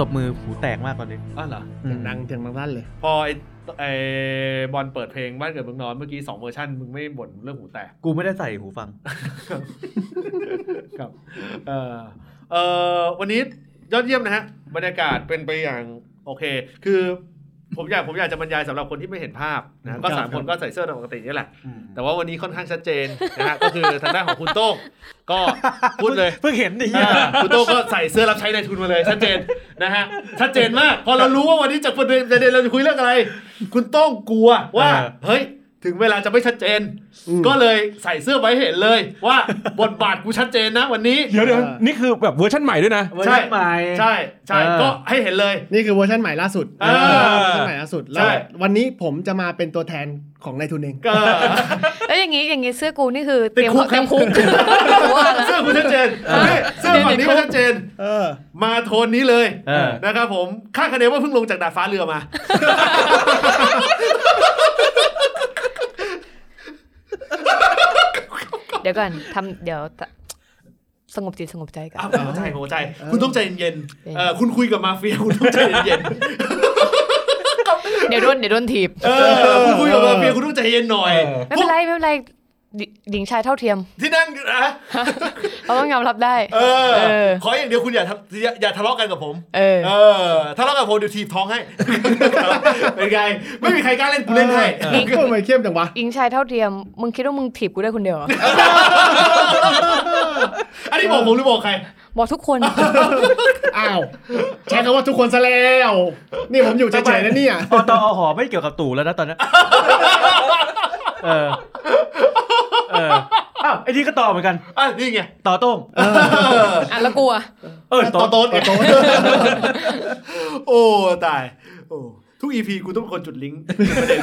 ตบมือหูแตกมากตอนนี้อ้าวเหรออืมดังเสียงดังลั่นเลย พอไอ้ไอ้บอลเปิดเพลงบ้านเกิดเมืองนอนเมื่อกี้สองเวอร์ชันมึงไม่บ่นเรื่องหูแตก กูไม่ได้ใส่หูฟัง ครับเอ่อเอ่อวันนี้ยอดเยี่ยมนะฮะ บรรยากาศเป็นไปอย่างโอเค คือ ผมอยากผมอยากจะบรรยายสำหรับคนที่ไม่เห็นภาพนะก็ครับสามคนครับก็ใส่เสื้อปกตินี่แหละ แต่ว่าวันนี้ค่อนข้างชัดเจนนะฮะก็คือทางด้านของคุณโต้งก็พูดเลยเพิ่งเห็นดิอ่าคุณโต้งก็ใส่เสื้อรับใช้นายทุนมาเลย ชัดเจนนะฮะชัดเจนมาก พอเรารู้ว่าวันนี้จะประเด็นประเด็นเราจะคุยเรื่องอะไร คุณโต้งกลัวว่าเฮ้ย ถึงเวลาจะไม่ชัดเจนอืมก็เลยใส่เสื้อไว้เห็นเลย ว่าบทบาทกูชัดเจนนะวันนี้เดี๋ยวเดี๋ยวเออนี่คือแบบเวอร์ชันใหม่ด้วยนะเวอร์ชันใหม่ใช่ใช่เออก็ให้เห็นเลย นี่คือเวอร์ชันใหม่ล่าสุดเออเวอร์ชันใหม่ล่าสุดแล้วใช่วันนี้ผมจะมาเป็นตัวแทนของนายทุนเองก็แล้วอย่างงี้อย่างงี้เสื้อกูนี่คือติเตดรียมคุกเตรียมคุกว่าแล้วเสื้อกูชัดเจนนี่เสื้อฝั่งนี้ก็ชัดเจนเออมาโทนนี้เลยเออนะครับผมคาดคะเนว่าเพิ่งลงจากดาดฟ้าเรือมา เดี๋ยวก่อนทำเดี๋ยวสงบจิตสงบใจก่อนอ้าวหัวใจหัวใจ คุณต้องใจเย็นๆเออคุณคุยกับมาเฟียคุณต้องใจเย็นเดี๋ยวโดนเดี๋ยวโดนถีบๆเออคุณคุยกับมาเฟียคุณต้องใจเย็นหน่อย ไม่เป็นไรไม่เป็นไร หญิหญิงชายเท่าเทียม ที่นั่งนะเราต้องยอมรับได้เออเออ ขออย่างเดียวคุณอย่าทำอย่าอย่าทะเลาะกันกับผม เออ เออทะเลาะกับผมเดี๋ยวทีบท้องให้ เป็นไง ไม่มีใครกล้าเล่นกูเล่นให้เออทำไมเข้มจังวะหญิงชายเท่าเทียม มึงคิดว่ามึงถีบกูได้คนเดียวเหรอ อันนี้บอกผมหรือบอกใคร บอกทุกคน อ้าว ใช้คำว่าทุกคนซะแล้ว นี่ผมอยู่เฉยๆนะเนี่ยอตอหอไม่เกี่ยวกับตู่แล้วนะตอนนี้เออ เอออ้าวไอ้นี่ก็ต่อเหมือนกันอะนี่ไงต่อโต้งอะแล้วกูอะเออต่ต่ออโต้นไงโอ้ตายโอ้ทุกอีพีกูต้องเป็นคนจุดลิงก์ประเด็น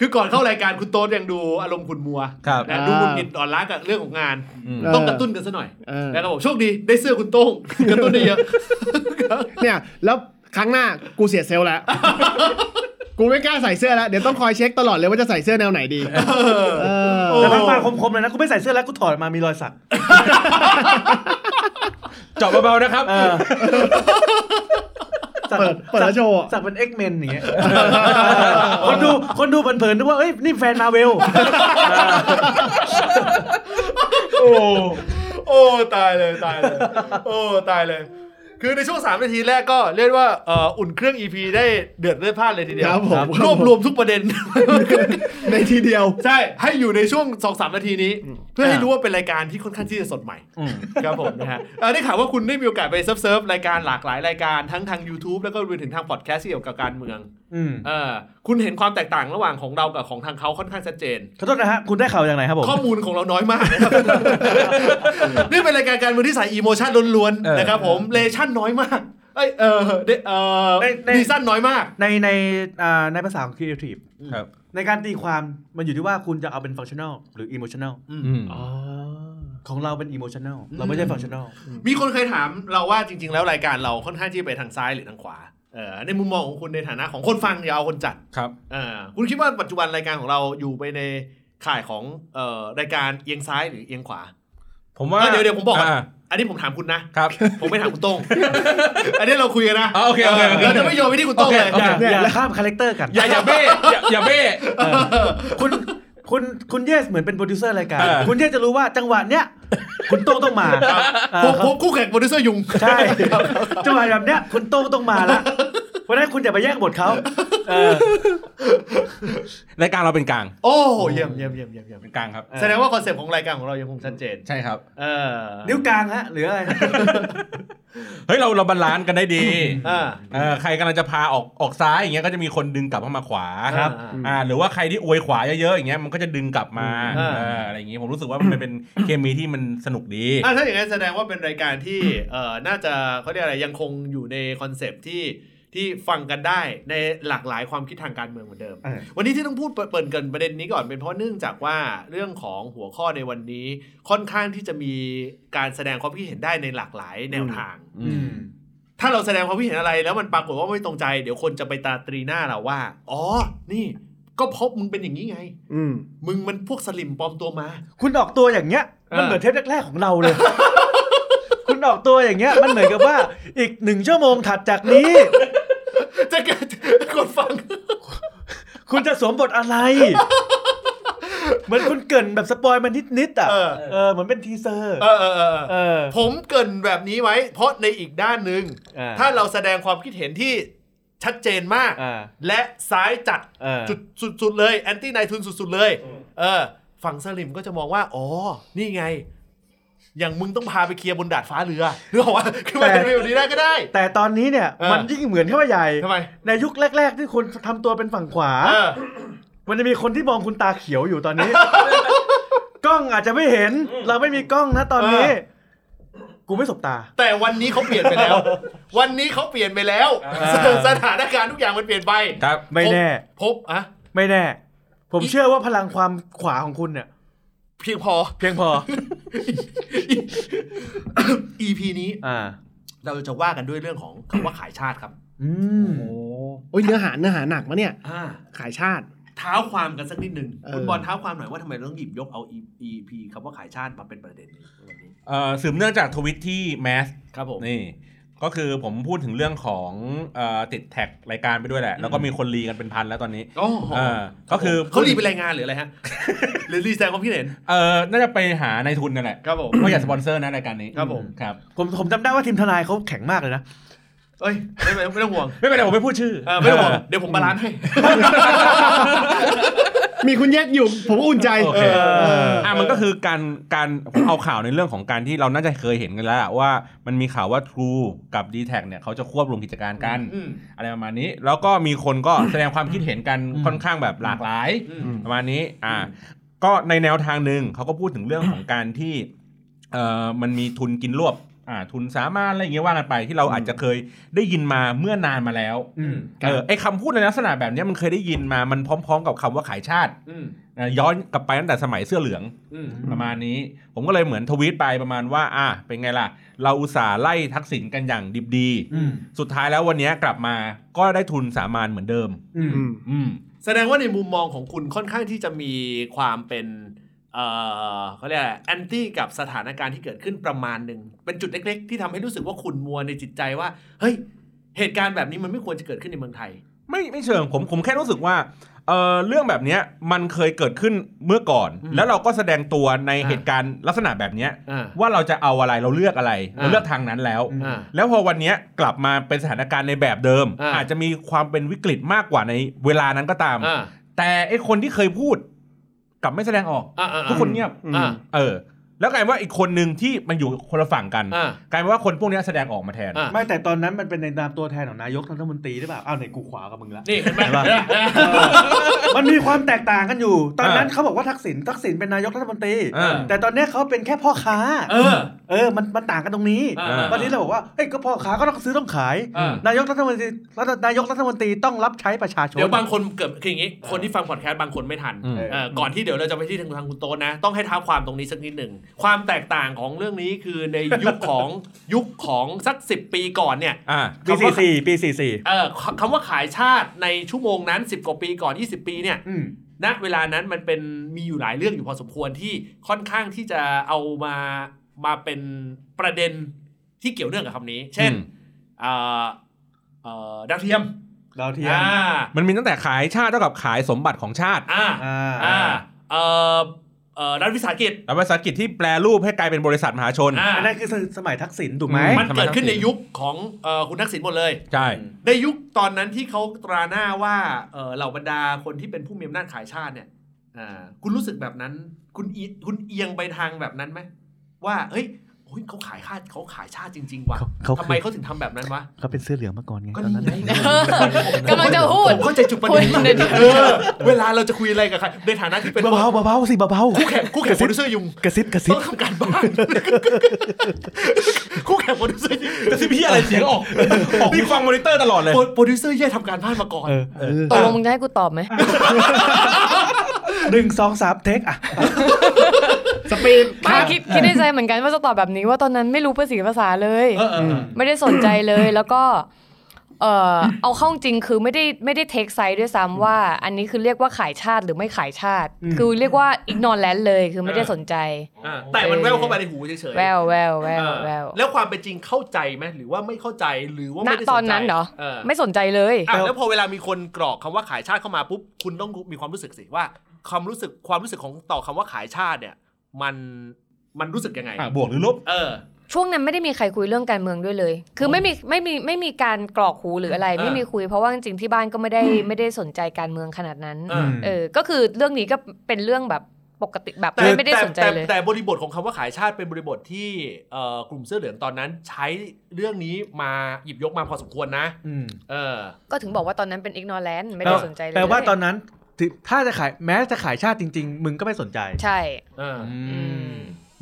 คือก่อนเข้ารายการคุณโต๊ดยังดูอารมณ์ขุนมัวครับนะดูหงุดหงิดอ่อนล้ากับเรื่องของงานอืมเออต้องกระตุ้นกันซะหน่อยเออแล้วก็บอกโชคดีได้เสื้อคุณโต้งกระตุ้นได้เยอะเนี่ยแล้วครั้งหน้ากูเสียเซลล์แล้ว กูไม่กล้าใส่เสื้อแล้วเดี๋ยวต้องคอยเช็คตลอดเลยว่าจะใส่เสื้อแนวไหนดีเออแต่พักมาคมๆเลยนะกูไม่ใส่เสื้อแล้วกูถอดมามีรอยสักเจาะเบาๆนะครับเออสักเปิดเปิดแล้วโชว์สักเป็นเอ็กเมนอย่างเงี้ยคนดูคนดูเผินๆนึกว่าเอ้ยนี่แฟนมาเวลโอ้โอ้ตายเลยตายเลย โอ้ตายเลย คือในช่วง 3 นาทีแรกก็เรียกว่าเอ่ออุ่นเครื่อง EP ได้เดือดเลือดพล่านเลยทีเดียวครับผมรวบรวมทุกประเด็น ในทีเดียว ใช่ ให้อยู่ในช่วง 2-3 นาทีนี้ เพื่อให้รู้ว่าเป็นรายการที่ค่อนข้างที่จะสดใหม่อืมครับผมนะฮะเอ่อได้ข่าวว่าคุณได้มีโอกาสไป surf surf รายการหลากหลายรายการทั้งทาง YouTube แล้วก็รวมถึงทางพอดแคสต์ที่เกี่ยวกับการเมืองอืม เออคุณเห็นความแตกต่างระหว่างของเรากับของทางเขาค่อนข้างชัดเจน ขอโทษนะฮะ คุณได้ข่าวอย่างไรครับผม ข้อมูลของเราน้อยมากนะครับ นี่เป็นรายการการเมืองที่ใส่อีโมชันล้วนเออ ๆนะครับผมเลชั่นน้อยมากเอ้ยเออเดเออในใน ดีสั้นน้อยมาก ในในอ่าในภาษาของ creative ครับ ในการตีความมันอยู่ที่ว่าคุณจะเอาเป็น functional หรือ emotional อืม ของเราเป็น emotional เราไม่ใช่ functional มีคนเคยถามเราว่าจริง ๆ แล้วรายการเราค่อนข้างที่ไปทางซ้ายหรือทางขวาเออ ในมุมมองของคุณในฐานะของคนฟังอย่าเอาคนจัดครับเออคุณคิดว่าปัจจุบันรายการของเราอยู่ไปในข่ายของเอ่อรายการเอียงซ้ายหรือเอียงขวา ผมว่าเออเดี๋ยวเดี๋ยวผมบอกก่อนาอันนี้ผมถามคุณนะครับ ผมไม่ถามคุณโต้งอันนี้เราคุยกันนะอ๋อโอเคโอเคโอเคเราจะไม่โยนไปที่คุณโต้งเลยโอเคอย่าเนี่ยอย่าข้ามคาแรคเตอร์กัน อย่าอย่าเบ้อย่าอย่าเบ้คุณ คุณคุณเยสเหมือนเป็นโปรดิวเซอร์รายการเออคุณเยสจะรู้ว่าจังหวะเนี้ยคุณโต้งต้องมาผมผมคู่แข่งโปรดิวเซอร์ยุง ใช่จังหวะแบบเนี้ยคุณโต้งต้องมาละเพราะฉะนั้นคุณอย่าไปแย่งบทเขาเออ รายการเราเป็นกลาง โอ้เยี่ยมเยี่ยมเยี่ยมเยี่ยมเยี่ยมเป็นกลางครับ แสดงว่าคอนเซ็ปต์ของรายการของเรายังคงชัดเจน ใช่ครับ เออ นิ้วกลางฮะหรืออะไร เฮ้ยเราเรา balance กันได้ดีอ่า เออใครกำลังจะพาออกออกซ้ายอย่างเงี้ยก็จะมีคนดึงกลับเข้ามาขวาครับ อ่าหรือว่าใครที่อวยขวาเยอะๆอย่างเงี้ยมันก็จะดึงกลับมาอืมเอออะไรอย่างงี้ผมรู้สึกว่ามันเป็นเคมีที่มันสนุกดี อะถ้าอย่างนั้นแสดงว่าเป็นรายการที่เอ่อน่าจะเขาเรียกอะไรยังคงอยู่ในคอนเซปต์ที่ ที่ฟังกันได้ในหลากหลายความคิดทางการเมืองเหมือนเดิมเออวันนี้ที่ต้องพูดเปิดเปิดเกริ่นประเด็นนี้ก่อนเป็นเพราะเนื่องจากว่าเรื่องของหัวข้อในวันนี้ค่อนข้างที่จะมีการแสดงความคิดเห็นได้ในหลากหลายแนวทางอืมถ้าเราแสดงความคิดเห็นอะไร แล้วมันปรากฏว่าไม่ตรงใจ เดี๋ยวคนจะไปตีตราหน้าเราว่า อ๋อ นี่ก็พบมึงเป็นอย่างนี้ไง อืมมึงมันพวกสลิมปลอมตัวมา คุณออกตัวอย่างเงี้ย มันเออเหมือนเทปแรกๆของเราเลยคคุณออกตัวอย่างเงี้ย มันเหมือนกับว่า อีกหนึ่งชั่วโมงถัดจากนี้จะ เกิดคนฟัง คุณจะสวมบทอะไร เหมือนคุณเกริ่นแบบ spoil มันนิดๆอะเออเออเหมือนเป็น teaser เออเออเออเออผมเกริ่นแบบนี้ไว้ เพราะในอีกด้านหนึ่งอ่าถ้าเราแสดงความคิดเห็นที่ชัดเจนมากอ่าและซ้ายจัดเออจุดสุดๆเลย แอนตี้นายทุนสุดๆเลย เออฝั่งสลิมก็จะมองว่า อ๋อ นี่ไง อย่างมึงต้องพาไปเคลียร์บนดาดฟ้าเรือหรือว่าคือมันเป็นแบบนี้ได้ก็ได้ แต่ตอนนี้เนี่ยเออมันยิ่งเหมือนเข้าไปใหญ่ทำไมในยุคแรก ๆ ที่คุณทำตัวเป็นฝั่งขวาเออมันจะมีคนที่มองคุณตาเขียวอยู่ตอนนี้ กล้องอาจจะไม่เห็น เราไม่มีกล้องนะตอนนี้เออกูไม่สบตา แต่วันนี้เขาเปลี่ยนไปแล้ว วันนี้เขาเปลี่ยนไปแล้วอ่าสถานการณ์ทุกอย่างมันเปลี่ยนไปครับ ไม่แน่ พบอะไม่แน่ ผมอีเชื่อว่าพลังความขวาของคุณเนี่ย เพียงพอ เพียงพอ EP นี้อ่า เราจะว่ากันด้วยเรื่องของคำว่าขายชาติครับ อืมโอ้โอ้ยเนื้อหาเนื้อหาหนักมะเนี่ย อ่า ขายชาติ เท้าความกันสักนิดหนึ่งเออ คุณบอลเท้าความหน่อยว่าทำไมเราต้องหยิบยกเอา EP คำว่าขายชาติมาเป็นประเด็นในวันนี้ เอ่อสืบเนื่องจากทวิตที่แมสครับผม นี่ ก็คือผมพูดถึงเรื่องของเอ่อติดแท็กรายการไปด้วยแหละ แล้วก็มีคนรีกันเป็นพันแล้วตอนนี้โอ้เออก็คือเขารีเป็นรายงานหรืออะไรฮะ หรือรีแสดงความคิดเห็นเออน่าจะไปหาในทุนนั่นแหละครับผมว่าอยากสปอนเซอร์นะรายการนี้ครับผมครับผมผมจำได้ว่าทีมทนายเขาแข็งมากเลยนะเอ้ยไม่ไม่ไม่ต้องห่วง ไม่เป็นไรผมไม่พูดชื่อเออไม่ต้องห่วงเดี๋ยวผม balance ให้ มีคุณเยสอยู่ ผมก็อุ่นใจโอเคเอออะมันก็คือการการผมเอาข่าวในเรื่องของการที่เราน่าจะเคยเห็นกันแล้วอะว่ามันมีข่าวว่า True กับ d t แทเนี่ยเขาจะควบรวมกิจการกันอืมอะไรประมาณนี้ แล้วก็มีคนก็แสดงความคิดเห็นกันค่อนข้างแบบหลากหลายอืมประมาณนี้อ่าก็ในแนวทางหนึ่งเขาก็พูดถึงเรื่องของการที่เอ่อมันมีทุนกินรวบอ่า ทุนสามารถอะไรอย่างเงี้ยว่ากันไปที่เราอาจจะเคยได้ยินมาเมื่อนานมาแล้วอืมเออไอคำพูดในลักษณะแบบเนี้ยมันเคยได้ยินมามันพร้อม ๆ กับคำว่าขายชาติอืมอะย้อนกลับไปตั้งแต่สมัยเสื้อเหลืองอืมประมาณนี้ ผมก็เลยเหมือนทวีตไปประมาณว่า อะเป็นไงล่ะ เราอุตส่าห์ไล่ทักษิณกันอย่างดิบดีอืมสุดท้ายแล้ววันเนี้ยกลับมาก็ได้ทุนสามานเหมือนเดิมอืมอืมอืมแสดงว่าในมุมมองของคุณค่อนข้างที่จะมีความเป็น เอ่อเขาเรียกอะไรแอนตี้กับสถานการณ์ที่เกิดขึ้นประมาณหนึ่งเป็นจุดเล็กๆ ที่ทำให้รู้สึกว่าคุณมัวในจิตใจว่า เฮ้ย เหตุการณ์แบบนี้มันไม่ควรจะเกิดขึ้นในเมืองไทย ไม่ไม่เชิงผมผมแค่รู้สึกว่าเออเรื่องแบบเนี้ยมันเคยเกิดขึ้นเมื่อก่อนอืมแล้วเราก็แสดงตัวในอ่าเหตุการณ์ลักษณะแบบเนี้ยอ่าว่าเราจะเอาอะไรเราเลือกอะไรอ่าเราเลือกทางนั้นแล้วอ่าแล้วพอวันเนี้ยกลับมาเป็นสถานการณ์ในแบบเดิมอ่าอาจจะมีความเป็นวิกฤตมากกว่าในเวลานั้นก็ตามอ่าแต่ไอคนที่เคยพูด กลับไม่แสดงออกอ่าอ่าทุกคนเงียบอ่าเออ แล้วกลายเป็นว่าอีกคนหนึ่งที่มันอยู่คนละฝั่งกัน อ่ากลายเป็นว่าคนพวกเนี้ยแสดงออกมาแทน อ่าไม่แต่ตอนนั้นมันเป็นในนามตัวแทนของนายกรัฐมนตรีหรือเปล่าอ้าวไหนกูขวากับมึงละนี่เห็นไหมเห็นปะมันมีความแตกต่างกันอยู่ ตอนนั้นเขาบอกว่าทักษิณทักษิณเป็นนายกรัฐมนตรี อ่า แต่ตอนเนี้ยเขาเป็นแค่พ่อค้า เออ เออ มัน มันต่างกันตรงนี้ อ่า วันนี้เราบอกว่า เฮ้ย ก็พ่อค้าก็ต้องซื้อต้องขาย อ่า นายกรัฐมนตรีรัฐนายกรัฐมนตรีต้องรับใช้ประชาชน เดี๋ยวบางคนเกิดคืออย่างนี้ คนที่ฟังพอดแคสต์บางคนไม่ทันอืม เอ่อก่อนที่เดี๋ยวเราจะไปที่ทางทางคุณโต๊ะนะ ต้องให้ท้าความตรงนี้สักนิดหนึ่งความแตกต่างของเรื่องนี้คือในยุคของ ยุคของสักสิปีก่อนเนี่ยอ่าปีสี่สี่ปีสี่สี่เออคคำว่าขายชาติในชั่วโมงนั้น10กว่าปีก่อน 20 ปีเนี่ยอืมณเวลานั้นมันเป็นมีอยู่หลายเรื่องอยู่พอสมควรที่ค่อนข้างที่จะเอามามาเป็นประเด็นที่เกี่ยวเนื่องกับคำนี้ เช่นอืมเอ่อเอ่อดาวเทียมดาวเทียมอ่ามันมีตั้งแต่ขายชาติเท่ากับขายสมบัติของชาติ อ่าอ่าอ่าเอ่อเอ่อ รัฐวิสาหกิจแล้วบริษัทกิจที่แปลรูปให้กลายเป็นบริษัทมหาชนอ่าอันนั้นคือสมัยทักษิณถูกไหมอืมันเกิดขึ้นในยุคของเอ่อคุณทักษิณหมดเลยใช่ในยุคตอนนั้นที่เขาตราหน้าว่าเอ่อเหล่าบรรดาคนที่เป็นผู้มีอำนาจขายชาติเนี่ยอ่าคุณรู้สึกแบบนั้น คุณอีคุณเอียงไปทางแบบนั้นไหมว่าเฮ้ย โอ้ยเขาขายชาติเขาขายชาติจริง ๆว่ะเขาทำไมเขาถึงทำแบบนั้นวะเขาเป็นเสื้อเหลืองมาก่อนไงก็ตอนนี่นั้นไงกำลังจะพูดผมเข้าใจจุดประเด็นพูดเดี๋ยวเออเวลาเราจะคุยอะไรกับใครในฐานะที่เป็นเบาๆเบาๆสิเบาคู่แข่งคู่แข่งโปรดิวเซอร์ยุงๆกระซิบกระซิต้บองทำการบ้านคู่แข่งโปรดิวเซอร์ยุงแต่ที่พี่อะไรเสียงออกออกมีฟังมอนิเตอร์ตลอดเลยโปรโปรดิวเซอร์แย่ทำการบ้านมาก่อนเออเออตกลงมึงจะให้กูตอบไหมหนึ่งสองสาม take อะ สปีดไม่คิดคิดในใจเหมือนกันว่าจะตอบแบบนี้ว่าตอนนั้นไม่รู้ภาษีภาษาเลยเออเออเออไม่ได้สนใจเลยแล้วก็เออเอาเข้าจริงคือไม่ได้ไม่ได้ take side ด้วยซ้ำว่า อันนี้คือเรียกว่าขายชาติหรือไม่ขายชาติ คือเรียกว่าอิกนอ r แลนเลยคือไม่ได้สนใจอ่าแต่มันแว่วเข้ามาในหูเฉยๆแว่วแว่วแว่วอ่าแว่วแล้วความเป็นจริงเข้าใจไหมหรือว่าไม่เข้าใจหรือว่าณไม่ได้สนใจตอนนั้นเหรอเออไม่สนใจเลยอะแล้วพอเวลามีคนกรอกคำว่าขายชาติเข้ามาปุ๊บคุณต้องมีความรู้สึกสิว่าความรู้สึกความรู้สึกของต่อคำว่าขายชาติเนี่ย มันมันรู้สึกยังไง อะบวกหรือลบ เออ ช่วงนั้นไม่ได้มีใครคุยเรื่องการเมืองด้วยเลย คือไม่มีไม่มีไม่มีการกรอกหูหรืออะไร เออ ไม่มีคุย เพราะว่าจริงๆที่บ้านก็ไม่ได้ไม่ได้สนใจการเมืองขนาดนั้น เออ เออ ก็คือเรื่องนี้ก็เป็นเรื่องแบบปกติแบบแต่ไม่ไม่ได้แต่สนใจแต่เลย แต่บริบทของคำว่าขายชาติเป็นบริบทที่เอ่อกลุ่มเสื้อเหลืองตอนนั้น ใช้เรื่องนี้มาหยิบยกมาพอสมควรนะ อืม เออ ก็ถึงบอกว่าตอนนั้นเป็นอิกนอ r แลนไม่ได้สนใจเลย แปลว่าตอนนั้น ถึงถ้าจะขายแม้จะขายชาติจริง ๆ มึงก็ไม่สนใจใช่เออออืม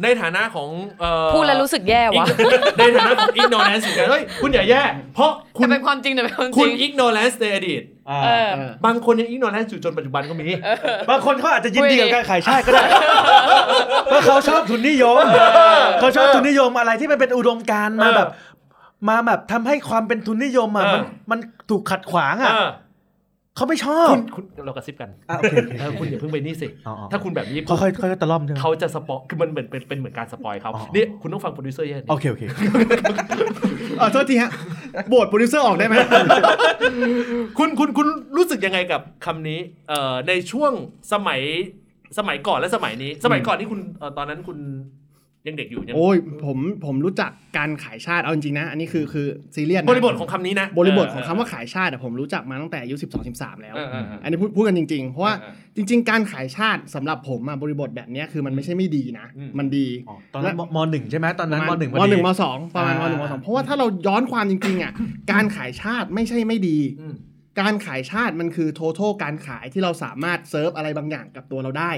ในฐานะของเอ่อพูดแล้วรู้สึกแย่วะ ในฐานะของ ignorance เหมือนกันเฮ้ยคุณอย่าแย่ เพราะคุแต่ณเป็นความจริงแต่เป็นความจคุริณง ignorance ในอดีตเออเออ บางคนยัง ignorance อยู่จนปัจจุบันก็มี บางคนเขาอาจจะยินดีกับการขายชาติก็ได้ เพราะเขาชอบทุนนิยมเขาชอบทุนนิยมอะไรที่มันเป็นอุดมการณ์มาเออแบบ มาแบบทำให้ความเป็นทุนนิยมอะเออมันมันถูกขัดขวางอะ เออ เขาไม่ชอบคุณคุณเรากระซิบกันอะโอเคโอเคเออคุณอย่าเพิ่งไปนี่สิ อ๋ออ๋อถ้าคุณแบบนี้เขาค่อยค่อยๆตะล่อมใช่ไหม เขาจะ spoil คือมันเหมือนเป็นเป็นเหมือนการ spoil เขาอ๋อ นี่คุณต้องฟังโปรดิวเซอร์เยอะโอเคโอเค เออโทษทีฮะโหวตโปรดิวเซอร์ออกได้ไหม คุณคุณคุณรู้สึกยังไงกับคำนี้เอ่อในช่วงสมัยสมัยก่อนและสมัยนี้ สมัยก่อนที่คุณเอ่อตอนนั้นคุณ ยังเด็กอยู่ยังโอ้ยผมผมรู้จักการขายชาติเอาจริงๆนะ อันนี้คือคือซีเรียสนะบริบทของคำนี้นะ บริบทของคำว่าขายชาติอะผมรู้จักมาตั้งแต่อายุ12 13แล้วเออเออเอออันนี้พูดพูดกันจริงๆ เพราะว่าเออจริง ๆ การขายชาติสำหรับผมอะบริบทแบบเนี้ยคือมันไม่ใช่ไม่ดีนะอืมมันดีอ๋อตอนนั้นมมหนึ่งใช่ไหมตอนนั้นมหนึ่งพมอหดีนึ่งมสองประมาณมอ่าหนึ่งมสองเพราะว่าถ้าเราย้อนความจริงๆอะการขายชาติไม่ใช่ไม่ดีอืม การขายชาติมันคือ total การขายที่เราสามารถเซิร์ฟอะไรบางอย่างกับตัวเราได้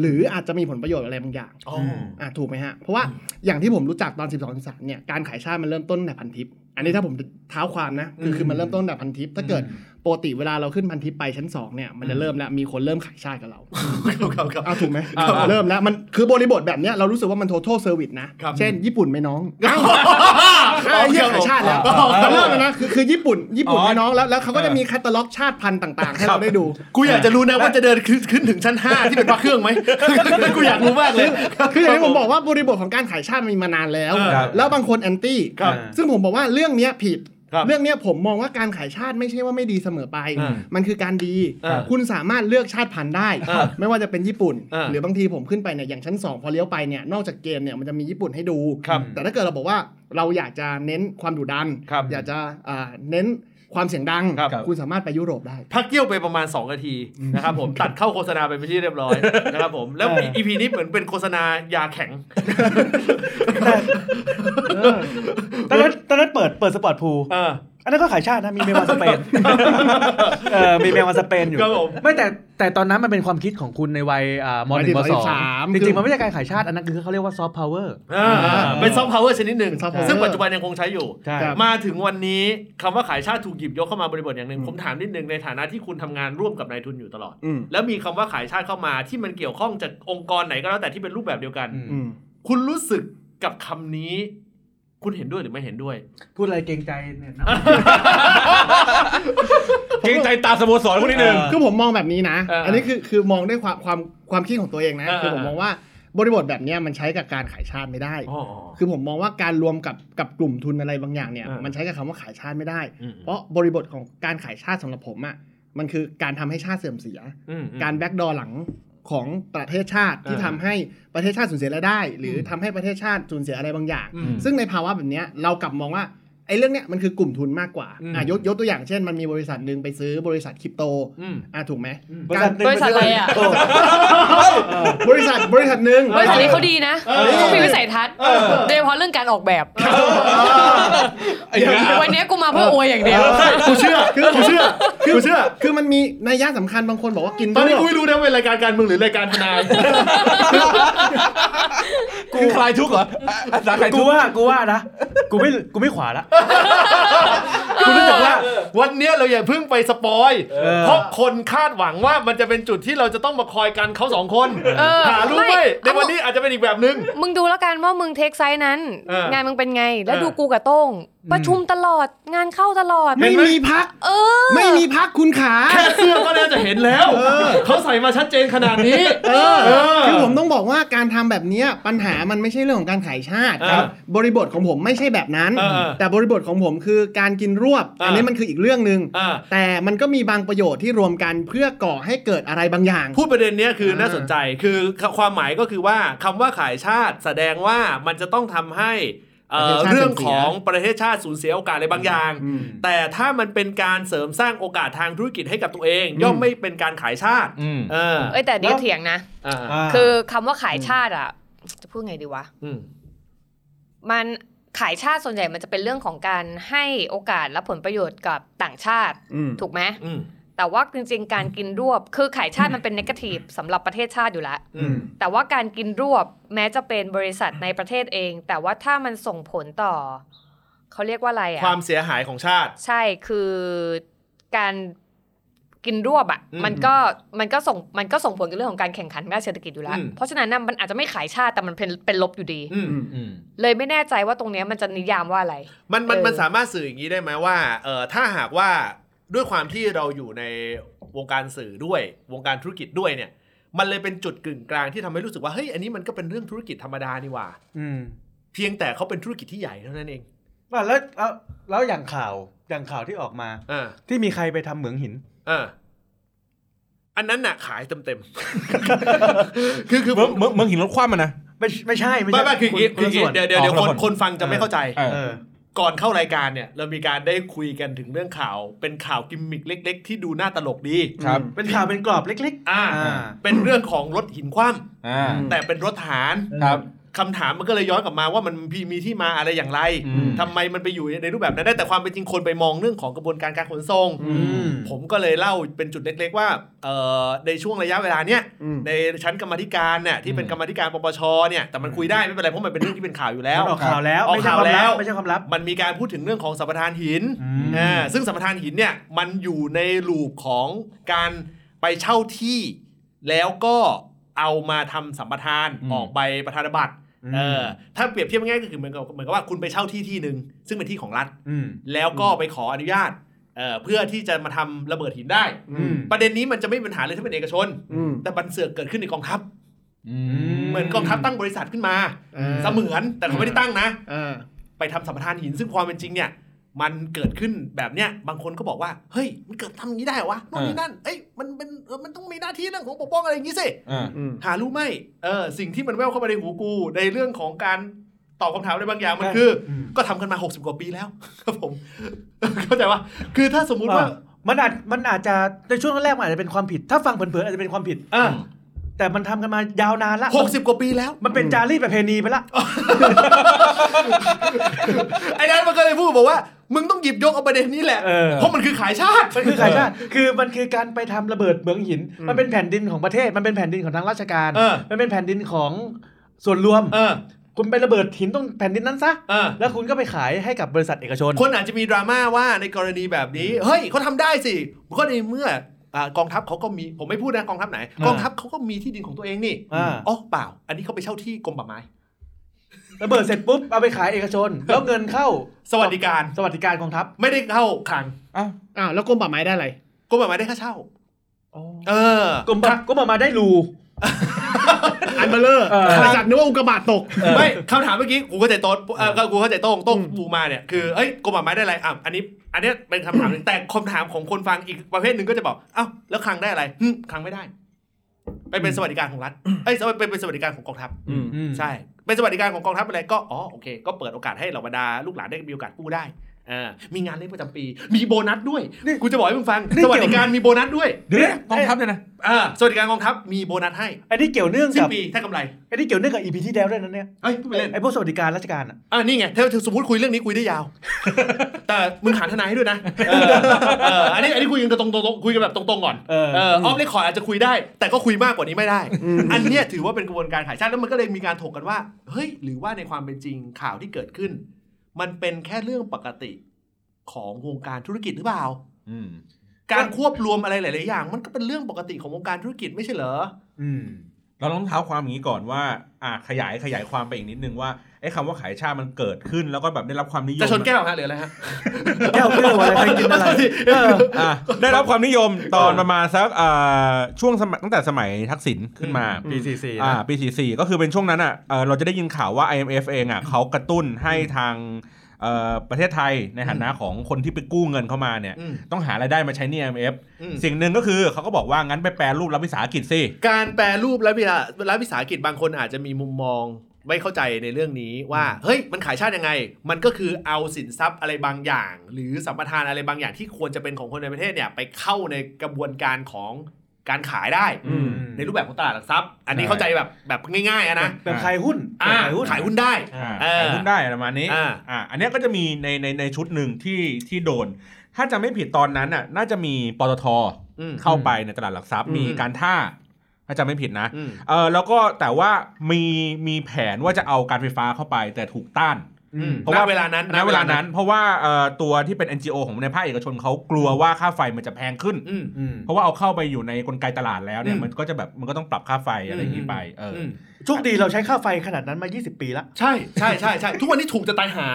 หรืออาจจะมีผลประโยชน์อะไรบางอย่างอ๋ออะถูกไหมฮะ เพราะว่าอย่างที่ผมรู้จักตอน 12 13เนี่ยการขายชาติมันเริ่มต้นแต่พันทิป อันนี้ถ้าผมเท้าความนะคือคือมันเริ่มต้นแต่พันทิป ถ้าเกิดปกติเวลาเราขึ้นพันทิปไปชั้น 2 เนี่ยมันจะเริ่มแล้วมีคนเริ่มขายชาติกับเราครับครับครับเอาถูกไหมอ่าเริ่มแล้วมันคือบริบทแบบเนี้ยเรารู้สึกว่ามัน total service นะครับเช่น ญี่ปุ่นไหม่น้อง อ้าวอ้าวเยี่ยขายชาติแล้วเริ่มแล้วนะคือคือญี่ปุ่นญี่ปุ่นไหม่น้องแล้วแล้วเขาก็จะมีแคตตาล็อกชาติพันธุ์ต่าง ๆ ให้เราได้ดู กูอยากจะรู้นะว่าจะเดินขึ้นขึ้นถึงชั้น 5 ที่เป็นพระเครื่องไหมกูอยากรู้มากเลยคืออย่างที่ผมบอกว่าบริบทของการขายชาติมันมีมานานแล้วครับแล้วบางคนแอนตี้ครับซึ่งผมบอกว่าเรื่องเนี้ยผิดครับ เรื่องเนี้ยผมมองว่าการขายชาติไม่ใช่ว่าไม่ดีเสมอไปอ่ามันคือการดีอ่าคุณสามารถเลือกชาติพันธุ์ได้อ่าไม่ว่าจะเป็นญี่ปุ่นอ่าหรือบางทีผมขึ้นไปเนี่ยอย่างชั้น 2 พอเลี้ยวไปเนี่ยนอกจากเกมเนี่ยมันจะมีญี่ปุ่นให้ดูครับแต่ถ้าเกิดเราบอกว่าเราอยากจะเน้นความดุดันครับอยากจะอ่าเน้น ความเสียงดังครับคุณสามารถไปยุโรปได้ พักเกี่ยวไปประมาณ 2 นาทีนะครับผมตัดเข้าโฆษณาไปเป็นที่เรียบร้อยนะครับผมแล้วอีพีนี้เหมือนเป็นโฆษณายาแข็งตอนนั้นตอนนั้นเปิดเปิดสปอร์ตพูลเอออันนั้นก็ขายชาตินะมีเมลมาสเปนเออมีเมลมาสเปนอยู่ครับผมไม่แต่แต่ตอนนั้นมันเป็นความคิดของคุณในวัยอ่ามหนึ่งมวัยสอง13จริงๆมันไม่ใช่การขายชาติอันนั้นคือเขาเรียกว่าซอฟต์พาวเวอร์อ่าเป็นซอฟต์พาวเวอร์ชนิดหนึ่ง soft power ซึ่งปัจจุบันยังคงใช้อยู่ใช่ครับมาถึงวันนี้คำว่าขายชาติถูกหยิบยกเข้ามาบริบทอย่างหนึ่งผมถามนิดนึงในฐานะที่คุณทำงานร่วมกับนายทุนอยู่ตลอดอืมแล้วมีคำว่าขายชาติเข้ามาที่มันเกี่ยวข้องจากองค์กรไหนก็แล้วแต่ที่เป็นรูปแบบเดียวกันอืมอืมคุณรู้สึกกับคำนี้ คุณเห็นด้วยหรือไม่เห็นด้วย พูดอะไรเกรงใจเนี่ยนะเกรงใจตามสโมสรคนนิดนึงเออคือผมมองแบบนี้นะเอออัอันนี้คือคือมองด้วยความความความคิดของตัวเองนะเออคือผมมองว่าบริบทแบบเนี้ยมันใช้กับการขายชาติไม่ได้อ๋อคือผมมองว่าการรวมกับกับกลุ่มทุนอะไรบางอย่างเนี่ยเออมันใช้กับคำว่าขายชาติไม่ได้อืมเพราะบริบทของการขายชาติสำหรับผมอะมันคือการทำให้ชาติเสื่อมเสียอืมการแบ็กดอหลัง ของประเทศชาติที่เออทำให้ประเทศชาติสูญเสียรายได้ หรือทำให้ประเทศชาติสูญเสียอะไรบางอย่างอืมซึ่งในภาวะแบบเนี้ยเรากลับมองว่า ไอ้เรื่องเนี้ยมันคือกลุ่มทุนมากกว่าอืมอะยกยกตัวอย่างเช่น มันมีบริษัทหนึ่งไปซื้อบริษัทคริปโตอืมอะถูกไหมบริษัทหนึ่งบริษัทอะไรอะโบริษัทบริษัทหนึ่งบริษัทนี้เขาดีนะเขามีวิสัยทัศน์โดยเฉพาะเรื่องการออกแบบวันนี้กูมาเพื่ออวยอย่างเดียวกูเชื่อคือกูเชื่อคือกูเชื่อ คือมันมีนัยยะสำคัญบางคนบอกว่ากินตอนนี้ทั่กูวไม่รู้นะว่าเป็นรายการการเมืองหรือรายการทนายกู คลายทุกข์เหรออะอาสาคลายกูทุกข์ว่ากูว่านะ กูไม่กูไม่ขวาละ กูรู้สึกว่า วันเนี้ยเราอย่าเพิ่งไป spoil เออเพราะคนคาดหวังว่ามันจะเป็นจุดที่เราจะต้องมาคอยกันเขาสองคนเออหารู้ไหมไม่ ในวันนี้อาจจะเป็นอีกแบบนึง มึงดูแล้วกันว่ามึง take side นั้น เอองานมึงเป็นไง แล้วเออดูกูกับโต้งประชุมตลอดงานเข้าตลอด ไม่มีพัก เออ ไม่มีพักคุณขา แค่เสื้อก็น่าจะเห็นแล้ว เขาใส่มาชัดเจนขนาดนี้ เออเออคือผมต้องบอกว่าการทำแบบเนี้ยปัญหามันไม่ใช่เรื่องของการขายชาติเออครับ บริบทของผมไม่ใช่แบบนั้น เออเออแต่บริบทของผมคือการกินรวบเอออัอันนี้มันคืออีกเรื่องหนึ่งอ่าแต่มันก็มีบางประโยชน์ที่รวมกันเพื่อก่อให้เกิดอะไรบางอย่าง พูดประเด็นเนี้ยคือเออน่าสนใจคือความหมายก็คือว่าคำว่าขายชาติแสดงว่ามันจะต้องทำให้เอ่อประเทศชาติเรื่องเสื่อมเสียของประเทศชาติสูญเสียโอกาสอะไรบางอย่างอืมแต่ถ้ามันเป็นการเสริมสร้างโอกาสทางธุรกิจให้กับตัวเองอืมย่อมไม่เป็นการขายชาติอืมเออเอ้ยแต่เดี๋ยวเถียงนะอ่าาคือคำว่าขายชาติอะ จะพูดไงดีวะอืมมัน ขายชาติส่วนใหญ่มันจะเป็นเรื่องของการให้โอกาสและผลประโยชน์กับต่างชาติอืมถูกไหมอืมแต่ว่าจริงๆ การกินรวบ คือขายชาติมันเป็นนกาทีฟสำหรับประเทศชาติอยู่แล้วอืมแต่ว่าการกินรวบแม้จะเป็นบริษัทในประเทศเอง แต่ว่าถ้ามันส่งผลต่อ เขาเรียกว่าอะไรอะความเสียหายของชาติ ใช่คือการ กินรวบอะอืมมันก็มันก็ส่งมันก็ส่งผลกับเรื่องของการแข่งขันด้านเศรษฐกิจอยู่แล้วอืมเพราะฉะนั้นน่ะมันอาจจะไม่ขายชาติแต่มันเป็นเป็นลบอยู่ดีอืมอืมเลยไม่แน่ใจว่าตรงเนี้ยมันจะนิยามว่าอะไร มันมันเออมันสามารถสื่ออย่างนี้ได้ไหมว่าเออถ้าหากว่าด้วยความที่เราอยู่ในวงการสื่อด้วยวงการธุรกิจด้วยเนี่ย มันเลยเป็นจุดกึ่งกลางที่ทำให้รู้สึกว่าเฮ้ยอันนี้มันก็เป็นเรื่องธุรกิจธรรมดานี่หว่าอืมเพียงแต่เขาเป็นธุรกิจที่ใหญ่เท่านั้นเองอะแล้วแล้วแล้วอย่างข่าวอย่างข่าวที่ออกมาอ่าที่มีใครไปทำเหมืองหิน อ่าอันนั้นน่ะขายเต็มเต็มๆ คือคือเมืองเมืองเมืองหินรถคว่ำมันนะ ไม่ไม่ใช่ไม่ไม่ใช่ไม่คืออย่างงี้คืออย่างงี้นละส่วนเดี๋ยวเดี๋ยวเดี๋ยวอ๋อคนคนละคน คนฟังจะไม่เข้าใจ เออ เออ ก่อนเข้ารายการเนี่ย เรามีการได้คุยกันถึงเรื่องข่าว เป็นข่าวกิมมิกเล็ก ๆ ที่ดูน่าตลกดี ครับ เป็นข่าวเป็นกรอบเล็ก อ่า อ่า เป็นเรื่องของรถหินคว่อ่าำแต่เป็นรถทหาร ครับ คำถามมันก็เลยย้อนกลับมาว่ามันมีมีที่มาอะไรอย่างไรอืมทำไมมันไปอยู่ในรูปแบบนั้นได้แต่ความเป็นจริงคนไปมองเรื่องของกระบวนการการขนส่งอืมผมก็เลยเล่าเป็นจุดเล็ก ๆ ว่าเอ่อในช่วงระยะเวลาเนี้ยอืมในชั้นกรรมาธิการเนี่ยที่เป็นอืมกรรมาธิการปปชเนี่ยแต่มันคุยได้ไม่เป็นไรเพราะมันเป็นเรื่องที่เป็นข่าวอยู่แล้วมันออกข่าวแล้วออกไม่ใช่ข่าวความแล้ลัวบไม่ใช่ความลับมันมีการพูดถึงเรื่องของสัมปทานหินอืมอ่าซึ่งสัมปทานหินเนี่ยมันอยู่ในลูปของการไปเช่าที่แล้วก็เอามาทำสัมปทานอืมออกใบประธานบัตรอืม เออถ้าเปรียบเทียบง่ายๆก็คือเหมือนกับเหมือนกับว่าคุณไปเช่าที่ที่หนึ่งซึ่งเป็นที่ของรัฐอืมแล้วก็ไปขออนุญาตเอ่อเพื่อที่จะมาทำระเบิดหินได้อืมประเด็นนี้มันจะไม่มีปัญหาเลยถ้าเป็นเอกชนอืมแต่บันเสือกเกิดขึ้นในกองทัพอืเหมือนกองทัพตั้งบริษัทขึ้นมาเออเสมือนแต่เขาไม่ได้ตั้งนะเออไปทำสัมปทานหินซึ่งความเป็นจริงเนี่ย มันเกิดขึ้นแบบเนี้ยบางคนก็บอกว่า เฮ้ย มันเกิดทำอย่างนี้ได้เหรอวะโน่นนี่นั่นเอ้ยมันเป็นเออมันต้องมีหน้าที่เรื่องของปกป้องอะไรอย่างนี้สิอ่าอืมหารู้ไหมเออสิ่งที่มันแววเข้ามาในหูกู ในเรื่องของการตอบคำถามอะไรบางอย่างมันใช่คืออืมก็ทำกันมา 60 กว่าปีแล้ว ครับผม เข้าใจว่าคือถ้าสมมุติว่าอะมันอาจมันอาจจะในช่วงแรกๆมันอาจจะเป็นความผิด ถ้าฟังเผินๆอาจจะเป็นความผิดอ่าแต่มันทำกันมายาวนานละหกสิบกว่าปีแล้ว มันเป็นจารีตประเพณีไปละไอ้นั้นมันก็เลยพูดบอกว่า มึงต้องหยิบยกเอาประเด็นนี้แหละ เออ เพราะมันคือขายชาติ มันคือขายชาติคือมันคือการไปทำระเบิดเหมืองหิน มันเป็นแผ่นดินของประเทศ มันเป็นแผ่นดินของทางราชการ เออ มันเป็นแผ่นดินของส่วนรวม เออ คุณไประเบิดหินตรงแผ่นดินนั้นซะ เออ แล้วคุณก็ไปขายให้กับบริษัทเอกชน คนอาจจะมีดราม่าว่าในกรณีแบบนี้ เฮ้ยเขาทำได้สิก็ในเมื่ออ่ากองทัพเขาก็มีผมไม่พูดนะกองทัพไหนอ่ากองทัพเขาก็มีที่ดินของตัวเองนี่อ่า อ๋อเปล่า อันนี้เขาไปเช่าที่กรมป่าไม้ ระเบิดเสร็จปุ๊บเอาไปขายเอกชน แล้วเงินเข้าสวัสดิการ สวัสดิการกองทัพไม่ได้เข้าคลังอ้าวอ้าวแล้วกรมป่าไม้ได้อะไรกรมป่าไม้ได้ค่าเช่าเออกรมก็มามาได้รูอันเบลเลอร์เออบริษัทนึกว่าอุกกาบาตตก ไม่คำถามเมื่อกี้กูเข้าใจโต๊ดเออก็กูเข้าใจโต้งโต้งปูมาเนี่ยคือเอ้ยกรมป่าไม้ได้อะไรอะอันนี้ อันเนี้ยเป็นคำถามหนึ่งแต่คำถามของคนฟังอีกประเภทหนึ่งก็จะบอกเอ้าแล้วคลังได้อะไรหึคลังไม่ได้ ไปเป็นสวัสดิการของรัฐเอ้ยเป็นเป็นสวัสดิการของกองทัพอืมใช่ เป็นสวัสดิการของกองทัพอะไรก็อ๋อโอเค ก็เปิดโอกาสให้เหล่าบรรดาลูกหลานได้มีโอกาสกู้ได้เออมีงานเลี้ยงประจำปี มีโบนัสด้วยกูจะบอกให้มึงฟังนี่สวัสดิการมีโบนัสด้วยเดี๋ยวนะกองทัพเนี่ยนะอ่าสวัสดิการกองทัพมีโบนัสให้อันนี้เกี่ยวเนื่องกับสิ้นปีถ้ากำไรอันนี้เกี่ยวเนื่องกับอีพีที่แล้วด้วยนะเนี่ยเอ้ยพูดไปเล่น ไอ้พวกสวัสดิการราชการอะอ่านี่ไงถ้าสมมติคุยเรื่องนี้คุยได้ยาว แต่มึงหาทนายให้ด้วยนะเออเอออันนี้อันนี้คุยกันตรงๆคุยกันแบบตรงๆก่อนเออเออ off record อาจจะคุยได้ แต่ก็คุยมากกว่านี้ไม่ได้ อันเนี้ยถือว่าเป็นกระบวนการขายชาติแล้วมันก็เลยมีการถกกันว่า เฮ้ย หรือว่าในความเป็นจริงข่าวที่เกิดขึ้น มันเป็นแค่เรื่องปกติของวงการธุรกิจหรือเปล่าอืมการควบรวมอะไรหลาย ๆ อย่าง มันก็เป็นเรื่องปกติของวงการธุรกิจไม่ใช่เหรออืม เราต้องเท้าความอย่างนี้ก่อนว่าอ่าขยายขยายความไปอีกนิดนึงว่าไอ้คำว่าขายชาติมันเกิดขึ้นแล้วก็แบบได้รับความนิยมจะชนแก้วฮะหรืออะไรฮะแก้วแก้วอะไรใครกินอะไรเอออะได้รับความนิยมตอนประมาณสักอ่าช่วงสมัยตั้งแต่สมัยทักษิณขึ้นมาปีสี่สี่อ่านะปี44ก็คือเป็นช่วงนั้นอะเอ่อเราจะได้ยินข่าวว่า IMF เองอะเขากระตุ้นให้ทางเอ่อ ประเทศไทยในฐานะของคนที่ไปกู้เงินเข้ามาเนี่ยอืมต้องหารายได้มาใช้หนี่ IMF อืมสิ่งหนึ่งก็คือเขาก็บอกว่างั้นไปแปลรูปรัฐวิสาหกิจสิการแปรรูปและวิสารัฐวิสาหกิจบางคนอาจจะมีมุมมองไม่เข้าใจในเรื่องนี้ว่า เฮ้ย มันขายชาติยังไง มันก็คือเอาสินทรัพย์อะไรบางอย่าง หรือสัมปทานอะไรบางอย่างที่ควรจะเป็นของคนในประเทศเนี่ย ไปเข้าในกระบวนการของ การขายได้อืมในรูปแบบของตลาดหลักทรัพย์ อันนี้ใช่เข้าใจแบบแบบง่ายๆอะนะแบบขายหุ้นอ่าขายหุ้นขายหุ้นได้อ่าเออขายหุ้นได้ประมาณนี้อ่าอ่าอันเนี้ยก็จะมีในในในชุดหนึ่งที่ที่โดน ถ้าจะไม่ผิดตอนนั้นอะน่าจะมีปตทอืมเข้าไปในตลาดหลักทรัพย์อืมมีการท่าถ้าจะไม่ผิดนะอืมเออแล้วก็แต่ว่ามีมีแผนว่าจะเอาการไฟฟ้าเข้าไปแต่ถูกต้านอืม เพราะว่าณเวลานั้นณเวลานั้น เพราะว่าเอ่อตัวที่เป็น NGO ของในภาคเอกชนเขากลัวว่าค่าไฟมันจะแพงขึ้นอืมอืมเพราะว่าเอาเข้าไปอยู่ในกลไกตลาดแล้วเนี่ยอืมมันก็จะแบบมันก็ต้องปรับค่าไฟอะไรอย่างนี้ไปเออออืมโชคดีเราใช้ค่าไฟขนาดนั้นมา 20 ปีละใช่ใช่ใช่ใช่ทุกวันนี้ถูกจะตายหา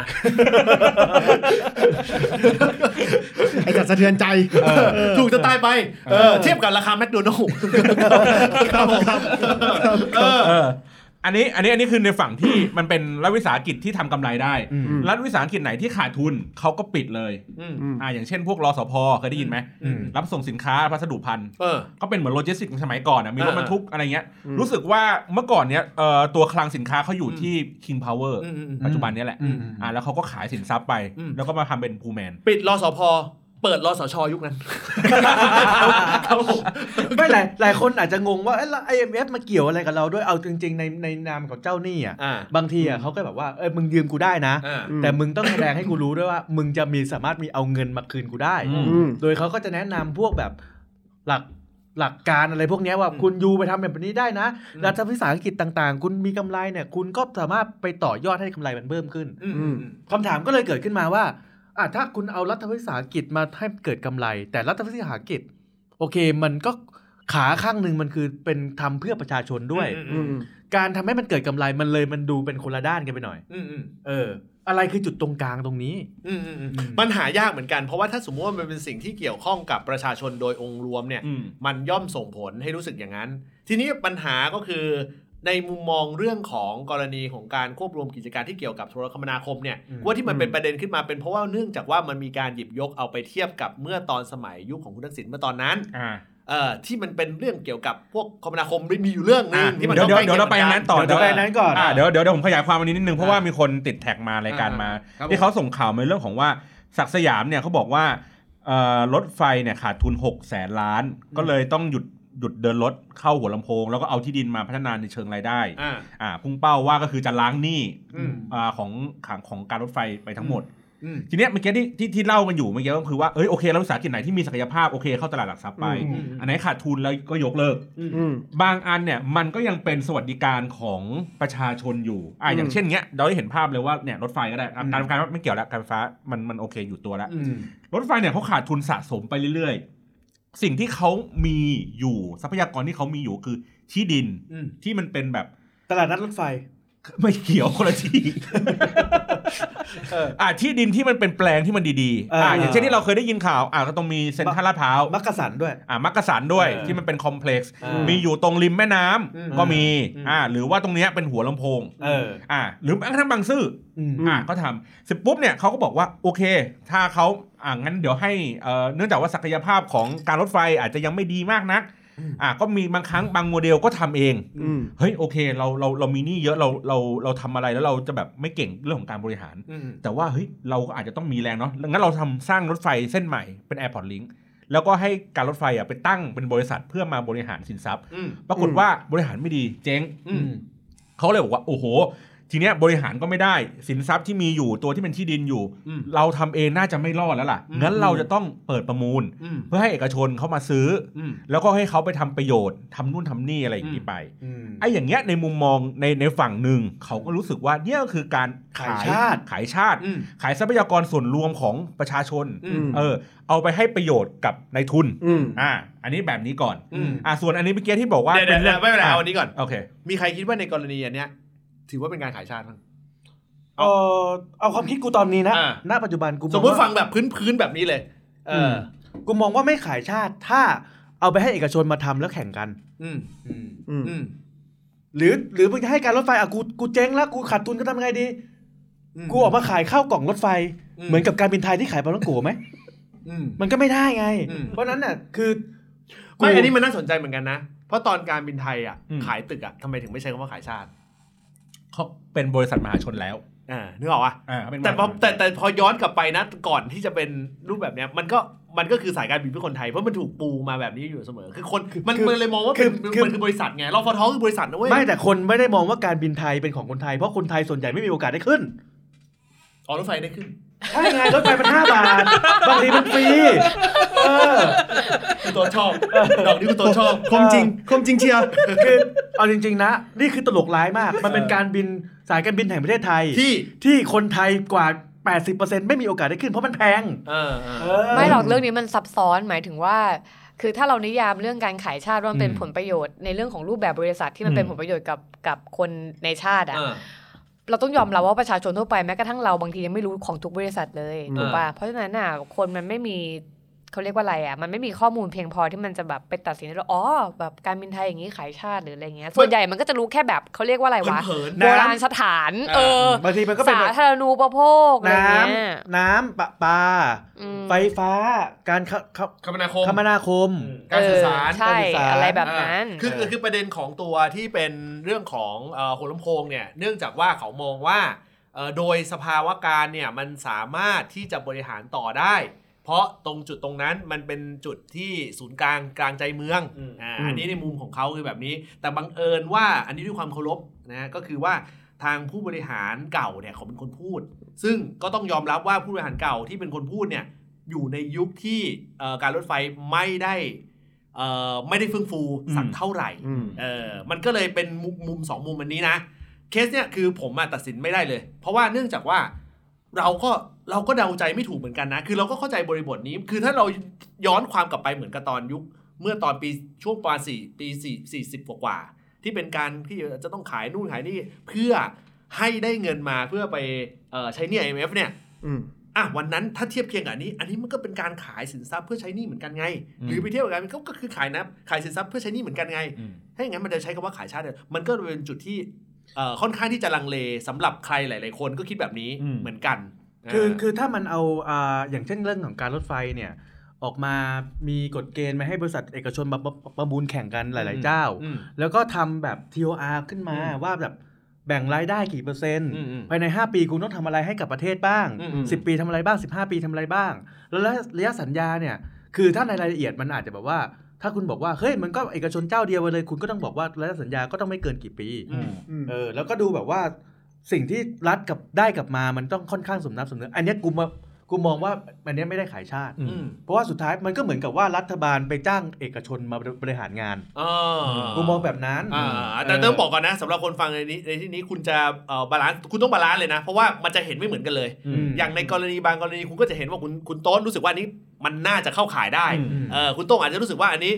ไอ้จัดสะเทือนใจถูกจะตายไปเออเทียบกับราคาแมคโดนัลล์ครับผมเออเอออันนี้อันนี้อันนี้คือในฝั่งที่มันเป็นรัฐวิสาหกิจที่ทำกำไรได้อืมรัฐวิสาหกิจไหนที่ขาดทุนเขาก็ปิดเลยอืมอ่าอย่างเช่นพวกรสพเคยได้ยินไหมอืมรับส่งสินค้าพัสดุพันธุ์เออก็เป็นเหมือนโลจิสติกส์สมัยก่อนอะมีรถอ่าบรรทุกอะไรเงี้ยอืมรู้สึกว่าเมื่อก่อนเนี้ยเอ่อตัวคลังสินค้าเขาอยู่ที่ King Power อืมอืมอืมปัจจุบันเนี้ยแหละอืมอ่าแล้วเขาก็ขายสินทรัพย์ไปอืมแล้วก็มาทำเป็นพูแมน ปิดรสพ เปิดรสชยุคนั้นครับผมไม่หลายหลายคนอาจจะงงว่าเอ้ยแล้ว IMF มาเกี่ยวอะไรกับเราด้วยเอาจริง ๆ ในในนามของเจ้าหนี้อะอ่าบางทีอะเขาก็แบบว่าเอ้ยมึงยืมกูได้นะอ่าอืมแต่มึงต้องแสดงให้กูรู้ด้วยว่า มึงจะมีสามารถมีเอาเงินมาคืนกูได้อืมอืมโดยเขาก็จะแนะนำพวกแบบหลักหลักการอะไรพวกเนี้ยว่าอืมคุณยูไปทำแบบนี้ได้นะอืมรัฐวิสาหกิจต่างๆ คุณมีกำไรเนี่ย คุณก็สามารถไปต่อยอดให้กำไรมันเพิ่มขึ้นอืมอืมคำถามก็เลยเกิดขึ้นมาว่า อะถ้าคุณเอารัฐวิสาหกิจมาให้เกิดกำไร แต่รัฐวิสาหกิจ โอเค มันก็ขาข้างหนึ่งมันคือเป็นทำเพื่อประชาชนด้วยอืมอืมการทำให้มันเกิดกำไรมันเลยมันดูเป็นคนละด้านกันไปหน่อยอืมอืมเออ อะไรคือจุดตรงกลางตรงนี้อืมอืมอืมมันหายากเหมือนกันเพราะว่าถ้าสมมติว่ามันเป็นสิ่งที่เกี่ยวข้องกับประชาชนโดยองค์รวมเนี่ยอืมมันย่อมส่งผลให้รู้สึกอย่างนั้น ทีนี้ปัญหาก็คือ ในมุมมองเรื่องของกรณีของการควบรวมกิจการที่เกี่ยวกับโทรคมนาคมเนี่ยอืมว่าที่มันเป็นประเด็นขึ้นมาเป็นเพราะว่าเนื่องจากว่ามันมีการหยิบยกเอาไปเทียบกับเมื่อตอนสมัยยุคของคุณทักษิณเมื่อตอนนั้นอ่าเอ่อที่มันเป็นเรื่องเกี่ยวกับพวกคมนาคมมีอยู่เรื่องหนึงอะที่มันเดี๋ยวก็เดี๋ยวใกล้เดี๋ยวเราไปคียงนั้นต่อเดี๋ยวไปนั้นก่อนอ่าเดี๋ยวเดี๋ยวเดี๋ยวผมขยายความวันนี้นิดนึงเพราะว่ามีคนติดแท็กมารายการมาครับที่เขาส่งข่าวมาเรื่องของว่าศักดิ์สยามเนี่ยเขาบอกว่าเอ่อรถไฟเนี่ยขาดทุน6กแสนล้าน ก็เลยต้องหยุด หยุดเดินรถเข้าหัวลำโพง แล้วก็เอาที่ดินมาพัฒนาในเชิงรายได้อ่าอ่าพุ่งเป้าว่าก็คือจะล้างหนี้อืมอ่าของของของการรถไฟไปทั้งหมดอืมทีเนี้ยเมื่อกี้ที่ที่ที่เล่ากันอยู่เมื่อกี้ก็คือว่าเอ้ยโอเคแล้ววิสาหกิจไหนที่มีศักยภาพโอเคเข้าตลาดหลักทรัพย์ไปอืมอันไหนขาดทุนแล้วก็ยกเลิกอืมบางอันเนี่ยมันก็ยังเป็นสวัสดิการของประชาชนอยู่อ่าอืมอย่างเช่นเงี้ยเราได้เห็นภาพเลยว่าเนี่ยรถไฟก็ได้อะการไฟฟ้าไม่เกี่ยวแล้วการไฟฟ้ามันมันโอเคอยู่ตัวแล้วอืมรถไฟเนี่ยเขาขาดทุนสะสมไปเรื่อยๆ สิ่งที่เขามีอยู่ทรัพยากรที่เขามีอยู่คือที่ดินอืมที่มันเป็นแบบตลาดนัดรถไฟ ไม่เกี่ยวคนละที่อ่าที่ดินที่มันเป็นแปลงที่มันดีๆเอออ่อ่าอย่างเช่นที่เราเคยได้ยินข่าวอ่าก็ต้องมีเซ็นทรัลลาดพร้าวมักกะสันด้วยอ่ามักกะสันด้วยเออที่มันเป็นคอมเพล็กซ์เออมีอยู่ตรงริมแม่น้ำอืมก็มีอืมอ่าหรือว่าตรงเนี้ยเป็นหัวลำโพงเอออ่าหรือแม้กระทั่งบางซื่ออืมอืมอ่าก็ทำเสร็จปุ๊บเนี่ยเขาก็บอกว่าโอเค ถ้าเขาอ่างั้นเดี๋ยวให้เอ่อเนื่องจากว่าศักยภาพของการรถไฟอาจจะยังไม่ดีมากนัก อ่าก็มีบางครั้งบางโมเดลก็ทำเองอืมเฮ้ยโอเค เราเราเรามีหนี้เยอะเราเราเราทำอะไรแล้วเราจะแบบไม่เก่งเรื่องของการบริหารอืมแต่ว่าเฮ้ยเราก็อาจจะต้องมีแรงเนาะงั้นเราทำสร้างรถไฟเส้นใหม่เป็น Airport Link แล้วก็ให้การรถไฟอะไปตั้งเป็นบริษัทเพื่อมาบริหารสินทรัพย์อืมปรากฏว่าบริหารไม่ดีเจ๊งอืมเขาเลยบอกว่าโอ้โห ทีเนี้ยบริหารก็ไม่ได้ สินทรัพย์ที่มีอยู่ตัวที่เป็นที่ดินอยู่ อืม เราทำเองน่าจะไม่รอดแล้วล่ะอืมงั้นเราจะต้องเปิดประมูล อืมเพื่อให้เอกชนเขามาซื้อออืม แล้วก็ให้เขาไปทำประโยชน์ทำนู่นทำนี่อะไรอย่างนี้ไปอืม ไอ้อย่างเงี้ยในมุมมองในในฝั่งหนึ่งเขาก็รู้สึกว่าเนี่ยก็คือการขายชาติ ขายชาติ อืม ขายทรัพยากรส่วนรวมของประชาชน อืม เออ เอาไปให้ประโยชน์กับนายทุน อืม อ่า อันนี้แบบนี้ก่อน อืม อ่า ส่วนอันนี้เมื่อกี้ที่บอกว่าเดี๋ยวเดี๋ยวเรื่องไม่เป็นไระเอาอันนี้ก่อน โอเค มีใครคิดว่าในกรณีอันเนี้ย ถือว่าเป็นการขายชาติมั้งเออเอาความคิดกูตอนนี้นะอ่า ณปัจจุบันกูสมมติว่าฟังแบบพื้นๆแบบนี้เลยเออกูมองว่าไม่ขายชาติ ถ้าเอาไปให้เอกชนมาทำแล้วแข่งกัน อืมอืมอืมหรือหรือมึงจะให้การรถไฟอะกูกูเจ๊งแล้วกูขาดทุนก็ทำยังไงดีกูออกมาขายข้าวกล่องรถไฟ อืม เหมือนกับการบินไทยที่ขายปลาท้องโกะไหม อืม มันก็ไม่ได้ไง อืม เพราะฉะนั้นน่ะคือไม่อันนี้มันน่าสนใจเหมือนกันนะ เพราะตอนการบินไทยอะ อืม ขายตึกอะทำไมถึงไม่ใช้คำว่าขายชาติ เขาเป็นบริษัทมหาชนแล้วอ่านึกออกปะอ่าเป็นแต่พอมหาชนแต่แต่พอย้อนกลับไปนะก่อนที่จะเป็นรูปแบบเนี้ยมันก็มันก็คือสายการบินเพื่อคนไทยเพราะมันถูกปูมาแบบนี้อยู่เสมอ คือคนมันคือมันเลยมองว่าเป็นคือคือมันคือบริษัทไงรฟทคือบริษัทนะเว้ยไม่แต่คนไม่ได้มองว่าการบินไทยเป็นของคนไทยเพราะคนไทยส่วนใหญ่ไม่มีโอกาสได้ขึ้นอ๋อรถไฟได้ขึ้น ใช่ไงรถไฟมันห้าบาท บางทีมันฟรีเออคือตัวชอบดอกนี้คือตัวชอบคมจริงคมจริงเชียวคือเอาจริง ๆ นะ นี่คือตลกร้ายมาก มันเป็นการบินสายการบินแห่งประเทศไทยที่ที่คนไทยกว่า 80%ไม่มีโอกาสได้ขึ้นเพราะมันแพงเออเออเออไม่หรอกเรื่องนี้มันซับซ้อนหมายถึงว่าคือถ้าเรานิยามเรื่องการขายชาติว่ามันเป็นอืมผลประโยชน์ในเรื่องของรูปแบบบริษัทที่มันเป็นอืมผลประโยชน์กับกับคนในชาติอะ เออเราต้องยอมรับว่าประชาชนทั่วไปแม้กระทั่งเราบางทียังไม่รู้ของทุกบริษัทเลยอืมถูกป่ะเพราะฉะนั้นน่ะคนมันไม่มี เขาเรียกว่าอะไรอะมันไม่มีข้อมูลเพียงพอที่มันจะแบบไปตัดสินได้ว่าอ๋อแบบการบินไทยอย่างนี้ขายชาติหรืออะไรเงี้ยส่วนใหญ่มันก็จะรู้แค่แบบเขาเรียกว่าอะไรวะเผินโบราณสถานเออบางทีมันก็เป็นสาแบบธารณูปโภคอะไรน้เงี้ยำน้ำประปาอืมไฟฟ้า การเข้าเข้าคมนาคมคมนาคม การสื่อสารเออใช่การสื่อสารอะไรแบบนั้นอ่าคือคือคือประเด็นของตัวที่เป็นเรื่องของเอ่อหัวลำโพงเนี่ยเนื่องจากว่าเขามองว่าเอ่อโดยสภาวะการเนี่ยมันสามารถที่จะบริหารต่อได้ เพราะตรงจุดตรงนั้นมันเป็นจุดที่ศูนย์กลางกลางใจเมืองอืมอ่าอันนี้ในมุมของเขาคือแบบนี้ แต่บังเอิญว่าอันนี้ด้วยความเคารพนะก็คือว่าทางผู้บริหารเก่าเนี่ยเขาเป็นคนพูด ซึ่งก็ต้องยอมรับว่าผู้บริหารเก่าที่เป็นคนพูดเนี่ยอยู่ในยุคที่เอ่อการรถไฟไม่ได้เอ่อไม่ได้เฟื่องฟูสักเท่าไหร่อืมเออมันก็เลยเป็นมุมมุมสองมุมอันนี้นะ เคสเนี่ยคือผมอะตัดสินไม่ได้เลย เพราะว่าเนื่องจากว่าเราก็ เราก็เดาใจไม่ถูกเหมือนกันนะ คือเราก็เข้าใจบริบทนี้ คือถ้าเราย้อนความกลับไปเหมือนกับตอนยุค เมื่อตอนปีช่วงประมาณสี่ปีสี่สี่สิบกว่าๆที่เป็นการที่จะต้องขายนู่นขายนี่เพื่อให้ได้เงินมาเพื่อไปเอ่อใช้หนี่ IMF เนี่ยอืมอะวันนั้นถ้าเทียบเคียงกับอันนี้ อันนี้มันก็เป็นการขายสินทรัพย์เพื่อใช้หนี้เหมือนกันไง หรือไปเทียบกับการก็ก็คือขายนะขายสินทรัพย์เพื่อใช้หนี้เหมือนกันไงอืมถ้าอย่างนั้นมันจะใช้คำว่าขายชาติเนี่ยมันก็เป็นจุดที่เอ่อค่อนข้างที่จะลังเลสำหรับใครหลาย ๆ คนก็คิดแบบนี้อืมเหมือนกัน คือเคือถ้ามันเอาอ่าอย่างเช่นเรื่องของการรถไฟเนี่ยออกมามีกฎเกณฑ์มาให้บริษัทเอกชนมาประประมูลแข่งกันหลาย ๆ เจ้าอืมแล้วก็ทำแบบ TOR ขึ้นมาอืมว่าแบบแบ่งรายได้กี่เปอร์เซ็นต์อืมอืมภายใน 5 ปีคุณต้องทำอะไรให้กับประเทศบ้างอืมอืม10 ปีทำอะไรบ้าง 15 ปีทำอะไรบ้าง แล้วระยะสัญญาเนี่ย คือถ้าในรายละเอียดมันอาจจะแบบว่า ถ้าคุณบอกว่าเฮ้ยมันก็เอกชนเจ้าเดียวไปเลย คุณก็ต้องบอกว่าระยะสัญญาก็ต้องไม่เกินกี่ปีอืมอืมเออแล้วก็ดูแบบว่า สิ่งที่รัฐกับได้กลับมามันต้องค่อนข้างสมน้ำสมเนื้ออันเนี้ยกูมากูมองว่าอันเนี้ยไม่ได้ขายชาติอืมอืมเพราะว่าสุดท้ายมันก็เหมือนกับว่ารัฐบาลไปจ้างเอกชนมาบริหารงานอ่ากูมองแบบนั้นอ่าแต่ต้องบอกก่อนนะสำหรับคนฟังในนี้ในที่นี้คุณจะเอ่อ balance คุณต้อง balance เลยนะ เพราะว่ามันจะเห็นไม่เหมือนกันเลยอืมอย่างในกรณีบางกรณีคุณก็จะเห็นว่าคุณคุณโต๊ดรู้สึกว่าอันนี้มันน่าจะเข้าขายได้อืมเออคุณโต้งอาจจะรู้สึกว่าอันนี้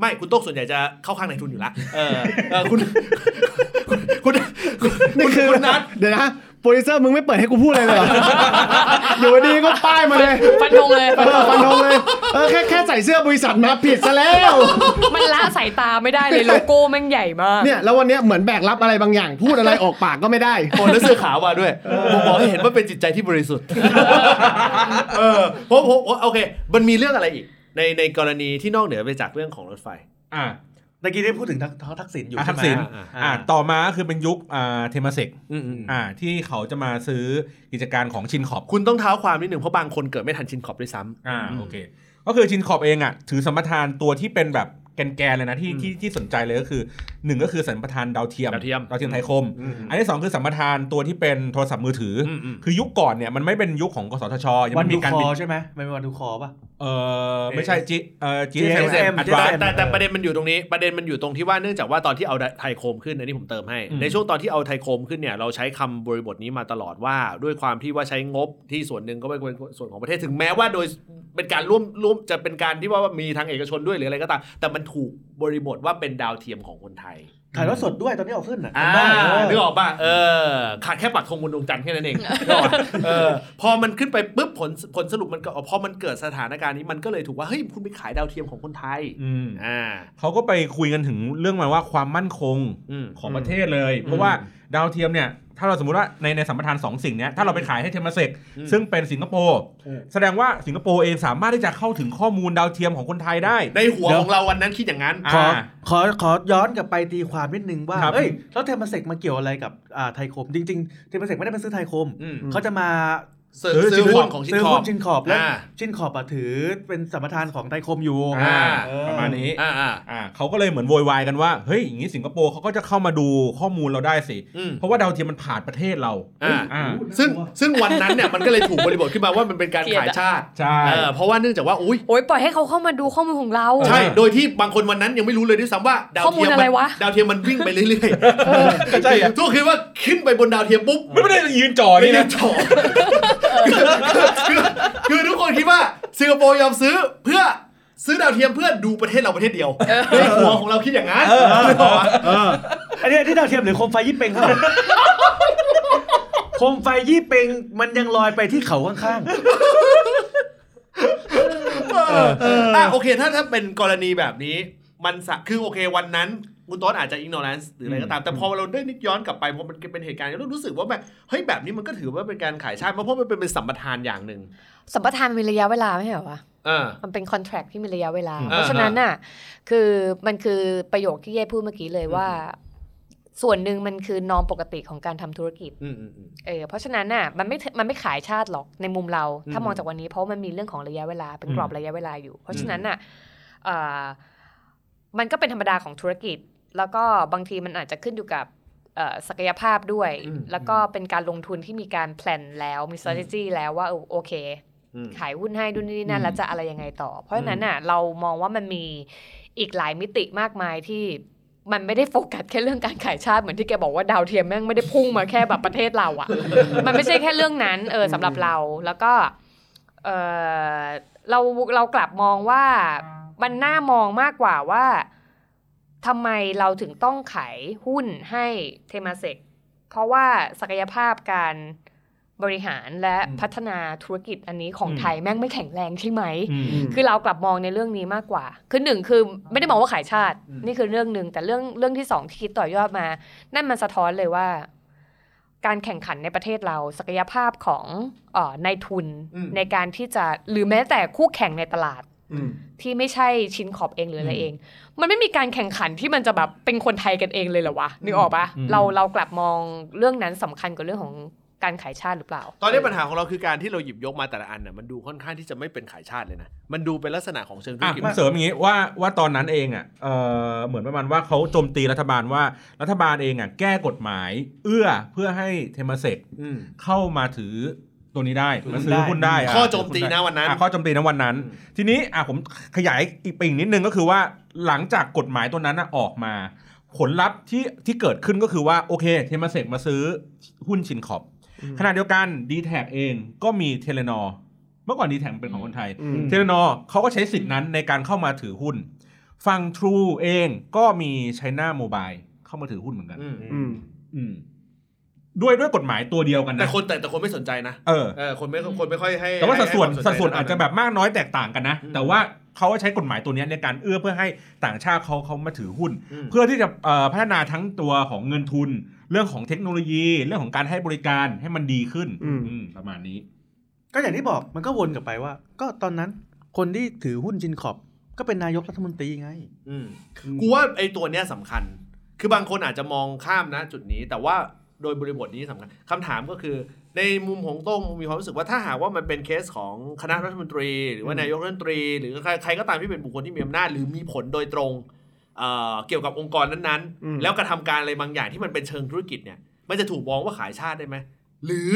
ไม่คุณโต้งส่วนใหญ่จะเข้าข้างในทุนอยู่แล้วเออเออคุณคุณคุณคุณนี่คือคุณนัทเดี๋ยวนะโปรดิวเซอร์มึงไม่เปิดให้กูพูดอะไรเลยเหรออยู่ดีก็ป้ายมาเลยฟันธงเลยเออฟันธงเลยเออแค่แค่ใส่เสื้อบริษัทมาผิดซะแล้ว มันละสายตาไม่ได้เลยโลโก้แม่งใหญ่มากเนี่ยแล้ววันเนี้ยเหมือนแบกรับอะไรบางอย่าง พูดอะไรออกปากก็ไม่ได้โอนแล้วเสื้อขาวมาด้วยผมบอกให้เห็นว่าเป็นจิตใจที่บริสุทธิ์เออเพราะเพราะเพราะโอเค มันมีเรื่องอะไรอีก ในในกรณีที่นอกเหนือไปจากเรื่องของรถไฟ อ่าตะกี้ได้พูดถึงทักทักษิณอยู่อะใช่ทักไหมษิณอ่าอ่าต่อมาก็คือเป็นยุคอ่าเทมเซกอืมอืมอ่าที่เขาจะมาซื้อกิจการของชินขอบคุณต้องเท้าความนิดหนึ่งเพราะบางคนเกิดไม่ทันชินขอบด้วยซ้ำอ่าโอเค ก็คือชินขอบเองอะถือสมรทานตัวที่เป็นแบบแกนๆเลยนะที่ที่ที่สนใจเลยก็คือ หนึ่งก็คือสัมปทานดาวเทียมดาวเทียมดาวเทียมไทยคมอืมอันที่สองคือสัมปทานตัวที่เป็นโทรศัพท์มือถืออมอืมคือยุคก่อนเนี่ยมันไม่เป็นยุคของกสทชยังวันไม่ดูมีการคอบินใช่ไหมมันเป็นวันดูคอป่ะเออไม่ใช่จีเอ่อ GSM GSM แต่ Advanced แต่แต่ประเด็นมันอยู่ตรงนี้ประเด็นมันอยู่ตรงที่ว่าเนื่องจากว่าตอนที่เอาไทยโคมขึ้นอันนี้ผมเติมให้อืมในช่วงตอนที่เอาไทยโคมขึ้นเนี่ยเราใช้คำบริบทนี้มาตลอดว่า ด้วยความที่ว่าใช้งบที่ส่วนหนึ่งก็เป็นส่วนของประเทศถึงแม้ว่าโดยเป็นการร่วมร่วมจะเป็นการที่ว่ามีทางเอกชนด้วยหรืออะไรก็ตามแต่มันถูก บริบทว่าเป็นดาวเทียมของคนไทยถ่ายทอดสดด้วยตอนนี้เอาขึ้นอะอ่าจำได้เออนึกออกป่ะเออขาดแค่ปักธงบนดวงจันทร์แค่นั้นเองนึกออกปะเออพอมันขึ้นไปปุ๊บผลผลสรุปมันก็พอมันเกิดสถานการณ์นี้มันก็เลยถูกว่าเฮ้ยคุณไปขายดาวเทียมของคนไทยอืมอ่าเขาก็ไปคุยกันถึงเรื่องมาว่าความมั่นคงอืมของประเทศเลย เพราะว่าดาวเทียมเนี่ย ถ้าเราสมมติว่าในในสัมปทานสองสิ่งเนี้ยถ้าเราไปขายให้เทมเซกอืมซึ่งเป็นสิงคโปร์อืมแสดงว่าสิงคโปร์เองสามารถที่จะเข้าถึงข้อมูลดาวเทียมของคนไทยได้ ในหัวของเราวันนั้นคิดอย่างนั้นอ่าขอขอขอย้อนกลับไปตีความนิดนึงว่าครับเอ้ยแล้วเทมเซกมาเกี่ยวอะไรกับอ่าไทยคม จริง ๆ เทมเซกไม่ได้มาซื้อไทยคมอืมเขาจะมา ซื้อซื้อซื้อชิ้นหุ้นของชิ้นซื้อขอหุ้บนชินขอบแล้วอ่าชินขอบอะถือเป็นสัมปทานของไทยคมอยู่อ่าเออประมาณนี้อ่าอ่าอ่าเขาก็เลยเหมือนโวยวายกันว่าเฮ้ยอย่างนี้สิงคโปร์เขาก็จะเข้ามาดูข้อมูลเราได้สิอืมเพราะว่าดาวเทียมมันผ่านประเทศเราอ่าอ่าซึ่งซึ่งวันนั้นเนี่ยมันก็เลยถูกบริบทขึ้นมาว่ามันเป็นการเกลียดขายอะชาติใช่เออเพราะว่าเนื่องจากว่าอุ้ยโอ้ยปล่อยให้เขาเข้ามาดูข้อมูลของเรา ใช่ โดยที่บางคนวันนั้นยังไม่รู้เลยด้วยซ้ำว่าดาวเทียมข้อมูลอะไรมันวะดาวเทียมมันวิ่งไปเรื่อยก็ใช่อะๆทุกคือว่าขึ้นไปบนดาวเทียมปุ๊บไม่ได้ยืนจ่อไม่นี่ได้นะจอ คือคือทุกคนคิดว่าสิงคโปร์ยอมซื้อเพื่อซื้อดาวเทียมเพื่อดูประเทศเราประเทศเดียวในหัวของเราคิดอย่างนั้นนึกออกปะเอออันนี้ที่ดาวเทียมหรือโคมไฟยี่เปงครับโคมไฟยี่เปงมันยังลอยไปที่เขาข้างอะโอเคถ้าถ้าเป็นกรณีแบบนี้ มันสะคือโอเควันนั้น คุณต้นอาจจะ ignorance หรืออะไรก็ตาม แต่พอเราได้นึกย้อนกลับไปพอมันเป็นเหตุการณ์เรารู้สึกว่าแบบเฮ้ยแบบนี้มันก็ถือว่าเป็นการขายชาติ เพราะมันเป็นเป็นสัมปทานอย่างหนึ่งสัมปทานมีระยะเวลาไม่ใช่เหรอวะเออมันเป็นคอนแทรคที่มีระยะเวลาอืมเพราะฉะนั้นน่ะคือมันคือประโยคที่เย่พูดเมื่อกี้เลยว่า ส่วนหนึ่งมันคือนอมปกติของการทำธุรกิจอืมอืมอืมเออเพราะฉะนั้นน่ะมันไม่มันไม่ขายชาติหรอกในมุมเรา ถ้าอืมมองจากวันนี้เพราะมันมีเรื่องของระยะเวลาเป็นกรอบระยะเวลาอยู่ เพราะฉะนั้นน่ะเอ่อมันก็เป็นธรรมดาของธุรกิจ แล้วก็บางทีมันอาจจะขึ้นอยู่กับเอ่อศักยภาพด้วยอืมแล้วก็เป็นการลงทุนที่มีการ plan แล้วมี strategy แล้วว่าเออโอเคอืมขายหุ้นให้ด้วยนี่นั่นอืมแล้วจะอะไรยังไงต่อ เพราะฉะนั้นน่ะเรามองว่ามันมีอีกหลายมิติมากมายที่มันไม่ได้โฟกัสแค่เรื่องการขายชาติเหมือนที่แกบอกว่าดาวเทียมแม่งไม่ได้พุ่งมาแค่แบบประเทศเราอะมันไม่ใช่แค่เรื่องนั้นเออสำหรับเราแล้วก็เออเราเรากลับมองว่ามันน่ามองมากกว่าว่า ทำไมเราถึงต้องขายหุ้นให้เทมาเซกเพราะว่าศักยภาพการบริหารและพัฒนาธุรกิจอันนี้ของอืมไทยแม่งไม่แข็งแรงใช่ไหมอืมคือเรากลับมองในเรื่องนี้มากกว่า คือหนึ่งคือไม่ได้มองว่าขายชาติ นี่คือเรื่องหนึ่งแต่เรื่องเรื่องที่สองที่คิดต่อยอดมา นั่นมันสะท้อนเลยว่า การแข่งขันในประเทศเรา ศักยภาพของเอ่อนายทุนอืมในการที่จะหรือแม้แต่คู่แข่งในตลาดอืม ที่ไม่ใช่ชิ้นขอบเองหรืออะไรเอง มันไม่มีการแข่งขันที่มันจะแบบเป็นคนไทยกันเองเลยเหรอวะนึกออกปะอืมเราเรากลับมองเรื่องนั้นสำคัญกว่าเรื่องของการขายชาติหรือเปล่า ตอนนี้ปัญหาของเราคือการที่เราหยิบยกมาแต่ละอันน่ะมันดูค่อนข้างที่จะไม่เป็นขายชาติเลยนะ มันดูเป็นลักษณะของเชิงธุรอะกิจมาเสริมอย่างนี้ว่าว่าตอนนั้นเองอะเออเหมือนประมาณว่าเขาโจมตีรัฐบาลว่ารัฐบาลเองอะแก้กฎหมาย เอื้อเพื่อให้เทมาเส็กอืมเข้ามาถือ ตัวนี้ได้ถือมาซื้อหุ้นได้อะข้อโจมตีนะวันนั้นอะข้อโจมตีนะวันนั้น ทีนี้อะผมขยายอีกไปอีกนิดนึงก็คือว่าหลังจากกฎหมายตัวนั้นอะออกมา ผลลัพธ์ที่ที่เกิดขึ้นก็คือว่าโอเคเทมาเส็กมาซื้อหุ้นชินคอร์ปขณะเดียวกัน d t แทเองก็มีเทเลนอร์เมื่อก่อน d t แทเป็นของคนไทยอืมเทเลนอเขาก็ใช้สิทธินั้นในการเข้ามาถือหุ้นฝั่ง True เองก็มี China Mobile เข้ามาถือหุ้นเหมือนกันอืมอืมอืม ด้วยด้วยกฎหมายตัวเดียวกันแต่นะคนแต่แต่คนไม่สนใจนะเออเออคนไม่คนไม่ค่อยให้ แต่ว่าสัดส่วนให้ควมสัดส่วนใอาจจะแบบมากน้อยแตกต่างกันนะอืมแต่ว่าเขาใช้กฎหมายตัวเนี้ยในการเอื้อเพื่อให้ต่างชาติเขาเขามาถือหุ้นอืมเพื่อที่จะเอ่อพัฒนาทั้งตัวของเงินทุน เรื่องของเทคโนโลยี เรื่องของการให้บริการให้มันดีขึ้นอืมอืมประมาณนี้ๆก็อย่างที่บอกมันก็วนกลับไปว่า ก็ตอนนั้นคนที่ถือหุ้นชินขอบก็เป็นนายกรัฐมนตรีไงอืมกูว่าไอ้ตัวเนี้ยสำคัญ คือบางคนอาจจะมองข้ามนะจุดนี้แต่ว่า โดยบริบทนี้สำคัญคำถามก็คือ ในมุมของโต้งมีความรู้สึกว่าถ้าหากว่ามันเป็นเคสของคณะรัฐมนตรี หรือว่านายกรัฐมนตรี หรือใครใครก็ตามที่เป็นบุคคลที่มีอำนาจหรือมีผลโดยตรงเอ่อเกี่ยวกับองค์กรนั้นอืมๆแล้วกระทำการอะไรบางอย่างที่มันเป็นเชิงธุรกิจเนี่ยมันจะถูกมองว่าขายชาติได้ไหมหรือ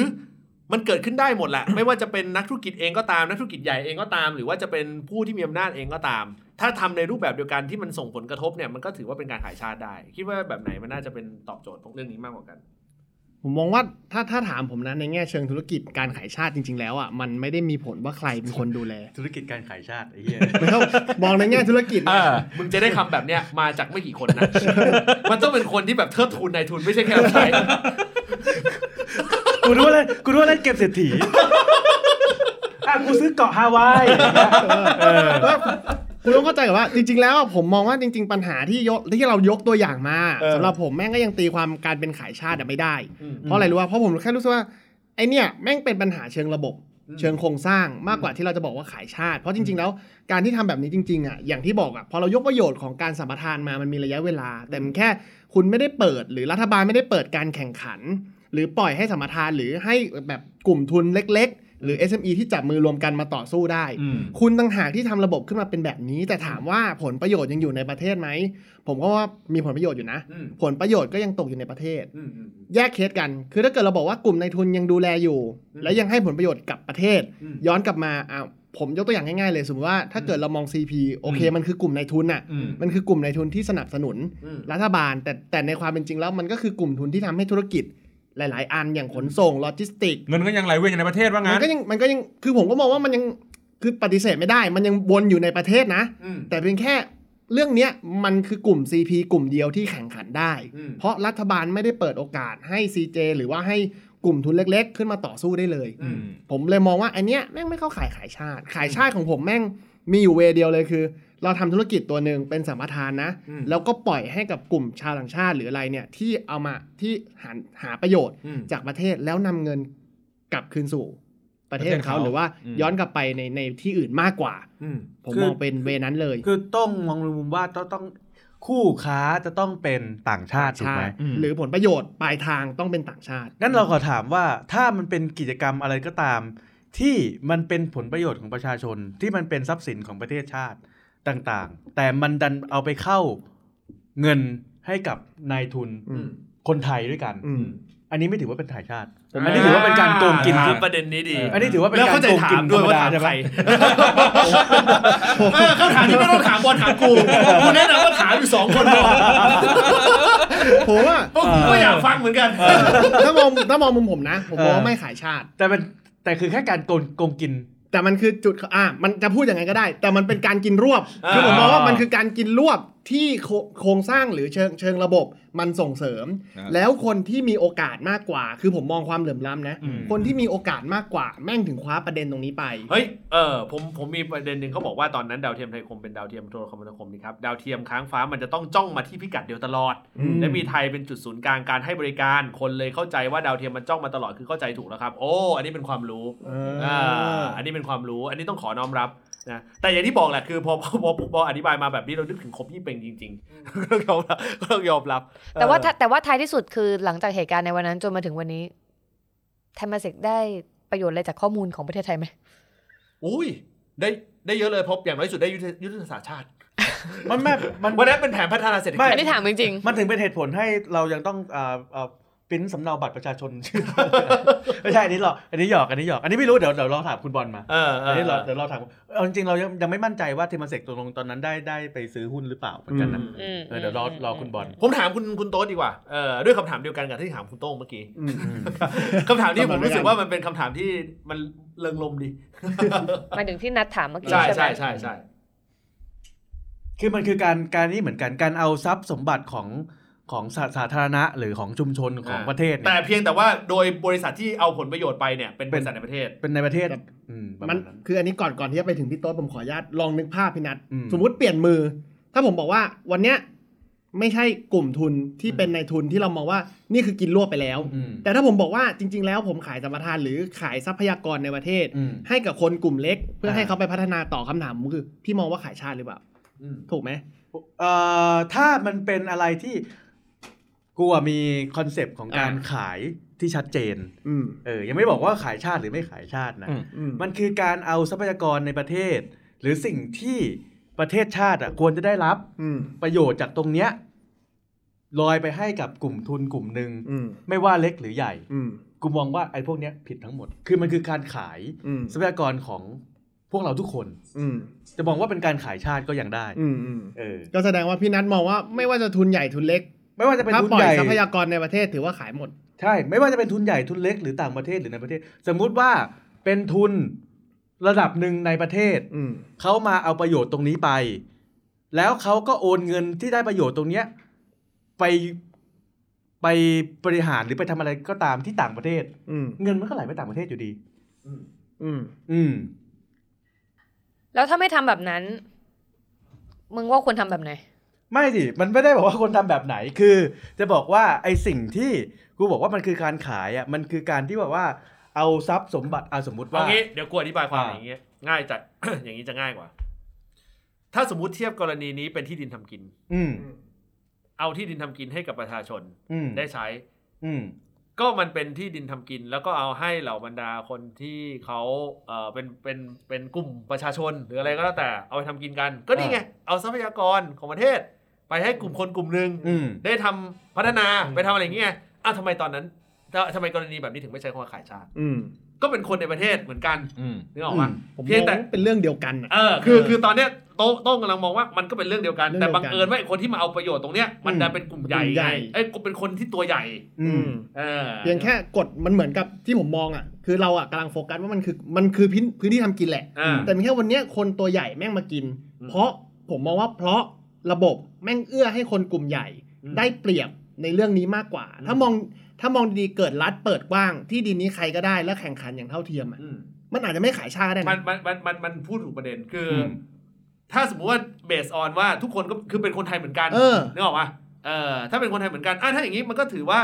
มันเกิดขึ้นได้หมดแหละ ไม่ว่าจะเป็นนักธุรกิจเองก็ตามนักธุรกิจใหญ่เองก็ตาม หรือว่าจะเป็นผู้ที่มีอำนาจเองก็ตาม ถ้าทำในรูปแบบเดียวกันที่มันส่งผลกระทบเนี่ยมันก็ถือว่าเป็นการขายชาติได้ คิดว่าแบบไหนมันน่าจะเป็นตอบโจทย์ตรงเรื่องนี้มากกว่ากัน ผมมองว่าถ้าถ้าถามผมนะในแง่เชิงธุรกิจการขายชาติจริง ๆ แล้วอะมันไม่ได้มีผลว่าใครเป็นคนดูแล ธุรกิจการขายชาติไอ้เหี้ยมันต้องมองในแง่ธุรกิจเออมึงจะได้คำแบบเนี้ยมาจากไม่กี่คนนะ มันต้องเป็นคนที่แบบเทิดทูนนายทุนไม่ใช่แค่ใช้กูรู้ว่าเล่นกูรู้ว่าเล่นเกมเศรษฐีอะกูซื้อเกาะฮาวายว่า คุณต้องเข้าใจก่อนว่าจริง ๆ แล้วอะผมมองว่าจริง ๆ ปัญหาที่ยกที่เรายกตัวอย่างมาเออสำหรับผมแม่งก็ยังตีความการเป็นขายชาติอะไม่ได้อืมเพราะอะไรรู้ว่าเพราะผมแค่รู้สึกว่าไอเนี่ยแม่งเป็นปัญหาเชิงระบบอืมเชิงโครงสร้างมากกว่าที่เราจะบอกว่าขายชาติ เพราะจริง ๆ แล้วการที่ทำแบบนี้จริงๆอะอย่างที่บอกอะพอเรายกประโยชน์ของการสัมปทานมามันมีระยะเวลา แต่มันแค่คุณไม่ได้เปิด หรือรัฐบาลไม่ได้เปิดการแข่งขัน หรือปล่อยให้สัมปทานหรือให้แบบกลุ่มทุนเล็ก ๆ หรือ SME ที่จับมือรวมกันมาต่อสู้ได้อืมคุณต่างหากที่ทำระบบขึ้นมาเป็นแบบนี้ แต่ถามว่าผลประโยชน์ยังอยู่ในประเทศไหม ผมก็ว่ามีผลประโยชน์อยู่นะอืมผลประโยชน์ก็ยังตกอยู่ในประเทศอืมอืมแยกเคสกัน คือถ้าเกิดเราบอกว่ากลุ่มนายทุนยังดูแลอยู่อืมและยังให้ผลประโยชน์กับประเทศอืมย้อนกลับมาอ่าผมยกตัวอย่างง่ายๆเลยสมมติว่าถ้าเกิดเรามอง CP โอเค มันคือกลุ่มนายทุนน่ะอืมมันคือกลุ่มนายทุนที่สนับสนุนอืมรัฐบาล แต่แต่ในความเป็นจริงแล้วมันก็คือกลุ่มทุนที่ทำให้ธุรกิจ หลาย ๆ อันอย่างขนส่งโลจิสติกเงินก็ยังไหลเวียนอยู่ในประเทศว่ามังั้นนก็ยังมันก็ยังคือผมก็มองว่ามันยังคือปฏิเสธไม่ได้ มันยังวนอยู่ในประเทศนะอืมแต่เพียงแค่เรื่องเนี้ยมันคือกลุ่ม CP กลุ่มเดียวที่แข่งขันได้อืมเพราะรัฐบาลไม่ได้เปิดโอกาสให้ CJ หรือว่าให้กลุ่มทุนเล็ก ๆ ขึ้นมาต่อสู้ได้เลยอืมผมเลยมองว่าอันเนี้ยแม่งไม่เข้าขายขายชาติ ขายชาติของผมแม่งมีอยู่เวย์เดียวเลยคือ เราทำธุรกิจตัวหนึ่งเป็นสัมปทานนะอืมแล้วก็ปล่อยให้กับกลุ่มชาวต่างชาติหรืออะไรเนี่ยที่เอามาที่หาหาประโยชน์อืมจากประเทศแล้วนำเงินกลับคืนสู่ประเทศประเทศเขาเขาหรือว่าอืมย้อนกลับไปในในที่อื่นมากกว่าอืมผมคือมองเป็นเวนั้นเลย คือต้องมองในมุมว่าต้องต้องคู่ค้าจะต้องเป็นต่างชาติถูกไหมอืมหรือผลประโยชน์ปลายทางต้องเป็นต่างชาติงั้นเราขอถามว่าถ้ามันเป็นกิจกรรมอะไรก็ตาม ที่มันเป็นผลประโยชน์ของประชาชนที่มันเป็นทรัพย์สินของประเทศชาติ ต่างๆ แต่มันดันเอาไปเข้าเงินให้กับนายทุนอืมคนไทยด้วยกันอืมอันนี้ไม่ถือว่าเป็นถ่ายชาติอ่าอันนี้ถือว่าเป็นการโกงกินถามที่ประเด็นนี้ดี อันนี้ถือว่าเป็นแล้วการเข้าใจโกงกินถามด้วยว่าธรรมดาถามใช่ไหมใครเออคำถามที่ไม่ต้องถามบอลถามกู กูแนะนำว่าถามอยู่สองคนพอผมว่าเพราะกูก็อยากฟังเหมือนกัน ถ้ามองถ้ามองมุมผมนะ ผมมองว่าไม่ขายชาติ แต่เป็นแต่คือแค่การโกงโกงกิน แต่มันคือจุดอะมันจะพูดยังไงก็ได้ แต่มันเป็นการกินรวบคือผมมองว่ามันคือการกินรวบ ที่โคโครงสร้างหรือเชิงเชิงระบบมันส่งเสริมครับแล้วคนที่มีโอกาสมากกว่า คือผมมองความเหลื่อมล้ำนะอืมคนที่มีโอกาสมากกว่าแม่งถึงคว้าประเด็นตรงนี้ไป เฮ้ยเออผมผมมีประเด็นหนึ่งเขาบอกว่าตอนนั้นดาวเทียมไทยคมเป็นดาวเทียมโทรคมนาคมนี่ครับดาวเทียมค้างฟ้ามันจะต้องจ้องมาที่พิกัดเดียวตลอดอืมและมีไทยเป็นจุดศูนย์กลางการให้บริการคนเลยเข้าใจว่าดาวเทียมมันจ้องมาตลอดคือเข้าใจถูกแล้วครับ โอ้ อันนี้เป็นความรู้เออ่าออันนี้เป็นความรู้ อันนี้ต้องขอน้อมรับ นะแต่อย่างที่บอกแหละคือพอพอพอพออธิบายมาแบบนี้เรานึกถึงคบยี่เป็งจริงๆก็ต้องยอมรับก็ต้องยอมรับ แต่ว่าเออถ้าแต่ว่าท้ายที่สุดคือหลังจากเหตุการณ์ในวันนั้นจนมาถึงวันนี้เทมาเส็กได้ประโยชน์อะไรจากข้อมูลของประเทศไทยไหมอุ้ยได้ได้เยอะเลยเพราะอย่างน้อยสุดได้ยุทธยุทธศาสตร์ชาติมันไม่มันวันนั้นเป็นแผนพัฒนาเศรษฐกิจไม่อันนี้ถามจริงมันถึงเป็นเหตุผลให้เรายังต้องอ่าอ่า ปริ้นสำเนาบัตรประชาชนชื่อไม่ใช่อันนี้หรอกอันนี้หยอกอันนี้หยอกอันนี้ไม่รู้เดี๋ยวเดี๋ยวเราถามคุณบอลมาเออเออันนี้เราเดี๋ยวเราถามเอาจริงๆเรายังยังไม่มั่นใจว่าเทมาเส็กตัวลงตอนนั้นได้ได้ไปซื้อหุ้นหรือเปล่าเหมือนกันนะอืมอืมเออเดี๋ยวรอรอคุณบอลผมถามคุณคุณโต๊ดดีกว่าเออด้วยคำถามเดียวกันกับที่ถามคุณโต้งเมื่อกี้อืมคำถามที่คำผถามมเดียวกันรู้สึกว่ามันเป็นคำถามที่มันเริงลมดีๆหมายถึงที่นัดถามเมื่อกี้ใช่ใช่ไหมใช่ใช่ใช่คือมันคือการการนี้เหมือนกันการเอาทรัพย์สมบัติของ ของสาสาธารณะหรือของชุมชนของประเทศแต่เนี่ยเพียงแต่ว่าโดยบริษัทที่เอาผลประโยชน์ไปเนี่ยเป็นบริษัทในประเทศเป็นในประเทศครับอืมประมัมานณนั้นคืออันนี้ก่อนก่อนที่จะไปถึงพี่โต๊ดผมขออนุญาตลองนึกภาพพี่นัทอืมสมมุติเปลี่ยนมือ ถ้าผมบอกว่าวันเนี้ยไม่ใช่กลุ่มทุนที่เป็นนายทุนที่เรามองว่านี่คือกินรวบไปแล้วอืมแต่ถ้าผมบอกว่าจริง ๆ แล้วผมขายสัมปทานหรือขายทรัพยากรในประเทศอืมให้กับคนกลุ่มเล็ก เพื่ออ่าให้เขาไปพัฒนาต่อคำถามผมคือพี่มองว่าขายชาติหรือเปล่าอืมถูกไหมเอ่อถ้ามันเป็นอะไรที่ กูอะมี concept ของการอ่าขายที่ชัดเจนอืมเออ ยังไม่บอกว่าขายชาติหรือไม่ขายชาตินะอืมอืมมันคือการเอาทรัพยากรในประเทศ หรือสิ่งที่ประเทศชาติอะควรจะได้รับอืมประโยชน์จากตรงเนี้ยลอยไปให้กับกลุ่มทุนกลุ่มหนึ่งอืมไม่ว่าเล็กหรือใหญ่อืมกูมองว่าไอ้พวกเนี้ยผิดทั้งหมด คือมันคือการขายอืมทรัพยากรของพวกเราทุกคน อืมจะมองว่าเป็นการขายชาติก็ยังได้ อืมอืมเออ ก็แสดงว่าพี่นัทมองว่าไม่ว่าจะทุนใหญ่ทุนเล็ก ไม่ว่าจะเป็นถ้าทุนปล่อใหยญ่ทรัพยากรในประเทศถือว่าขายหมด ใช่ ไม่ว่าจะเป็นทุนใหญ่ทุนเล็กหรือต่างประเทศหรือในประเทศ สมมุติว่าเป็นทุนระดับหนึ่งในประเทศอืมเขามาเอาประโยชน์ตรงนี้ไป แล้วเขาก็โอนเงินที่ได้ประโยชน์ตรงเนี้ย ไปไปบริหารหรือไปทำอะไรก็ตามที่ต่างประเทศอืมเงินมันก็ไหลไปต่างประเทศอยู่ดี อืม อืม แล้วถ้าไม่ทำแบบนั้น มึงว่าควรทำแบบไหน ไม่สิมันไม่ได้บอกว่าคนทำแบบไหน คือ จะบอกว่าไอสิ่งที่กูบอกว่ามันคือการขายอะ มันคือการที่แบบว่า เอาทรัพย์สมบัติเอาสมมติเอาว่างี้เดี๋ยวกูอธิบายความอ่าอย่างเงี้ยง่ายจัด อย่างนี้จะง่ายกว่า ถ้าสมมติเทียบกรณีนี้เป็นที่ดินทำกิน อืมเอาที่ดินทำกินให้กับประชาชนอืมได้ใช้ อืมก็มันเป็นที่ดินทำกิน แล้วก็เอาให้เหล่าบรรดาคนที่เขาเออเป็นเป็นเป็นกลุ่มประชาชนหรืออะไรก็แล้วแต่เอาไปทำกินกัน ก็นี่ไงเอาทรัพยากรของประเทศ ไปให้กลุ่มคนกลุ่มหนึ่งอืมได้ทำพัฒนาไปทำอะไรอย่างเงี้ยอ้าวทำไมตอนนั้นทำทำไมกรณีแบบนี้ถึงไม่ใช้คำว่าขายชาติอืมก็เป็นคนในประเทศเหมือนกันอืมนึกออกปะผมเพียงมองแต่ว่าเป็นเรื่องเดียวกันอะเออคือคือตอนเนี้ยโต้โต้งกำลังมองว่ามันก็เป็นเรื่องเดียวกันเรื่องเดีแต่ยวกันบังเอิญว่าไอ้คนที่มาเอาประโยชน์ตรงเนี้ยมันอืมดันเป็นกลุ่มใหญ่กลุ่มใหญ่ไงเอ้ยเป็นคนที่ตัวใหญ่ อืมเออเพียงแค่กฎมันเหมือนกับที่ผมมองอะคือเราอะกำลังโฟกัสว่ามันคือมันคือพื้นพื้นที่ทำกินแหละอ่าแต่เพียงแค่วันเนี้ยคนตัวใหญ่แม่งมากินอืมเพราะผมมองว่าเพราะระบบ แม่งเอื้อให้คนกลุ่มใหญ่อืมได้เปรียบในเรื่องนี้มากกว่าอืมถ้ามองถ้ามองดีๆเกิดรัฐเปิดกว้าง ที่ดินนี้ใครก็ได้และแข่งขันอย่างเท่าเทียมอะอืมมันอาจจะไม่ขายชาติก็ได้มันนะมันมันมันมันพูดถูกประเด็นคืออมถ้าสมมติว่าเบสออนว่าทุกคนก็คือเป็นคนไทยเหมือนกันเออนึกออกปะเออถ้าเป็นคนไทยเหมือนกันอะถ้าอย่างนี้มันก็ถือว่า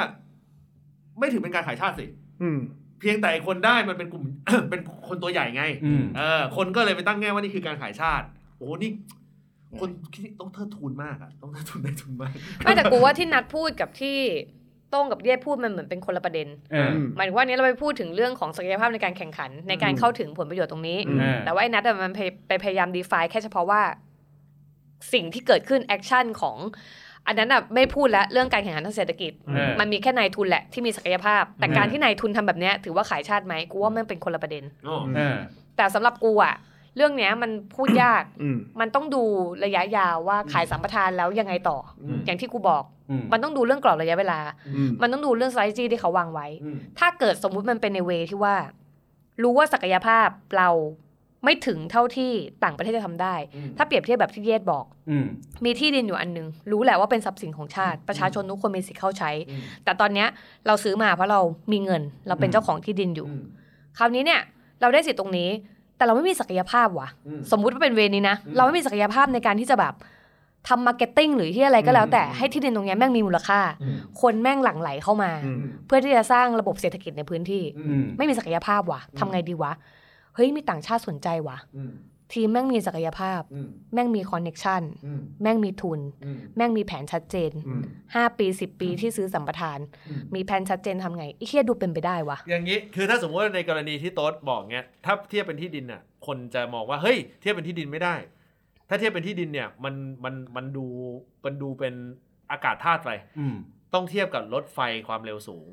ไม่ถือเป็นการขายชาติสิอืมเพียงแต่ไอ้คนได้มันเป็นกลุ่มเป็นคนตัวใหญ่ไงอืมเออคนก็เลยไปตั้งแง่ว่านี่คือการขายชาติ โอ้โหนี่ คนที่ต้องเทิดทูนมากอะต้องเทิดทูนนายทุนมากไม่แต่กูว่าที่นัดพูดกับที่โต้งกับเดียพูดมันเหมือนเป็นคนละประเด็นเออหมายถึงว่าอันนี้เราไปพูดถึงเรื่องของศักยภาพในการแข่งขันในการอืมเข้าถึงผลประโยชน์ตรงนี้อืมเออแต่ว่าไอ้นัดอะมันไปไปพยายาม define แค่เฉพาะว่าสิ่งที่เกิดขึ้น action ของอันนั้นอะไม่พูดแล้วเรื่องการแข่งขันทางเศรษฐกิจเออมันมีแค่นายทุนแหละที่มีศักยภาพ แต่อืมการที่นายทุนทำแบบเนี้ยถือว่าขายชาติไหมกูว่ามันเป็นคนละประเด็นอ๋อเออแต่สำหรับกูอะ เรื่องเนี้ยมันพูดยากอืมมันต้องดูระยะยาวว่าขายสัมปทานแล้วยังไงต่ออมอย่างที่กูบอกอืมมันต้องดูเรื่องกรอบระยะเวลาอืมมันต้องดูเรื่อง strategy ที่เขาวางไว้อืมถ้าเกิดสมมุติมันเป็นในเวที่ว่า รู้ว่าศักยภาพเราไม่ถึงเท่าที่ต่างประเทศจะทำได้อืมถ้าเปรียบเทียบแบบที่เยศบอกอืมมีที่ดินอยู่อันหนึง รู้แหละว่าเป็นทรัพย์สินของชาติ ประชาชนทุกคนมีสิทธิ์เข้าใช้อืมแต่ตอนเนี้ยเราซื้อมาเพราะเรามีเงิน เราเป็นอืมเจ้าของที่ดินอยู่อืมคราวนี้เนี่ย เราได้สิทธิ์ตรงนี้ แต่เราไม่มีศักยภาพว่ะอืมสมมุติว่าเป็น way นี้นะอืมเราไม่มีศักยภาพในการที่จะแบบทำ marketing หรือที่อะไรก็แล้วแต่อืมให้ที่ดินตรงเนี้ยแม่งมีมูลค่าอืมคนแม่งหลั่งไหลเข้ามาอืมเพื่อที่จะสร้างระบบเศรษฐกิจในพื้นที่อืมไม่มีศักยภาพว่ะอืมทำไงดีวะ เฮ้ยมีต่างชาติสนใจว่ะอืม ทีมแม่งมีศักยภาพอืมแม่งมี connection อืมแม่งมีทุนอืมแม่งมีแผนชัดเจนอืม5ปี10ปีที่ซื้อสัมปทานอืมมีแผนชัดเจนทำไงไอ้เฮียดูเป็นไปได้วะอย่างนี้คือถ้าสมมติว่าในกรณีที่โต๊ดบอกเงี้ยถ้าเทียบเป็นที่ดินน่ะ คนจะมองว่าเฮ้ยเทียบเป็นที่ดินไม่ได้ ถ้าเทียบเป็นที่ดินเนี่ยมันมันมันดูมันดูเป็นอากาศธาตุไปอืมต้องเทียบกับรถไฟความเร็วสูง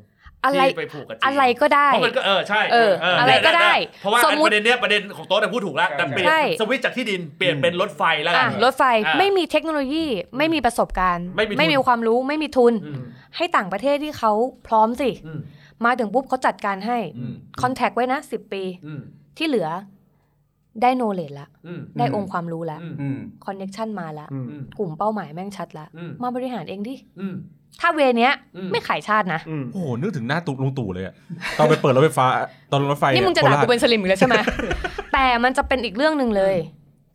อะไรที่ไปผูกกับจีนอะไรก็ได้เพราะมันก็เออใช่เอออะไรก็ได้ เพราะว่าสมมุติประเด็นเนี้ยประเด็นของโต๊ดอะพูดถูกแล้วแต่เปลี่ยนใช่สวิตช์จากที่ดินเปลี่ยนเป็นรถไฟแล้วกัอะนรถไฟอะไม่มีเทคโนโลยี ไม่มีประสบการณ์ ไม่มีทุนไม่มีความรู้ไม่มีทุนอืมให้ต่างประเทศที่เขาพร้อมสิอืมมาถึงปุ๊บเขาจัดการให้อืม contract ไว้นะ10ปีอืมที่เหลือได้ knowledge ละอืมได้อืมองค์ความรู้ละอืมอืม connection มาละอืมอืมกลุ่มเป้าหมายแม่งชัดละอืมมาบริหารเองดิอืม ถ้า way เนี้ยอืมไม่ขายชาตินะอืมโอ้โห นึกถึงหน้าตุลุงตู่เลยอะตอนไปเปิดรถไฟฟ้า ตอนรถไฟนี่มึงจะด่ากูเป็นสลิมอีกแล้วใช่ไหมแต่มันจะเป็นอีกเรื่องหนึ่งเลย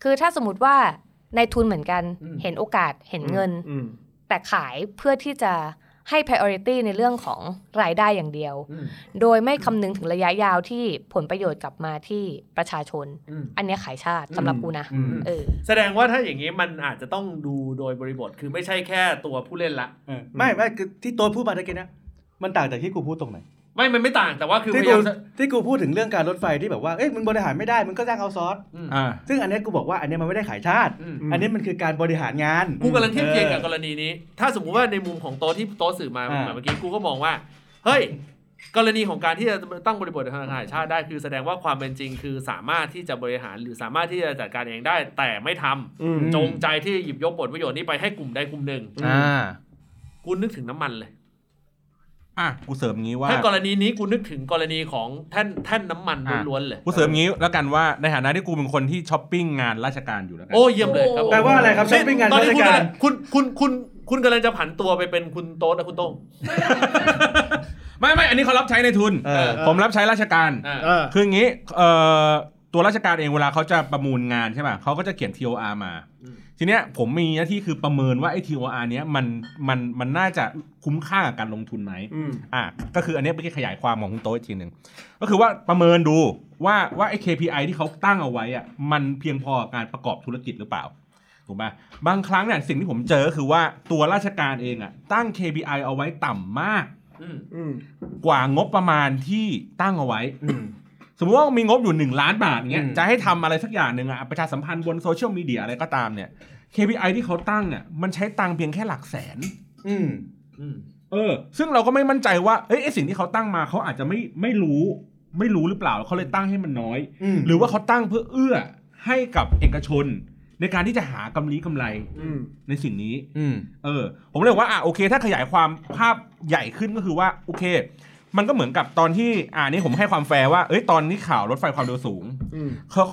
คือถ้าสมมติว่าในทุนเหมือนกันอืมเห็นโอกาสเห็นเงินอืมแต่ขายเพื่อที่จะ ให้ priority ในเรื่องของรายได้อย่างเดียวอืมโดยไม่คำนึงถึงระยะยาวที่ผลประโยชน์กลับมาที่ประชาชนอืมอันเนี้ยขายชาติสำหรับกูนะอืมเออแสดงว่าถ้าอย่างนี้มันอาจจะต้องดูโดยบริบทคือไม่ใช่แค่ตัวผู้เล่นละเออไม่ไม่คือที่โตัวพูดมาตะกี้เนี้ยมันต่างจากที่กูพูดตรงไหน ไม่มันไม่ต่างแต่ว่าคือพที่ยากูยามจะที่กูพูดถึงเรื่องการรถไฟที่แบบว่าเอ้ยมึงบริหารไม่ได้มึงก็จ้างเอาซอสอืมอ่าซึ่งอันเนี้ยกูบอกว่าอันเนี้ยมันไม่ได้ขายชาติอืมอันนี้มันคือการบริหารงานกูกำลังเทียบเคียงกับกออรณีนี้ ถ้าสมมุติว่าในมุมของโต๊ะที่โต๊ะสื่อมาอ่าเมื่อกี้กูก็มองว่า เฮ้ยกรณีของการที่จะตั้งบริบทธนาคารแห่งชาติได้คือแสดงว่าความเป็นจริงคือสามารถที่จะบริหารหรือสามารถที่จะจัดการเองได้ แต่ไม่ทำอืมจงใจที่หยิบยกผลประโยชน์นี้ไปให้กลุ่มใดกลุ่มหนึ่งอ่ากูนึกถึงน้ำมันเลย อะกูเสริมงี้ว่าถ้ากรณีนี้กูนึกถึงกรณีของแท่นแท่นน้ำมันอะล้วนๆเลยกูเสริมงี้แล้วกันว่าในฐานะที่กูเป็นคนที่ช้อปปิ้งงานราชการอยู่แล้วกันโอ้เยี่ยมเลยครับผมแปลว่าอะไรครับช้อปปิ้งงานตอนราชนี้คุณการคุณคุณคุณคุณกำลังจะผันตัวไปเป็นคุณโต๊ดนะคุณโต้งไม่ไม่อันนี้เขารับใช้ในทุนเออผมรับใช้ราชการอ่าเออคืออย่างนี้เอ่อตัวราชการเองเวลาเขาจะประมูลงานใช่ป่ะเขาก็จะเขียน TOR มาอืม ทีเนี้ยผมมีหน้าที่คือประเมินว่าไอ้ TOR เนี้ยมันมันมันน่าจะคุ้มค่ากับการลงทุนไหมอืมอะก็คืออันเนี้ยเป็นขยายความของคุณโต๊ะอีกทีหนึ่งก็คือว่าประเมินดูว่าว่าไอ้ KPI ที่เขาตั้งเอาไว้อะมันเพียงพอกับการประกอบธุรกิจหรือเปล่าถูกป่ะบางครั้งเนี่ยสิ่งที่ผมเจอก็คือว่าตัวราชการเองอะตั้ง KPI เอาไว้ต่ำมากอืมอืมกว่างบประมาณที่ตั้งเอาไว้อืม สมมติว่ามีงบอยู่หนึ่งล้านบาทเงี้ยอืมจะให้ทำอะไรสักอย่างหนึ่งอะประชาสัมพันธ์บนโซเชียลมีเดียอะไรก็ตามเนี่ย KPI ที่เขาตั้งเนี่ยมันใช้ตังค์เพียงแค่หลักแสนอืมอืมเออ ซึ่งเราก็ไม่มั่นใจว่าเอ้ยไอสิ่งที่เขาตั้งมาเขาอาจจะไม่ไม่รู้ ไม่รู้หรือเปล่าเขาเลยตั้งให้มันน้อยอืมหรือว่าเขาตั้งเพื่อเอื้อให้กับเอกชนในการที่จะหากำไรกำไรอืมในสิ่งนี้อืมเออ ผมเลยว่าอะโอเค ถ้าขยายความภาพใหญ่ขึ้นก็คือว่า โอเค มันก็เหมือนกับตอนที่อ่านี่ผมให้ความแฟร์ว่าเอ้ยตอนนี้ข่าวรถไฟความเร็วสูงอืมเขา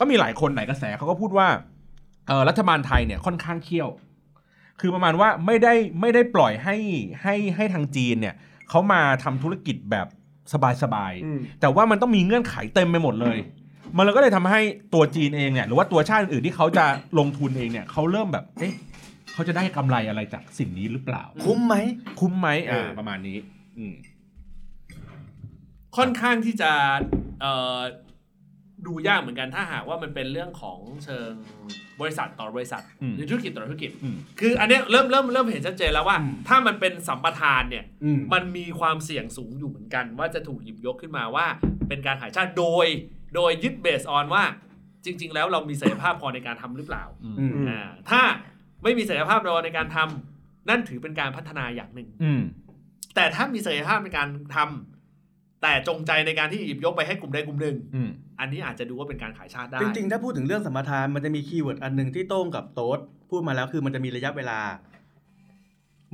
ก็มีหลายคนหลายกระแสเขาก็พูดว่าเออรัฐบาลไทยเนี่ยค่อนข้างเขี้ยว คือประมาณว่าไม่ได้ไม่ได้ปล่อยให้ให้ให้ทางจีนเนี่ยเขามาทำธุรกิจแบบสบายอืมๆแต่ว่ามันต้องมีเงื่อนไขเต็มไปหมดเลย มันเลยก็เลยทำให้ตัวจีนเองเนี่ยหรือว่าตัวชาติอื่นๆที่เขาจะลงทุนเองเนี่ยเขาเริ่มแบบเอ๊ะเขาจะได้กำไรอะไรจากสิ่งนี้หรือเปล่า คุ้มไหมคุ้มไหมอ่าเออประมาณนี้ อืม ค่อนข้างที่จะเอ่อดูยากเหมือนกันถ้าหากว่ามันเป็นเรื่องของเชิงบริษัทต่อบริษัทอืมหรือธุรกิจต่อธุรกิจอืมคืออันเนี้ยเริ่มเริ่มเริ่มเห็นชัดเจนแล้วว่าอืมถ้ามันเป็นสัมปทานเนี่ยอืมมันมีความเสี่ยงสูงอยู่เหมือนกัน ว่าจะถูกหยิบยกขึ้นมาว่า เป็นการขายชาติโดย โดยยึดเบสออนว่า จริง ๆ แล้วเรามีศักยภาพพอในการทำหรือเปล่าอืมอืมอ่าถ้าไม่มีศักยภาพพอในการทำนั่นถือเป็นการพัฒนาอย่างหนึ่งอืมแต่ถ้ามีศักยภาพในการทำ แต่จงใจในการที่หยิบยกไปให้กลุ่มใดกลุ่มหนึ่งอืมอันนี้อาจจะดูว่าเป็นการขายชาติได้ จริงๆ ถ้าพูดถึงเรื่องสัมปทานมันจะมี keyword อันหนึ่งที่โต้งกับโต๊ดพูดมาแล้วคือมันจะมีระยะเวลา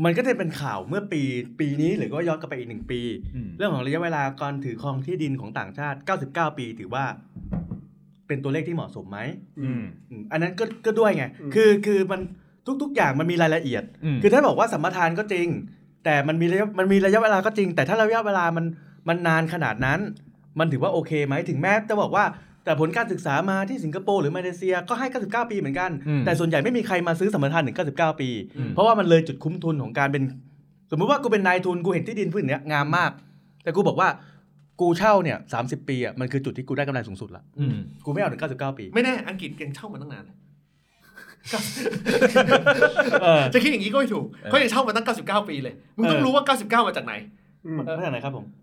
มันก็จะเป็นข่าวเมื่อปีปีนี้หรือก็ย้อนกลับไปอีกหนึ่งปีอืมเรื่องของระยะเวลาการถือครองที่ดินของต่างชาติ 99 ปี ถือว่า เป็นตัวเลขที่เหมาะสมไหมอืมอืมอันนั้นก็ก็ด้วยไงอืมคือคือมันทุก ๆ อย่างมันมีรายละเอียดอืมคือถ้าบอกว่าสัมปทานก็จริง แต่มันมีระยะมันมีระยะเวลาก็จริง แต่ถ้าระยะเวลามัน มันนานขนาดนั้น มันถือว่าโอเคไหมถึงแม้จะบอกว่าแต่ผลการศึกษามาที่สิงคโปร์หรือมาเลเซียก็ให้ 99 ปีเหมือนกันอืมแต่ส่วนใหญ่ไม่มีใครมาซื้อสัมปทานถึง 99 ปีอืมเพราะว่ามันเลยจุดคุ้มทุนของการเป็น สมมุติว่ากูเป็นนายทุนกูเห็นที่ดินพื้นเนี้ยงามมาก แต่กูบอกว่ากูเช่าเนี่ย30ปีอะมันคือจุดที่กูได้กำไรสูงสุดละอืมกูไม่เอาถึง 99 ปี ไม่แน่อังกฤษยังเช่ามาตั้งนานเออจะคิดอย่างนี้ก็ไม่ถูกเขายังเช่ามาตั้ง 99 ปีเลยมึงต้องเออรู้ว่า 99 มาจากไหนอืมเออมาจากไหนครับผมมาจากไหน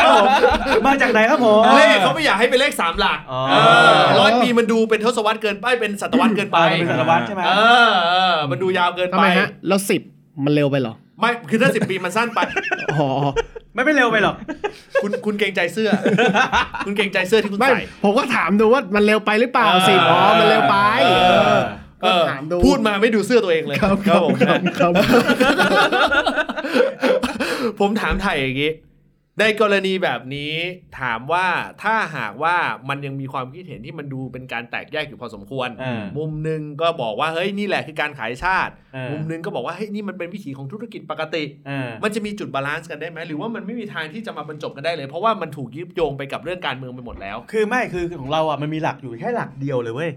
ครับผมมาจากไหนครับผม เลขเขาไม่อยากให้เป็นเลขสามหลักอ๋อ เออร้อยปีมันดูเป็นทศวรรษเกินไปเป็นศตวรรษเกินไปเป็นศตวรรษใช่ไหม เออเออมันดูยาวเกินทำไปไมฮะ แล้วสิบมันเร็วไปเหรอไม่คือถ้าสิบปีมันสั้นไป อ๋อไม่ไม่เร็วไปหรอก คุณคุณเกรงใจเสื้อ คุณเกรงใจเสื้อที่คุณไม่ใส่ ผมก็ถามดูว่ามันเร็วไปหรือเปล่าเออสิอ๋อมันเร็วไปเออ เออเออถามดูพูดมาไม่ดูเสื้อตัวเองเลยครับครับผม ครับครับ ผมถามไทยอย่างนี้ ในกรณีแบบนี้ถามว่าถ้าหากว่ามันยังมีความคิดเห็นที่มันดูเป็นการแตกแยกอยู่พอสมควร อ่า มุมหนึ่งก็บอกว่าเฮ้ยนี่แหละคือการขายชาติ อ่ามุมุมหนึ่งก็บอกว่าเฮ้ยนี่มันเป็นวิถีของธุรกิจปกติ อ่ามันจะมีจุด balance กันได้ไหมหรือว่ามันไม่มีทางที่จะมาบรรจบกันได้เลย เพราะว่ามันถูกยึดโยงไปกับเรื่องการเมืองไปหมดแล้ว คือไม่คือของเราอะมันมีหลักอยู่แค่หลักเดียวเลยเว้ย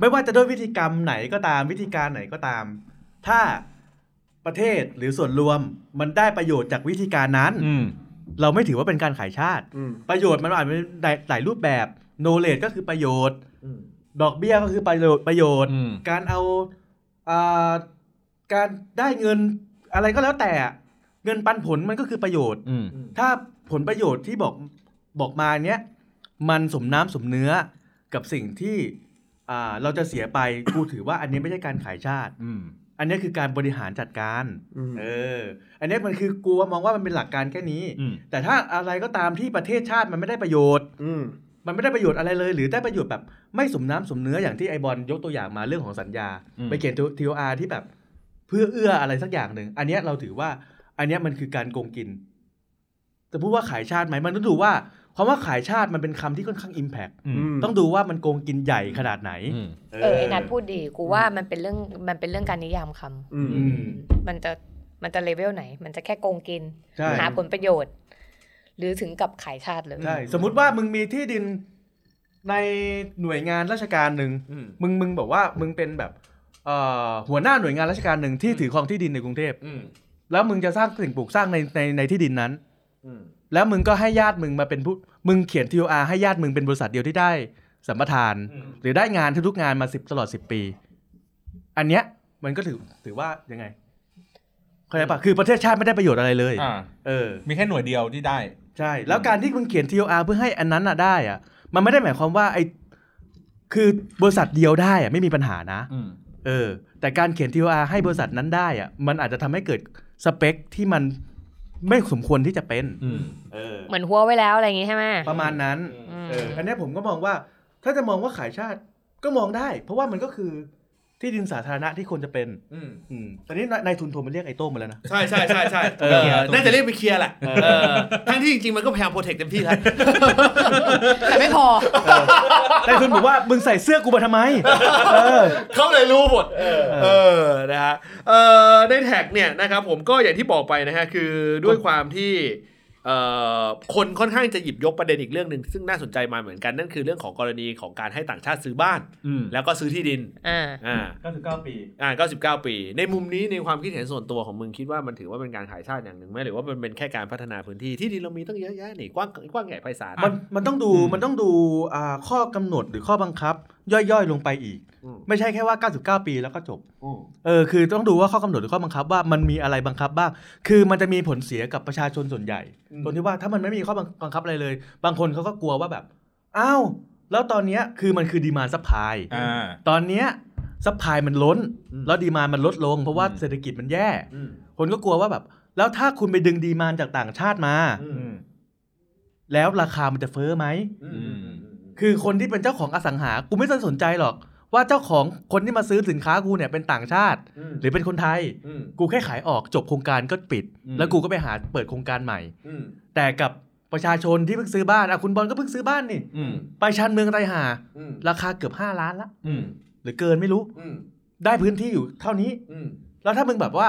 ไม่ว่าจะด้วยวิธีกรรมไหนก็ตามวิธีการไหนก็ตาม ถ้า ประเทศหรือส่วนรวมมันได้ประโยชน์จากวิธีการนั้น อืม เราไม่ถือว่าเป็นการขายชาติ อืมประโยชน์มันอาจจะเป็นหลายหลายรูปแบบโนเลดก็คือประโยชน์ อืมดอกเบี้ยก็คือประโยชน์ประโยชน์ อืม การเอาอ่าการได้เงินอะไรก็แล้วแต่อะเงินปันผลมันก็คือประโยชน์ อืมถ้าผลประโยชน์ที่บอกบอกมาเนี้ยมันสมน้ำสมเนื้อกับสิ่งที่อ่าเราจะเสียไป กูถือว่าอันนี้ไม่ใช่การขายชาติ อืม อันนี้คือการบริหารจัดการอืมเออ อันนี้มันคือกูมองว่ามันเป็นหลักการแค่นี้อืมแต่ถ้าอะไรก็ตามที่ประเทศชาติมันไม่ได้ประโยชน์อืมมันไม่ได้ประโยชน์อะไรเลย หรือได้ประโยชน์แบบไม่สมน้ำสมเนื้ออย่างที่ไอบอลยกตัวอย่างมาเรื่องของสัญญาอืมไปเขียนทีโออาร์ที่แบบ เพื่อเอื้ออะไรสักอย่างหนึ่งอันเนี้ยเราถือว่า อันเนี้ยมันคือการโกงกินแต่พูดว่าขายชาติไหมมันต้องดูว่า คำว่าขายชาติมันเป็นคำที่ค่อนข้างอิมแพกอืมต้องดูว่ามันโกงกินใหญ่ขนาดไหนอืมเออไอ้นัดพูดดีกูว่ามันเป็นเรื่องมันเป็นเรื่องการนิยามคำอืมอืมมันจะมันจะเลเวลไหน มันจะแค่โกงกินใช่หาผลประโยชน์ หรือถึงกับขายชาติเลยใช่สมมุติว่ามึงมีที่ดินในหน่วยงานราชการหนึ่งอืมมึงมึงบอกว่ามึงเป็นแบบเอ่อหัวหน้าหน่วยงานราชการหนึ่งที่ถือครองที่ดินในกรุงเทพอืมแล้วมึงจะสร้างสิ่งปลูกสร้างในในในที่ดินนั้นอืม แล้วมึงก็ให้ญาติมึงมาเป็นผู้มึงเขียน TOR ให้ญาติมึงเป็นบริษัทเดียวที่ได้สัมปทานอืมหรือได้งานทุกๆงานมาสิบตลอดสิบปี อันเนี้ยมันก็ถือถือว่ายังไงเข้าใจปะคือประเทศชาติไม่ได้ประโยชน์อะไรเลยอ่าเออ มีแค่หน่วยเดียวที่ได้ ใช่ แล้วการที่มึงเขียน TOR เพื่อให้อันนั้นอะได้อะ มันไม่ได้หมายความว่าไอคือบริษัทเดียวได้อะไม่มีปัญหานะอืมเออ แต่การเขียน TOR ให้บริษัทนั้นได้อะ มันอาจจะทำให้เกิดสเปคที่มัน ไม่สมควรที่จะเป็นอืมเออเหมือนหัวไว้แล้วอะไรอย่างงี้ใช่ไหมประมาณนั้นอืมเอออันเนี้ยผมก็มองว่า ถ้าจะมองว่าขายชาติก็มองได้ เพราะว่ามันก็คือ ที่ดินสาธารณะที่ควรจะเป็น อืมอืมตอนนี้นายนายทุนโทรมาเรียกไอ้โต้งมาแล้วนะ ใช่ใช่ใช่ใช่เออน่าจะเรียกไปเคลียร์แหละเออเออทั้งที่จริงๆ มันก็พยายามโปรเทคเต็มที่แล้ว แต่ไม่พอ นายทุนบอกว่ามึงใส่เสื้อกูมาทำไม เออ เขาเลยรู้หมด เออ นะฮะ เอ่อในแท็กเนี่ยนะครับผมก็อย่างที่บอกไปนะฮะ คือด้วยความที่เอ่อ คนค่อนข้างจะหยิบยกประเด็นอีกเรื่องหนึ่งซึ่งน่าสนใจมาเหมือนกันนั่นคือเรื่องของกรณีของการให้ต่างชาติซื้อบ้านอืมแล้วก็ซื้อที่ดินอ่าอ่า99 ปีอ่า99 ปี ในมุมนี้ในความคิดเห็นส่วนตัวของมึงคิดว่ามันถือว่าเป็นการขายชาติอย่างหนึ่งไหมหรือว่ามันเป็นแค่การพัฒนาพื้นที่ที่ดินเรามีตั้งเยอะแยะนี่กว้างกว้างใหญ่ไพศาลมันมันต้องดูอืมมันต้องดูอ่าข้อกำหนดหรือข้อบังคับย่อยๆลงไปอีกอืมไม่ใช่แค่ว่า 99 ปีแล้วก็จบอืมเออคือต้องดูว่าข้อกำหนดหรือข้อบังคับว่ามันมีอะไรบังคับบ้าง คือมันจะมีผลเสียกับประชาชนส่วนใหญ่อืมตรงที่ว่าถ้ามันไม่มีข้อบังคับอะไรเลย บางคนเขาก็กลัวว่าแบบอ้าวแล้วตอนเนี้ยคือมันคือ demand supply อ่าตอนเนี้ย supply มันล้นอืมแล้ว demand มันลดลง เพราะว่าอืมเศรษฐกิจมันแย่อืมคนก็กลัวว่าแบบ แล้วถ้าคุณไปดึง demand จากต่างชาติมาอือืมแล้วราคามันจะเฟ้อไหมอืมอืม คือคนที่เป็นเจ้าของอสังหา กูไม่สนใจหรอก ว่าเจ้าของคนที่มาซื้อสินค้ากูเนี่ยเป็นต่างชาติอืมหรือเป็นคนไทยอืมกูแค่ขายออกจบโครงการก็ปิดอืมแล้วกูก็ไปหาเปิดโครงการใหม่อืมแต่กับประชาชนที่เพิ่งซื้อบ้านอะคุณบอลก็เพิ่งซื้อบ้านนี่อืมไปชันเมืองไตหาอืมราคาเกือบ5ล้านละอืมหรือเกินไม่รู้อืมได้พื้นที่อยู่เท่านี้อืมแล้วถ้ามึงแบบว่า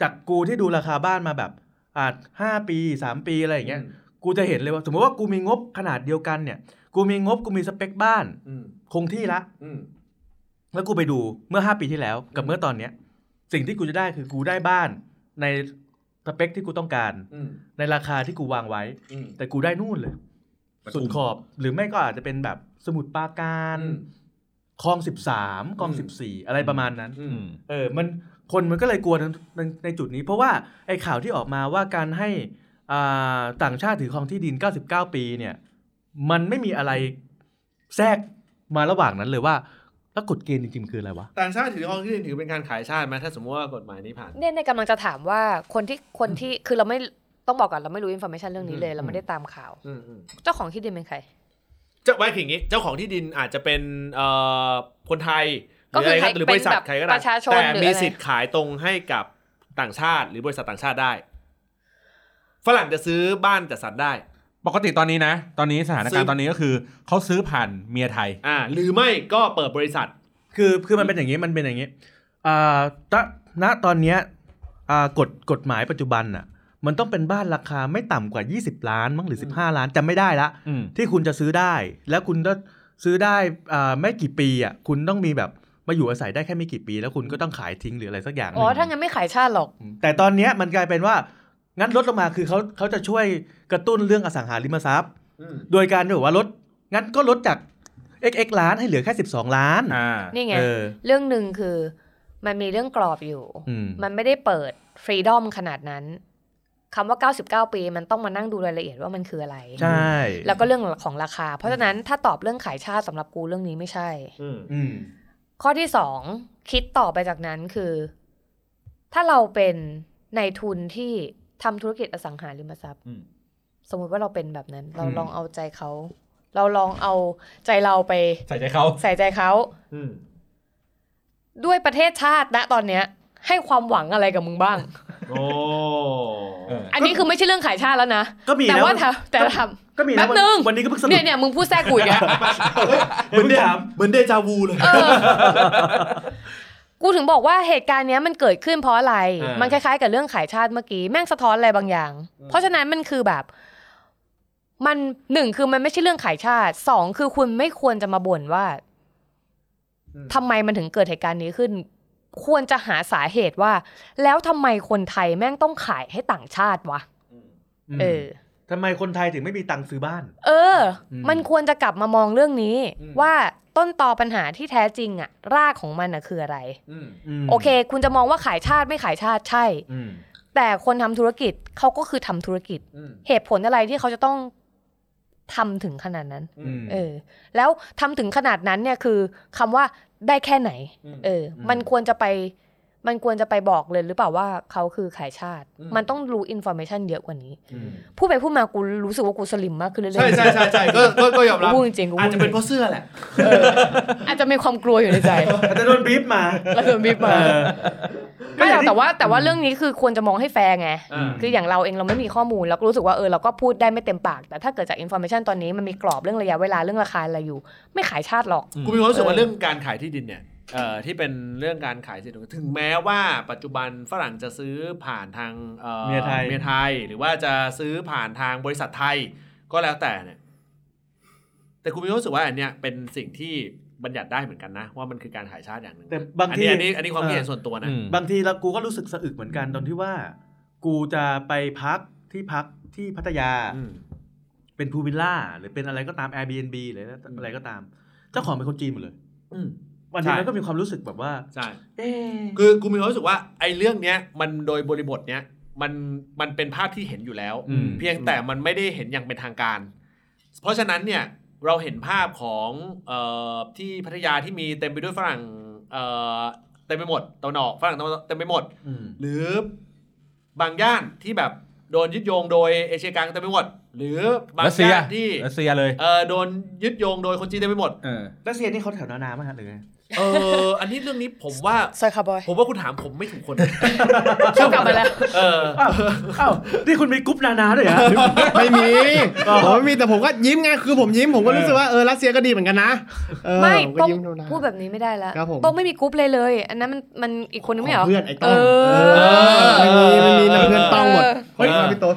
จากกูที่ดูราคาบ้านมาแบบอ่าห้าปีสามปีอะไรอย่างเงี้ย กูจะเห็นเลยว่า สมมติว่ากูมีงบขนาดเดียวกันเนี่ย กูมีงบกูมีสเปคบ้านอืมคงที่ละอืมแล้วกูไปดูเมื่อห้าปีที่แล้ว กับเมื่อตอนเนี้ย สิ่งที่กูจะได้คือกูได้บ้านในสเปคที่กูต้องการอืมในราคาที่กูวางไว้อืมแต่กูได้นู่นเลย สุดขอบหรือไม่ก็อาจจะเป็นแบบสมุดปราการอืมคลองสิบสามคลองอืสิมบสี่อะไรประมาณนั้นอือืมมเออ มันคนมันก็เลยกลัวในในในจุดนี้ เพราะว่าไอ้ข่าวที่ออกมาว่าการให้อ่าต่างชาติถือครองที่ดิน 99 ปีเนี่ย มันไม่มีอะไรแทรกมาระหว่างนั้นเลยว่าแล้วกฎเกณฑ์จริงๆคืออะไรวะต่างชาติถือครองที่ดินถือเป็นการขายชาติไหมถ้าสมมติว่ากฎหมายนี้ผ่านเนี่ยในกำลังจะถามว่าคนที่คนที่คือเราไม่ต้องบอกก่อนเราไม่รู้อินโฟ a t ชันเรื่องนี้เลยอืมเราไม่ได้ตามข่าวอืมอืมเจ้าของที่ดินเป็นใครเจ้าไว้คืออย่างนี้ เจ้าของที่ดินอาจจะเป็นเอ่อคนไทยหก็รือคืออะไรใครหรือบริษัทเป็นแบบใครก็ได้ประชาชนแต่หรือมีอะไรสิทธิ์ขายตรงให้กับต่างชาติ หรือบริษัทต่างชาติได้ ฝรั่งจะซื้อบ้านจัดสรรได้ ปกติตอนนี้นะ ตอนนี้สถานซื้การอณ์ตอนนี้ก็คือเขาซื้อผ่านเมียไทย อ่าหรือไม่ก็เปิดบริษัท คือคือมันเป็นอย่างนี้มันเป็นอย่างนี้อ่าณณตอนเนี้ยอ่ากฎกฎหมายปัจจุบันอะ มันต้องเป็นบ้านราคาไม่ต่ำกว่า 20 ล้านมั้งหรือ 15 ล้านจำไม่ได้ละอืม ที่คุณจะซื้อได้ แล้วคุณก็ซื้อได้อ่าไม่กี่ปีอะคุณต้องมีแบบมาอยู่อาศัยได้แค่ไม่กี่ปี แล้วคุณก็ต้องขายทิ้งหรืออะไรสักอย่างหอ๋อนึ่งถ้างั้นไม่ขายชาติหรอก แต่ตอนเนี้ยมันกลายเป็นว่างั้นลดลงมาคือเขาเขาจะช่วย กระตุ้นเรื่องอสังหาริมทรัพย์อืมโดยการที่บอกว่าลดงั้นก็ลดจาก xx ล้านให้เหลือแค่ 12 ล้านอ่านี่ไงเออเรื่องหนึ่งคือมันมีเรื่องกรอบอยู่อืมมันไม่ได้เปิดฟรีดอมขนาดนั้นคำว่า 99 ปี มันต้องมานั่งดูรายละเอียดว่ามันคืออะไร ใช่ แล้วก็เรื่องของราคา เพราะฉะนั้นถ้าตอบเรื่องขายชาติสำหรับกูเรื่องนี้ไม่ใช่อืมอืมข้อที่สองคิดต่อไปจากนั้นคือ ถ้าเราเป็นในทุนที่ทำธุรกิจอสังหาริมทรัพย์อืม สมมุติว่าเราเป็นแบบนั้น เราอืมลองเอาใจเขา เราลองเอาใจเราไป ใส่ใจเขาใส่ใจเขาอืมด้วยประเทศชาติณตอนเนี้ย ให้ความหวังอะไรกับมึงบ้าง โอ้เอออันนี้คือไม่ใช่เรื่องขายชาติแล้วนะ ก็มีแต่นะว่าทำแต่ทก็มีแป๊นะบนึงวันนี้ก็เพิ่งสำรุเนี่ปยเนี่ยมึงพูดแทรกกูอีกแล้วเหมือนเดเหมือนเดจาวูเลยเออกูถึงบอกว่าเหตุการณ์เนี้ยมันเกิดขึ้นเพราะอะไรอ่ามัมันคล้ายๆ กับเรื่องขายชาติเมื่อกี้ แม่งสะท้อนอะไรบางอย่าง เพราะฉะนั้นมันคือแบบ มันหนึ่งคือมันไม่ใช่เรื่องขายชาติสองคือคุณไม่ควรจะมาบ่นว่าทำไมมันถึงเกิดเหตุการณ์นี้ขึ้น ควรจะหาสาเหตุว่า แล้วทำไมคนไทยแม่งต้องขายให้ต่างชาติวะมเออทำไมคนไทยถึงไม่มีตังค์ซื้อบ้าน เอออืมมันควรจะกลับมามองเรื่องนี้อืมว่าต้นตอปัญหาที่แท้จริงอะรากของมันอะคืออะไรอืมมโอเค คุณจะมองว่าขายชาติไม่ขายชาติใช่อืมแต่คนทำธุรกิจเขาก็คือทำธุรกิจอืมเหตุผลอะไรที่เขาจะต้อง ทำถึงขนาดนั้นอืมเออ แล้วทำถึงขนาดนั้นเนี่ยคือคำว่าได้แค่ไหน เอออืมมันควรจะไป มันควรจะไปบอกเลยหรือเปล่าว่าเขาคือขายชาติอืมมันต้องรู้อินโฟเมชันเยอะกว่านี้อืมพูดไปพูดมากูรู้สึกว่ากูสลิมมากขึ้นเรื่อยๆ ใช่ใช่ใช่ใช่ก็ก็ก็ยอมกูรับพูดจริงๆกูอาจพูดจะจเป็รินงเพราะเสื้อแหละๆอาจจะมีความกลัวอยู่ในใจอาจจะโดนบีบมาแล้วโดนบีบมาเออไม่หรอกแต่ว่าแต่ว่าเรื่องนี้คือควรจะมองให้แฟร์ไงอ่าคืออย่างเราเองเราไม่มีข้อมูลเราก็รู้สึกว่าเออเราก็พูดได้ไม่เต็มปาก แต่ถ้าเกิดจากอินโฟ a t ชันตอนนี้มันมีกรอบเรื่องระยะเวลาเรื่องราคาอะไรอยู่ ไม่ขายชาติหรอกกูมีความรู้สึกว่าเออเรื่องการขายที่ดินเนี่ย เอ่อที่เป็นเรื่องการขายที่ดินถึงแม้ว่าปัจจุบันฝรั่งจะซื้อผ่านทางอ่อเมียไทย เมียไทย หรือว่าจะซื้อผ่านทางบริษัทไทยก็แล้วแต่เนี่ย แต่กูมีความรู้สึกว่าอันเนี้ยเป็นสิ่งที่บัญญัติได้เหมือนกันนะ ว่ามันคือการขายชาติอย่างหนึ่งแต่บางทีอันนี้อันนี้อันนี้ความคิดเห็นส่วนตัวนะ อืม บางทีแล้วกูก็รู้สึกสะอึกเหมือนกันตอนที่ว่า กูจะไปพักที่พักที่พัทยา อืม เป็นพูลวิลล่า หรือเป็นอะไรก็ตาม Airbnb หรืออะไรก็ตาม เจ้าของเป็นคนจีนหมดเลย อืม วันนี้ใช่เราก็มีความรู้สึกแบบว่าใช่เอ๊ะคือกูมีความรู้สึกว่าไอ้เรื่องเนี้ยมันโดยบริบทเนี้ยมันมันเป็นภาพที่เห็นอยู่แล้วอืมเพียงแต่มันไม่ได้เห็นอย่างเป็นทางการ เพราะฉะนั้นเนี่ยเราเห็นภาพของเอ่อที่พัทยาที่มีเต็มไปด้วยฝรั่งเอ่อเต็มไปหมดตะวันออกฝรั่งตะวันตกเต็มไปหมดอืมหรือบางย่านที่แบบโดนยึดโยงโดยเอเชียกลางเต็มไปหมด หรือบางรัสเซียย่านที่รัสเซียเลย เออโดนยึดโยงโดยคนจีนเต็มไปหมด เออ รัสเซียนี่เขาแถวนานาไหมฮะหรือไงเออ อันนี้เรื่องนี้ผมว่า ซอยคาร์บอยผมว่าคุณถามผมไม่ถูกคน ชอบกลับมาแล้ว เออ อ้าวอ้าวนี่คุณมีกรุ๊ปนานาด้วยเหรอ ไม่มีผมไม่มีแต่ผมก็ยิ้มไงคือผมยิ้มผมก็รู้สึกว่าเออรัสเซียก็ดีเหมือนกันนะเออไม่ผต้องยิ้มดูนะ พูดแบบนี้ไม่ได้แล้วครับผมต้องไม่มีกรุ๊ปเลยเลย อันนั้นมันมันอีกคนนึงไม่เหรอ เพื่อนไอ้ต้เอองอไม่มีไม่มีนะเพื่อนต้องหมดเออเฮ้ยพี่โต๊ด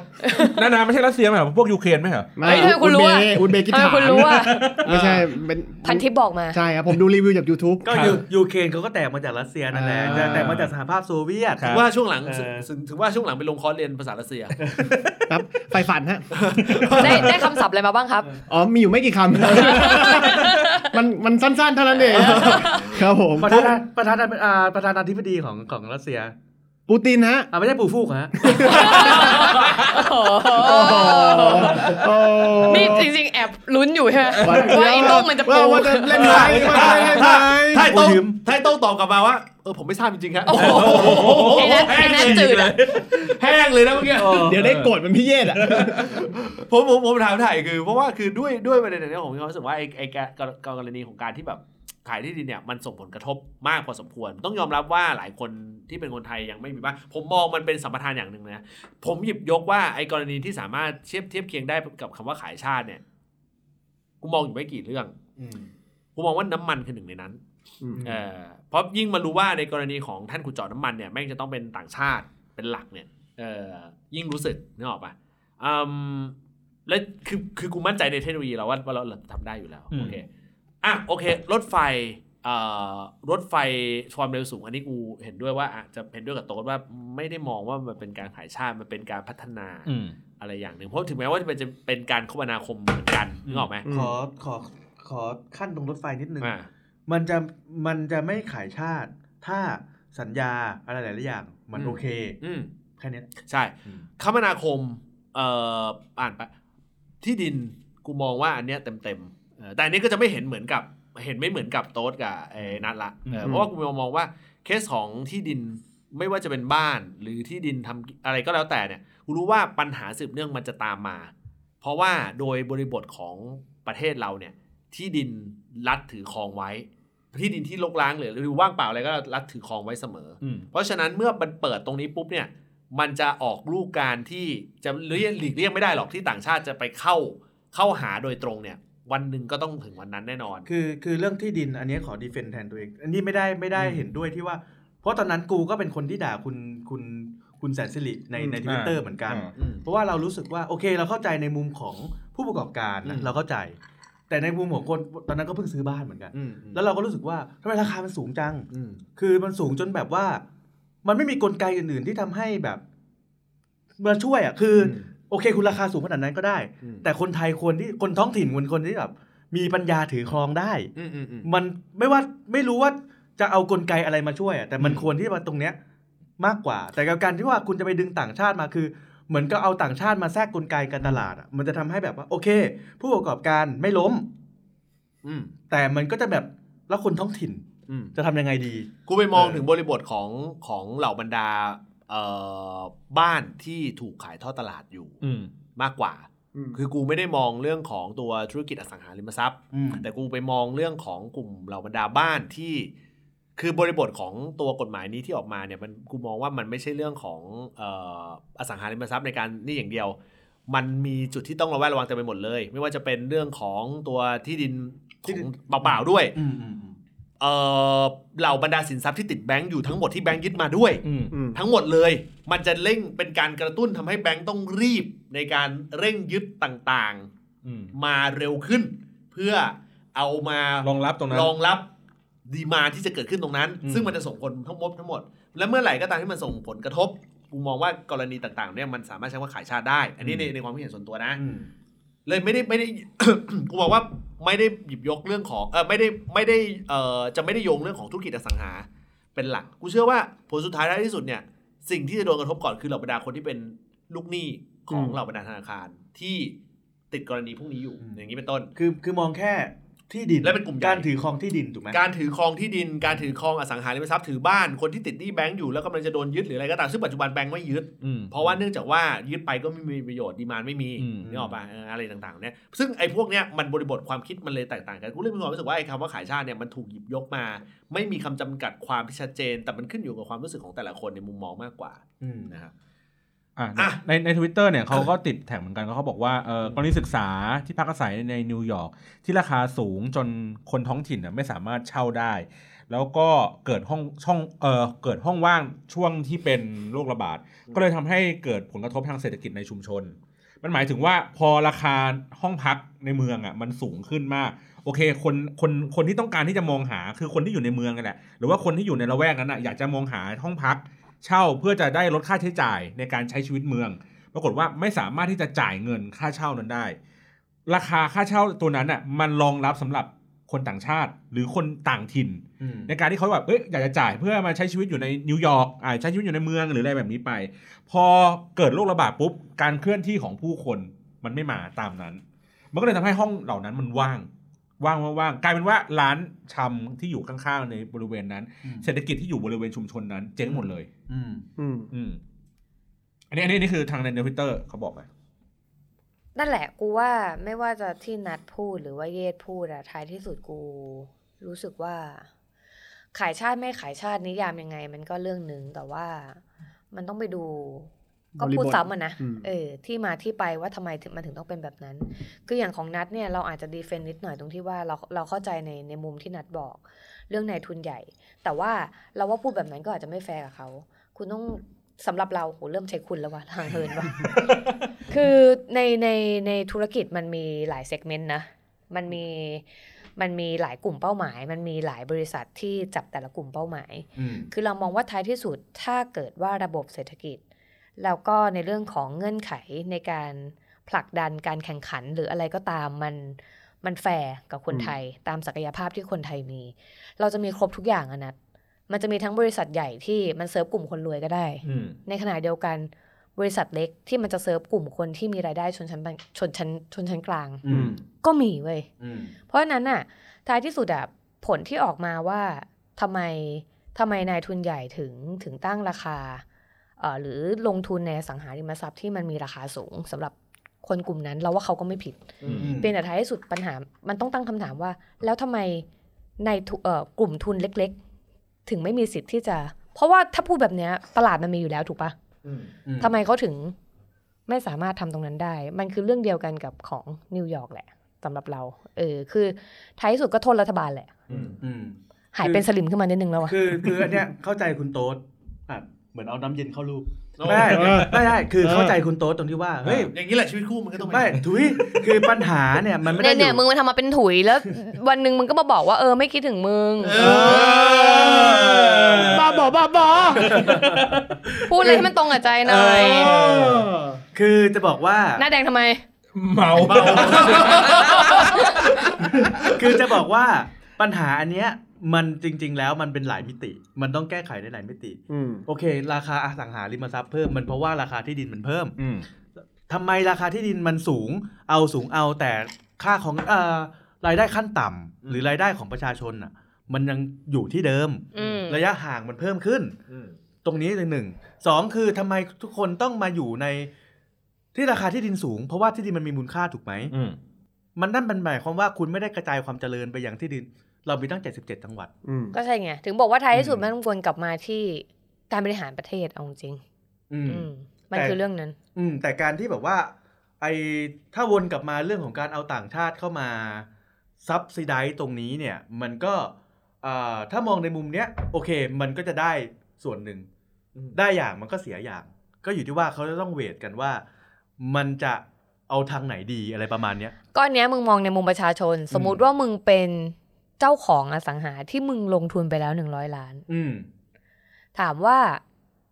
นานาไม่ใช่รัสเซียไหมเหรอพวกยูเครนไหมเหรอไม่เฮ้ยทำไมคุณรู้อะอุซเบกิสทำไมถานคุณรู้อะไม่ใช่เป็นพันทิปบอกมา ใช่ครับ ผมดูรีวิวจาก YouTube ก็ยูยูเครนเขาก็แตกมาจากรัสเซียนั่นแหละอ่าแตกมาจากสหภาพโซเวียตครัถึบงว่าช่วงหลังเออถึงถึงว่าช่วงหลังไปลงคอร์สเรียนภาษารัสเซียครับไฟฝันฮะได้ได้คำศัพท์อะไรมาบ้างครับ อ๋อมีอยู่ไม่กี่คำมันมันสั้นๆเท่านั้นเองครับผมประธานาประธานาอ่าประธานาธิบดีของของรัสเซีย ปูตินฮะอ่าไม่ใช่ปูฟูกฮะโอ้โหนี่จริงๆ แอบลุ้นอยู่ใช่ไหมว่าว่าไอ้โต้งมันจะปูว่าจะเล่นไทยว่าจะเล่นไทยถ้าไอ้โต้งกูยืมถ้าไอ้โต้งตอบกลับมาว่าเออผมไม่ทราบจริงๆครับโอ้โหไอ้นั่นไอ้นั่นจืดอะแห้งเลยนะเมื่อกี้เดี๋ยวได้โกรธเป็นพี่เยศอะผมผมผมถามถ่ายคือ เพราะว่าคือด้วยด้วยประเด็นอย่างนี้ผมมีความรู้สึกว่าไอ้ไอ้การกรณีของการที่แบบ ขายที่ดินเนี่ยมันส่งผลกระทบมากพอสมควร ต้องยอมรับว่าหลายคนที่เป็นคนไทยยังไม่มีบ้านผมมองมันเป็นสัมปทานอย่างหนึ่งนะผมหยิบยกว่าไอ้กรณีที่สามารถเทียบเทียบเคียงได้กับคำว่าขายชาติเนี่ยกูมองอยู่ไม่กี่เรื่องกูมองว่าน้ำมันคือหนึ่งในนั้นเออเพราะยิ่งมารู้ว่าในกรณีของท่านขุดเจาะน้ำมันเนี่ยแม่งจะต้องเป็นต่างชาติเป็นหลักเนี่ยเออยิ่งรู้สึกนึกออกปะอืมแล้วคือคือกูมั่นใจในเทคโนโลยีเราว่าว่าเราเราทำได้อยู่แล้วอืมโอเค อะโอเค รถไฟเอ่อรถไฟความเร็วสูงอันนี้กูเห็นด้วยว่าอาจจะเห็นด้วยกับโต๊ดว่าไม่ได้มองว่ามันเป็นการขายชาติมันเป็นการพัฒนาอืมอะไรอย่างหนึ่งเพราะถึงแม้ว่ามันจะเป็นการคมนาคมเหมือนกันนึกออกไหมอืมขอขอขอขั้นตรงรถไฟนิดนึงอ่ามันจะมันจะไม่ขายชาติ ถ้าสัญญาอะไรหลายๆอย่าง มันอืมโอเคอืมแค่เนี้ยใช่อืมคมนาคมเอ่ออ่านไปเอ่ออ่านไปที่ดินกูมองว่าอันเนี้ยเต็มๆเออ แต่อันนี้ก็จะไม่เห็นเหมือนกับเห็นไม่เหมือนกับโต๊ดกับไอ้นัทละเอออืมเพราะว่ากูมองว่าเคสของที่ดินไม่ว่าจะเป็นบ้านหรือที่ดินทำอะไรก็แล้วแต่เนี่ยกูรู้ว่าปัญหาสืบเนื่องมันจะตามมา เพราะว่าโดยบริบทของประเทศเราเนี่ย ที่ดินรัฐถือครองไว้ ที่ดินที่รกร้างหรือหรือว่างเปล่าอะไรก็รัฐถือครองไว้เสมออืมเพราะฉะนั้นเมื่อมันเปิดตรงนี้ปุ๊บเนี่ย มันจะออกลูกการที่จะเลี่ยงหลีกเลี่ยงไม่ได้หรอกที่ต่างชาติจะไปเข้าเข้าหาโดยตรงเนี่ย วันหนึ่งก็ต้องถึงวันนั้นแน่นอน คือคือเรื่องที่ดินอันนี้ขอ defend แทนตัวเอง อันนี้ไม่ได้ไม่ได้เห็นด้วยที่ว่า เพราะตอนนั้นกูก็เป็นคนที่ด่าคุณคุณคุณแสนสิริในในทวิตเตอร์เหมือนกันอ่าอืมเพราะว่าเรารู้สึกว่าโอเค เราเข้าใจในมุมของผู้ประกอบการนะอืมเราเข้าใจ แต่ในมุมของคนตอนนั้นก็เพิ่งซื้อบ้านเหมือนกันอืมแล้วเราก็รู้สึกว่าทำไมราคามันสูงจังอืมคือมันสูงจนแบบว่า มันไม่มีกลไกอื่น ๆ ที่ทำให้แบบมาช่วยอะคืออม โอเค คุณราคาสูงขนาดนั้นก็ได้อืมแต่คนไทยควรที่คนท้องถิ่นควรคนที่แบบมีปัญญาถือครองได้อืมอืมอืมมันไม่ว่าไม่รู้ว่าจะเอากลไกอะไรมาช่วยอะแต่มันอืมควรที่มาตรงเนี้ยมากกว่า แต่กับการที่ว่าคุณจะไปดึงต่างชาติมาคือ เหมือนก็เอาต่างชาติมาแทรกกลไกการตลาดอะมันจะทำให้แบบว่า โอเค ผู้ประกอบการไม่ล้ม อืมแต่มันก็จะแบบแล้วคนท้องถิ่นอืมจะทำยังไงดี กูไปมองเออถึงบริบทของของเหล่าบรรดาเอ่อ บ้านที่ถูกขายทอดตลาดอยู่อืมมากกว่า คือกูไม่ได้มองเรื่องของตัวธุรกิจอสังหาริมทรัพย์อืมแต่กูไปมองเรื่องของกลุ่มเหล่าบรรดาบ้านที่ คือบริบทของตัวกฎหมายนี้ที่ออกมาเนี่ยมันกูมองว่ามันไม่ใช่เรื่องของเอ่ออสังหาริมทรัพย์ในการนี่อย่างเดียว มันมีจุดที่ต้องระแวดระวังเต็มไปหมดเลย ไม่ว่าจะเป็นเรื่องของตัวที่ดินที่ดินของเปล่าๆด้วยอืมอืมอืม เอ่อเหล่าบรรดาสินทรัพย์ที่ติดแบงก์อยู่ทั้งหมดที่แบงก์ยึดมาด้วยอืมอืมทั้งหมดเลย มันจะเร่งเป็นการกระตุ้นทำให้แบงก์ต้องรีบในการเร่งยึดต่างอืมๆมาเร็วขึ้น เพื่อเอามารองรับตรงนั้นรองรับดีมาที่จะเกิดขึ้นตรงนั้นอืมซึ่งมันจะส่งผลทั้งหมดทั้งหมด และเมื่อไหร่ก็ตามที่มันส่งผลกระทบกูมองว่ากรณีต่างๆเนี่ยมันสามารถใช้ว่าขายชาติได้ อันนี้ในในความคิดเห็นส่วนตัวนะอืม เลยไม่ได้ไม่ได้กูบอกว่าไม่ได้หยิบยกเรื่องของเออไม่ได้ไม่ได้เอ่อจะไม่ได้โยงเรื่องของธุรกิจอสังหา เป็นหลัก กูเชื่อว่าผลสุดท้ายท้ายที่สุดเนี่ย สิ่งที่จะโดนกระทบก่อนคือเหล่าบรรดาคนที่เป็นลูกหนี้ของอืมเหล่าบรรดาธนาคารที่ติดกรณีพวกนี้อยู่อืมอย่างนี้เป็นต้น คือคือมองแค่ ที่ดินและเป็นกลุ่มใหญ่การถือครองที่ดินถูกไหมการถือครองที่ดิน การถือครองอสังหาริมทรัพย์ถือบ้านคนที่ติดหนี้แบงก์อยู่แล้วกำลังจะโดนยึดหรืออะไรก็ตามซึ่งปัจจุบันแบงก์ไม่ยึดอืมเพราะว่าเนื่องจากว่ายึดไปก็ไม่มีประโยชน์ demand ไม่มีอืมนึกออกปะเอออะไรต่างๆเนี่ยซึ่งไอ้พวกเนี้ยมันบริบทความคิดมันเลยแตกต่างกันกูเลยมีความรู้สึกว่าไอ้คำว่าขายชาติเนี่ยมันถูกหยิบยกมา ไม่มีคำจำกัดความที่ชัดเจน แต่มันขึ้นอยู่กับความรู้สึกของแต่ละคนในมุมมองมากกว่าอืมนะครับอะอะ ในในทวิตเตอร์เนี่ยเขาก็ติด tag เหมือนกันเขาบอกว่าเออกรณีศึกษาที่พักอาศัยในนิวยอร์กที่ราคาสูงจนคนท้องถิ่นน่ะไม่สามารถเช่าได้ แล้วก็เกิดห้องช่องเออเกิดห้องว่างช่วงที่เป็นโรคระบาด ก็เลยทำให้เกิดผลกระทบทางเศรษฐกิจในชุมชน มันหมายถึงว่าพอราคาห้องพักในเมืองอะมันสูงขึ้นมากโอเคคนคนคนที่ต้องการที่จะมองหาคือคนที่อยู่ในเมืองกันแหละหรือว่าคนที่อยู่ในละแวกนั้นอะอยากจะมองหาห้องพัก เช่าเพื่อจะได้ลดค่าใช้จ่ายในการใช้ชีวิตเมือง ปรากฏว่าไม่สามารถที่จะจ่ายเงินค่าเช่านั้นได้ ราคาค่าเช่าตัวนั้นอะมันรองรับสำหรับคนต่างชาติหรือคนต่างถิ่นอืมในการที่เขาแบบเอ้ยอยากจะจ่ายเพื่อมาใช้ชีวิตอยู่ในนิวยอร์กอ่าใช้ชีวิตอยู่ในเมืองหรืออะไรแบบนี้ไป พอเกิดโรคระบาดปุ๊บการเคลื่อนที่ของผู้คนมันไม่มาตามนั้น มันก็เลยทำให้ห้องเหล่านั้นมันว่าง ว่างว่างๆกลายเป็นว่าร้านชำที่อยู่ข้างๆในบริเวณนั้นอืมเศรษฐกิจที่อยู่บริเวณชุมชนนั้น เจ๊งหมดเลย อืม อืมอืมอันนี้อันนี้อันนี่คือทางในทวิตเตอร์เขาบอกไปนั่นแหละ กูว่าไม่ว่าจะที่นัดพูดหรือว่าเยศพูดอะท้ายที่สุดกู รู้สึกว่า ขายชาติไม่ขายชาตินิยามยังไง มันก็เรื่องหนึ่งแต่ว่ามันต้องไปดู ก็พูดบริบทซ้ำอะนะอืมเออที่มาที่ไปว่าทำไมถึงมันถึงต้องเป็นแบบนั้น คืออย่างของนัดเนี่ยเราอาจจะดีเฟนนิดหน่อยตรงที่ว่าเราเราเข้าใจในในมุมที่นัดบอก เรื่องนายทุนใหญ่ แต่ว่าเราว่าพูดแบบนั้นก็อาจจะไม่แฟร์กับเขาคุณต้องสำหรับเราโหเริ่มใช้คุณแล้ววะห่างเหินวะคือในในในธุรกิจมันมีหลาย segment นะมันมีมันมีหลายกลุ่มเป้าหมาย มันมีหลายบริษัทที่จับแต่ละกลุ่มเป้าหมายอืมคือเรามองว่าท้ายที่สุดถ้าเกิดว่าระบบเศรษฐกิจ แล้วก็ในเรื่องของเงื่อนไขในการผลักดันการแข่งขันหรืออะไรก็ตามมันมันแฟร์กับคนอืมไทย ตามศักยภาพที่คนไทยมี เราจะมีครบทุกอย่างอะนะมันจะมีทั้งบริษัทใหญ่ที่มันเซิร์ฟกลุ่มคนรวยก็ได้อืมในขณะเดียวกันบริษัทเล็กที่มันจะเซิร์ฟกลุ่มคนที่มีรายได้ชนชั้นปานชนชั้นชนชั้นกลางอืมก็มีเว้ยอืมเพราะฉะนั้นน่ะท้ายที่สุดอะผลที่ออกมาว่าทำไมทำไมนายทุนใหญ่ถึงถึงตั้งราคาเอ่อ หรือลงทุนในอสังหาริมทรัพย์ที่มันมีราคาสูงสำหรับคนกลุ่มนั้นเราว่าเขาก็ไม่ผิดอืมเพียงแต่ท้ายที่สุดปัญหา มันต้องตั้งคำถามว่า แล้วทำไมในทุเอ่อกลุ่มทุนเล็ก ๆ ถึงไม่มีสิทธิ์ที่จะ เพราะว่าถ้าพูดแบบเนี้ยตลาดมันมีอยู่แล้วถูกปะอืมทำไมเขาถึงไม่สามารถทำตรงนั้นได้ มันคือเรื่องเดียวกันกับของนิวยอร์กแหละสำหรับเรา เออ คือท้ายที่สุดก็โทษรัฐบาลแหละอืมอืมหายเป็นสลิมขึ้นมานิดนึงแล้วอะคือ คืออันเนี้ยเข้าใจคุณโต๊ดอะ เหมือนเอาน้ำเย็นเข้ารูปโอ้ไม่ได้เออไม่ได้คือเออเข้าใจคุณโต๊ดตรงที่ว่าเฮ้ยอย่างนี้แหละชีวิตคู่มันก็ต้องไม่ถุยคือปัญหาเนี่ยมันไม่เนี่ได้ยอเนี่ยยู่มึงมาทำมาเป็นถุยแล้ว วันหนึ่งมึงก็มาบอกว่าเออไม่คิดถึงมึงเออบ้าบอบ้าบอพูดอะไรให้มันตรงกับใจหน่อยเออคือจะบอกว่าหน้าแดงทำไม เมาคือจะบอกว่าปัญหาอันเนี้ย มันจริง ๆ แล้วมันเป็นหลายมิติ มันต้องแก้ไขในหลายมิติอืมโอเค ราคาอสังหาริมทรัพย์เพิ่มมันเพราะว่าราคาที่ดินมันเพิ่มอืมทำไมราคาที่ดินมันสูง เอาสูงเอาแต่ค่าของเอ่อรายได้ขั้นต่ำหรือรายได้ของประชาชนอะ มันยังอยู่ที่เดิมอืมระยะห่างมันเพิ่มขึ้นอืมตรงนี้หนึ่งสองคือทำไมทุกคนต้องมาอยู่ในที่ราคาที่ดินสูง เพราะว่าที่ดินมันมีมูลค่าถูกไหมอืมมันนั่นเป็นหมายความว่าคุณไม่ได้กระจายความเจริญไปอย่างที่ดิน เรามีตั้ง 77 จังหวัดอืมก็ใช่ไง ถึงบอกว่าท้ายที่สุดอืมมันต้องวนกลับมาที่การบริหารประเทศเอาจริงอืมอืมมันแต่คือเรื่องนั้น อืมแต่การที่แบบว่า ไอ้ถ้าวนกลับมาเรื่องของการเอาต่างชาติเข้ามาซับซิไดตรงนี้เนี่ย มันก็อ่าถ้ามองในมุมเนี้ย โอเค มันก็จะได้ส่วนหนึ่ง ได้อย่างมันก็เสียอย่าง ก็อยู่ที่ว่าเขาจะต้องเวทกันว่า มันจะเอาทางไหนดีอะไรประมาณเนี้ยก็อันเนี้ยมึงมองในมุมประชาชน สมมุติว่ามึงเป็น เจ้าของอสังหาที่มึงลงทุนไปแล้วหนึ่งร้อยล้าน อืมถามว่า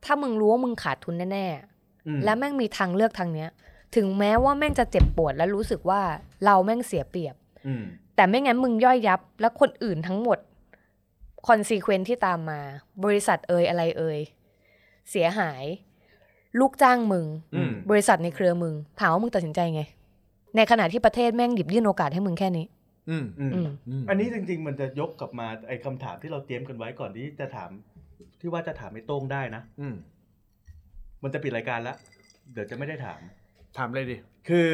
ถ้ามึงรู้ว่ามึงขาดทุนแน่อืมๆและแม่งมีทางเลือกทางเนี้ย ถึงแม้ว่าแม่งจะเจ็บปวดและรู้สึกว่าเราแม่งเสียเปรียบอืมแต่ไม่งั้นมึงย่อยยับ และคนอื่นทั้งหมด consequence ที่ตามมา บริษัทเอ่ยอะไรเอ่ยเสียหาย ลูกจ้างมึงอืมบริษัทในเครือมึง ถามว่ามึงตัดสินใจไง ในขณะที่ประเทศแม่งหยิบยื่นโอกาสให้มึงแค่นี้ อืมอืมอืมอืมอันนี้จริง ๆ มันจะยกกลับมาไอ้คำถามที่เราเตรียมกันไว้ก่อนที่จะถาม ที่ว่าจะถามไอ้โต้งได้นะอืมมันจะปิดรายการแล้วเดี๋ยวจะไม่ได้ถาม ถามเลยดิ คือ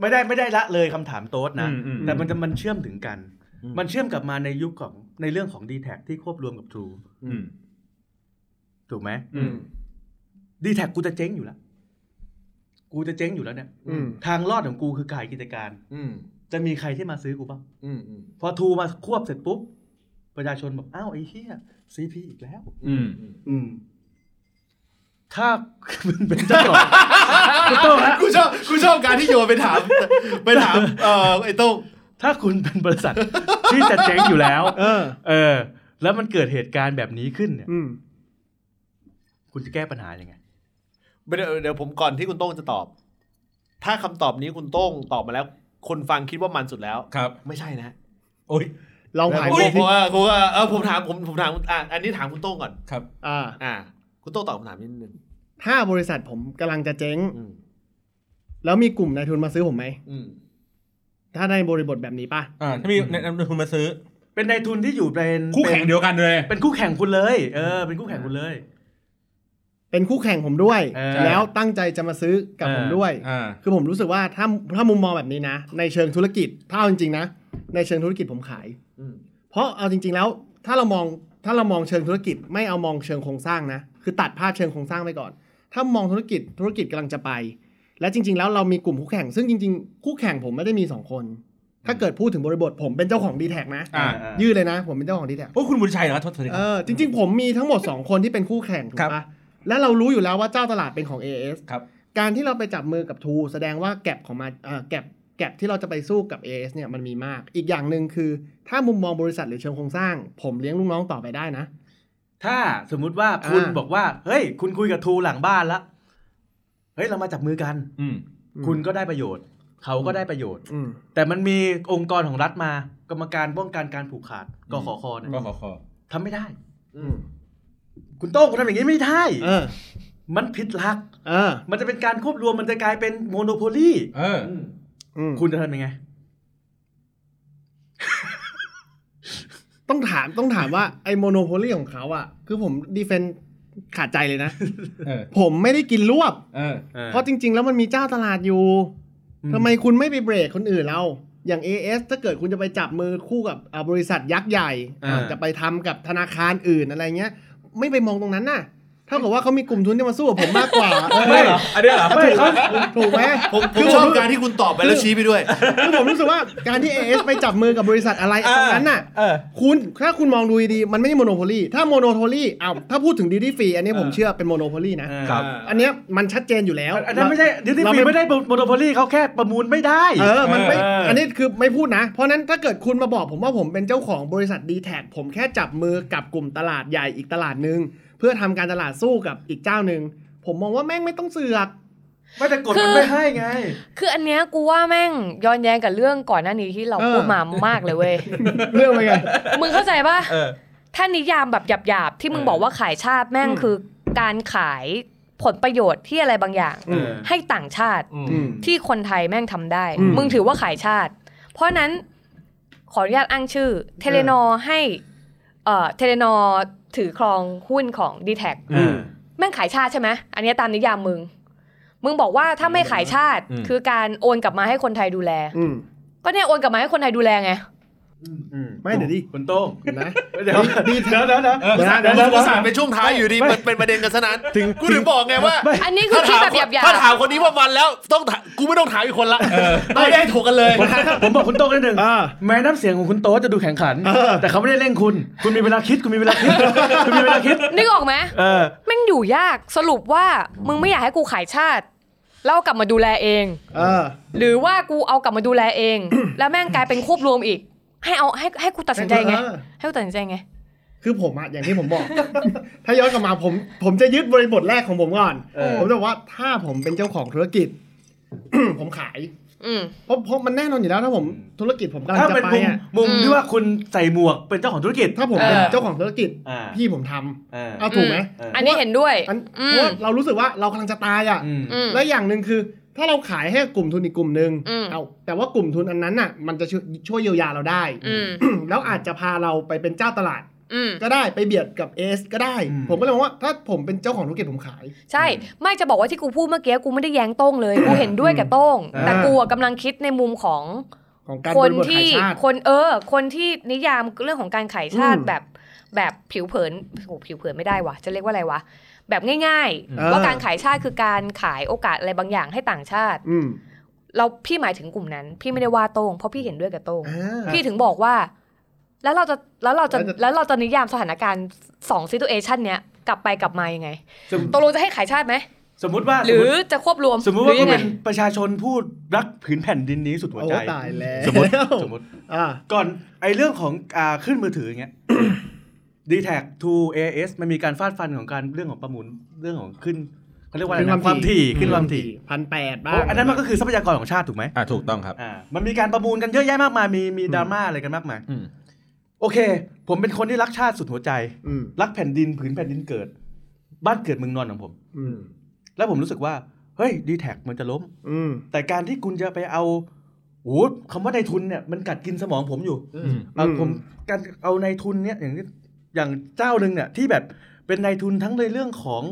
ไม่ได้ไม่ได้ละเลยคำถามโต๊ดนะ อืมอืม แต่มันจะมันเชื่อมถึงกัน อืม มันเชื่อมกลับมาในยุคของในเรื่องของ d t แทที่ควบรวมกับ True อืม ถูกไหม อืม d t แทกูจะเจ๊งอยู่แล้ว กูจะเจ๊งอยู่แล้วเนี่ย อืม ทางรอดของกูคือขายกิจการ อืม จะมีใครที่มาซื้อกูบ้างอืมอืมพอ True มาควบเสร็จปุ๊บ ประชาชนบอกอ้าวไอ้เหี้ย CP อีกแล้ว อืมอืม ถ้ามึงเป็นเจ้าของคุณโต้งฮะกูชอบกูชอบการที่โยนไปถาม ไปถามเอ่อไอ้โต้งถ้าคุณเป็นบริษัทที่จะเจ๊งอยู่แล้ว เออ เออ แล้วมันเกิดเหตุการณ์แบบนี้ขึ้นเนี่ย อืม คุณจะแก้ปัญหายังไง เดี๋ยวเดี๋ยวผมก่อนที่คุณโต้งจะตอบ ถ้าคำตอบนี้คุณโต้งตอบมาแล้ว คนฟังคิดว่ามันสุดแล้วครับ ไม่ใช่นะ โอ้ยลองหายผมไปผมว่าผมว่าเออผมถามผมผมถามอะอันนี้ถามคุณโต้งก่อนครับ อ่า อ่า คุณโต้งตอบคำถามนิดนึงถ้าบริษัทผมกำลังจะเจ๊ง อืมแล้วมีกลุ่มนายทุนมาซื้อผมไหม อืม ถ้าในบริบทแบบนี้ป่ะ อ่าถ้ามีแนะนำคุณมาซื้อ เป็นนายทุนที่อยู่เป็นคู่แข่งเดียวกันเลย เป็นคู่แข่งคุณเลย เออ เป็นคู่แข่งคุณเลย เป็นคู่แข่งผมด้วยเออแล้วตั้งใจจะมาซื้อกับเออผมด้วยอ่าคือผมรู้สึกว่าถ้าถ้ามุมมองแบบนี้นะ ในเชิงธุรกิจถ้าเอาจริงๆนะ ในเชิงธุรกิจผมขายอืมเพราะเอาจริง ๆ แล้วถ้าเรามองถ้าเรามองเชิงธุรกิจไม่เอามองเชิงโครงสร้างนะ คือตัดภาพเชิงโครงสร้างไปก่อน ถ้ามองธุรกิจธุรกิจกำลังจะไป และจริง ๆ แล้วเรามีกลุ่มคู่แข่ง ซึ่งจริง ๆ คู่แข่งผมไม่ได้มีสองคน ถ้าเกิดพูดถึงบริบทผมเป็นเจ้าของดีแท็นะอ่ายืดเลยนะ ผมเป็นเจ้าของดีแท็โอ้คุณบุญชัยเหรอโทษทีคเอรับอจริง ๆ ผมมีทั้งหมด 2 คนที่เป็นคู่แข่งถูกครับปะ และเรารู้อยู่แล้วว่าเจ้าตลาดเป็นของ AS ครับการที่เราไปจับมือกับทูแสดงว่าแก็บของมาอ่าแก็บแก็บที่เราจะไปสู้กับ AS เนี่ยมันมีมาก อีกอย่างหนึ่งคือ ถ้ามุมมองบริษัทหรือเชิงโครงสร้าง ผมเลี้ยงลูกน้องต่อไปได้นะ ถ้าสมมุติว่าคุณอ่าบอกว่า เฮ้ย คุณคุยกับทูหลังบ้านละเฮ้ยเรามาจับมือกัน อืมคุณก็ได้ประโยชน์ เขาก็ได้ประโยชน์อืมแต่มันมีองค์กรของรัฐมา กรรมการป้องกันการผูกขาดกขคเนี่ยก็ขอขอทำไม่ได้อืม คุณโต้งคุณทำอย่างนี้ไม่ได้เออมันผิดหลักเออมันจะเป็นการควบรวมมันจะกลายเป็น monopoly เอออืมคุณจะทำยังไง ต้องถามต้องถามว่าไอ้ monopoly ของเขาอะ คือผม defend ขาดใจเลยนะเออผมไม่ได้กินรวบเออเพราะจริง ๆ แล้วมันมีเจ้าตลาดอยู่อืมทำไมคุณไม่ไปเบรกคนอื่นเราอย่าง AS ถ้าเกิดคุณจะไปจับมือคู่กับอ่าบริษัทยักษ์ใหญ่อ่าจะไปทำกับธนาคารอื่นอะไรเงี้ย ไม่ไปมองตรงนั้นน่ะ เท่ากับว่าเขามีกลุ่มทุนที่มาสู้กับผมมากกว่าเออไม่เหรออันนี้เหรอไม่เขาถูกไหมผมผมชอบการที่คุณตอบไปแล้วชี้ไปด้วยคือผมรู้สึกว่าการที่ AS ไปจับมือกับบริษัทอะไรตรงนั้นน่ะเออคุณถ้าคุณมองดูดีๆมันไม่ใช่ monopoly ถ้า monopoly อ้าวถ้าพูดถึง duty free อันนี้ผมเชื่อเป็น monopoly นะครับอันเนี้ยมันชัดเจนอยู่แล้วอันนั้นไม่ใช่ duty เราฟไม่รีไม่ได้โมโนโพลีเขาแค่ประมูลไม่ได้เออมันไม่เอออัอันนี้คือไม่พูดนะ เพราะนั้นถ้าเกิดคุณมาบอกผมว่าผมเป็นเจ้าของบริษัทดีแท็ผมแค่จับมือกับกลุ่มตลาดใหญ่อีกตลาดหนึ่ง เพื่อทำการตลาดสู้กับอีกเจ้าหนึ่งผมมองว่าแม่งไม่ต้องเสือกไม่แต่กฎคืมันอไม่ให้ไง คืออันเนี้ยกูว่าแม่งย้อนแย้งกับเรื่องก่อนหน้านี้ที่เราเออพูดมามากเลยเว้ย เรื่องอะไรกันมึงเข้าใจป่ะเออถ้านิยามแบบหยาบๆ ที่มึงเออบอกว่าขายชาติแม่งอืมคือการขายผลประโยชน์ที่อะไรบางอย่างอืมให้ต่างชาติอืมที่คนไทยแม่งทำได้อืมมึงถือว่าขายชาติ เพราะฉะนั้นขออนุญาตอ้างชื่อ เทเลนอให้เอ่อเทเลนอ ถือครองหุ้นของ d t แทอืมแม่งขายชาติใช่ไหมอันเนี้ยตามนิยามมึง มึงบอกว่าถ้าไม่ขายชาติอืมคือการโอนกลับมาให้คนไทยดูแลอืมก็เนี่ยโอนกลับมาให้คนไทยดูแลไงอืม ไม่เดี๋ยวดิคุณโต้งเห็นไหมเดี๋ยวดีเดี๋ยวเดี๋ยวเดี๋ยวเดี๋ยวนะเดี๋ยวผนะมอุตส่าห์เป็นช่วงท้ายอยู่ดีไม่มันเป็นประเด็นกันซะนั้นถึงกูถึงบอกไงว่าไม่อันนี้คือคิดแบบหยาบถ้าถามคนนี้ว่ามันแล้วต้องถามกูไม่ต้องถามอีกคนละไม่ได้ถูกกันเลยผมบอกคุณโต้งนิดนึงอ่าแม้น้ำเสียงของคุณโต้จะดูแข็งขันเออแต่เขาไม่ได้เร่งคุณ คุณมีเวลาคิดคุณมีเวลาคิดคุณมีเวลาคิดๆนึกออกไหมเออแม่งอยู่ยากสรุปว่ามึงไม่อยากให้กูขายชาติแล้วเอากลับมาดูแลเองเออหรือว่ากูเอากลับมาดูแลเอง แล้วแม่งกลายเป็นควบรวมอีก ให้เอาให้ให้กูตัดสินใจไงเออให้กูตัดสินใจไง คือผมอะอย่างที่ผมบอก ถ้าย้อนกลับมาผม ผมจะยึดบริบทแรกของผมก่อนเออผมจะบอกว่าถ้าผมเป็นเจ้าของธุรกิจ ผมขายอืมเพราะเพราะมันแน่นอนอยู่แล้วถ้าผมธุรกิจผมกำลังถ้าจะเป็นไปมุมอะมุมอืมที่ว่าคุณใส่หมวกเป็นเจ้าของธุรกิจ ถ้าผมเป็นเออเจ้าของธุรกิจอ่าพี่ผมทำอ่าเอาถูกไหมเอออันนี้เห็นด้วยอันอืเพมราะเรารู้สึกว่าเรากำลังจะตายอะอืมอืมและอย่างหนึ่งคือ ถ้าเราขายให้กลุ่มทุนอีกกลุ่มหนึ่งอืมเอาแต่ว่ากลุ่มทุนอันนั้นน่ะ มันจะช่วยช่วยเยียวยาเราได้อืมแล้วอาจจะพาเราไปเป็นเจ้าตลาดอืมก็ได้ไปเบียดกับเอสก็ได้อืมผมก็เลยมองว่าถ้าผมเป็นเจ้าของธุรกิจผมขาย ใช่ ไม่จะบอกว่าที่กูพูดเมื่อกี้กูไม่ได้แย้งโต้งเลย กูเห็นด้วยกับโต้งอ่าแต่กูอะกำลังคิดในมุมของของการคบนริบทที่ขายชาติคนเออ คนที่นิยามเรื่องของการขายชาติอืมแบบ แบบผิวเผินโอ้ผิวเผินไม่ได้วะจะเรียกว่าอะไรวะแบบง่ายเออๆว่าการขายชาติคือการขายโอกาสอะไรบางอย่างให้ต่างชาติอืมเราพี่หมายถึงกลุ่มนั้น พี่ไม่ได้ว่าโต้งเพราะพี่เห็นด้วยกับโต้งอ่าพี่ถึงบอกว่า แล้วเราจะแล้วเราจะแล้วจะแล้วเราจะนิยามสถานการณ์สองซิทูเอชันเนี้ยกลับไปกลับมายังไงสมตกลงจะให้ขายชาติไหมสมมติว่าหรือจะควบรวม สมมติว่าหรือก็ยังไงเป็นประชาชนผู้รักผืนแผ่นดินนี้สุดหัวโอ้ใจตายแล้วสมมติสมมติอ่าก่อนไอเรื่องของอ่าขึ้นมือถืออย่างเงี้ย d t a c to AS มันมีการฟาดฟันของการเรื่องของประมูลเรื่องของขึ้นเขาเรียกว่าอะไรขึ้นนะความถี่ขึ้นความถี่พันแปดบ้าโอ้งอันนั้นมันก็คือทรัพยากรของชาติถูกไหมอ่าถูกต้องครับอ่ามันมีการประมูลกันเยอะแยะมากมายมีมีดราม่าอะไรกันมากมายอืมโอเค ผมเป็นคนที่รักชาติสุดหัวใจอืมรักแผ่นดินผืนแผ่นดินเกิด บ้านเกิดเมืองนอนของผม อืมแล้วผมรู้สึกว่าเฮ้ยดีแท็มันจะล้ม อืมแต่การที่คุณจะไปเอาโอ้โหคำว่าในทุนเนี่ยมันกัดกินสมองผมอยู่อืมเอาอืมผมการเอาในทุนเนี่ยอย่างที่ อย่างเจ้าหนึ่งเนี่ยที่แบบเป็นในทุนทั้งในเรื่องของ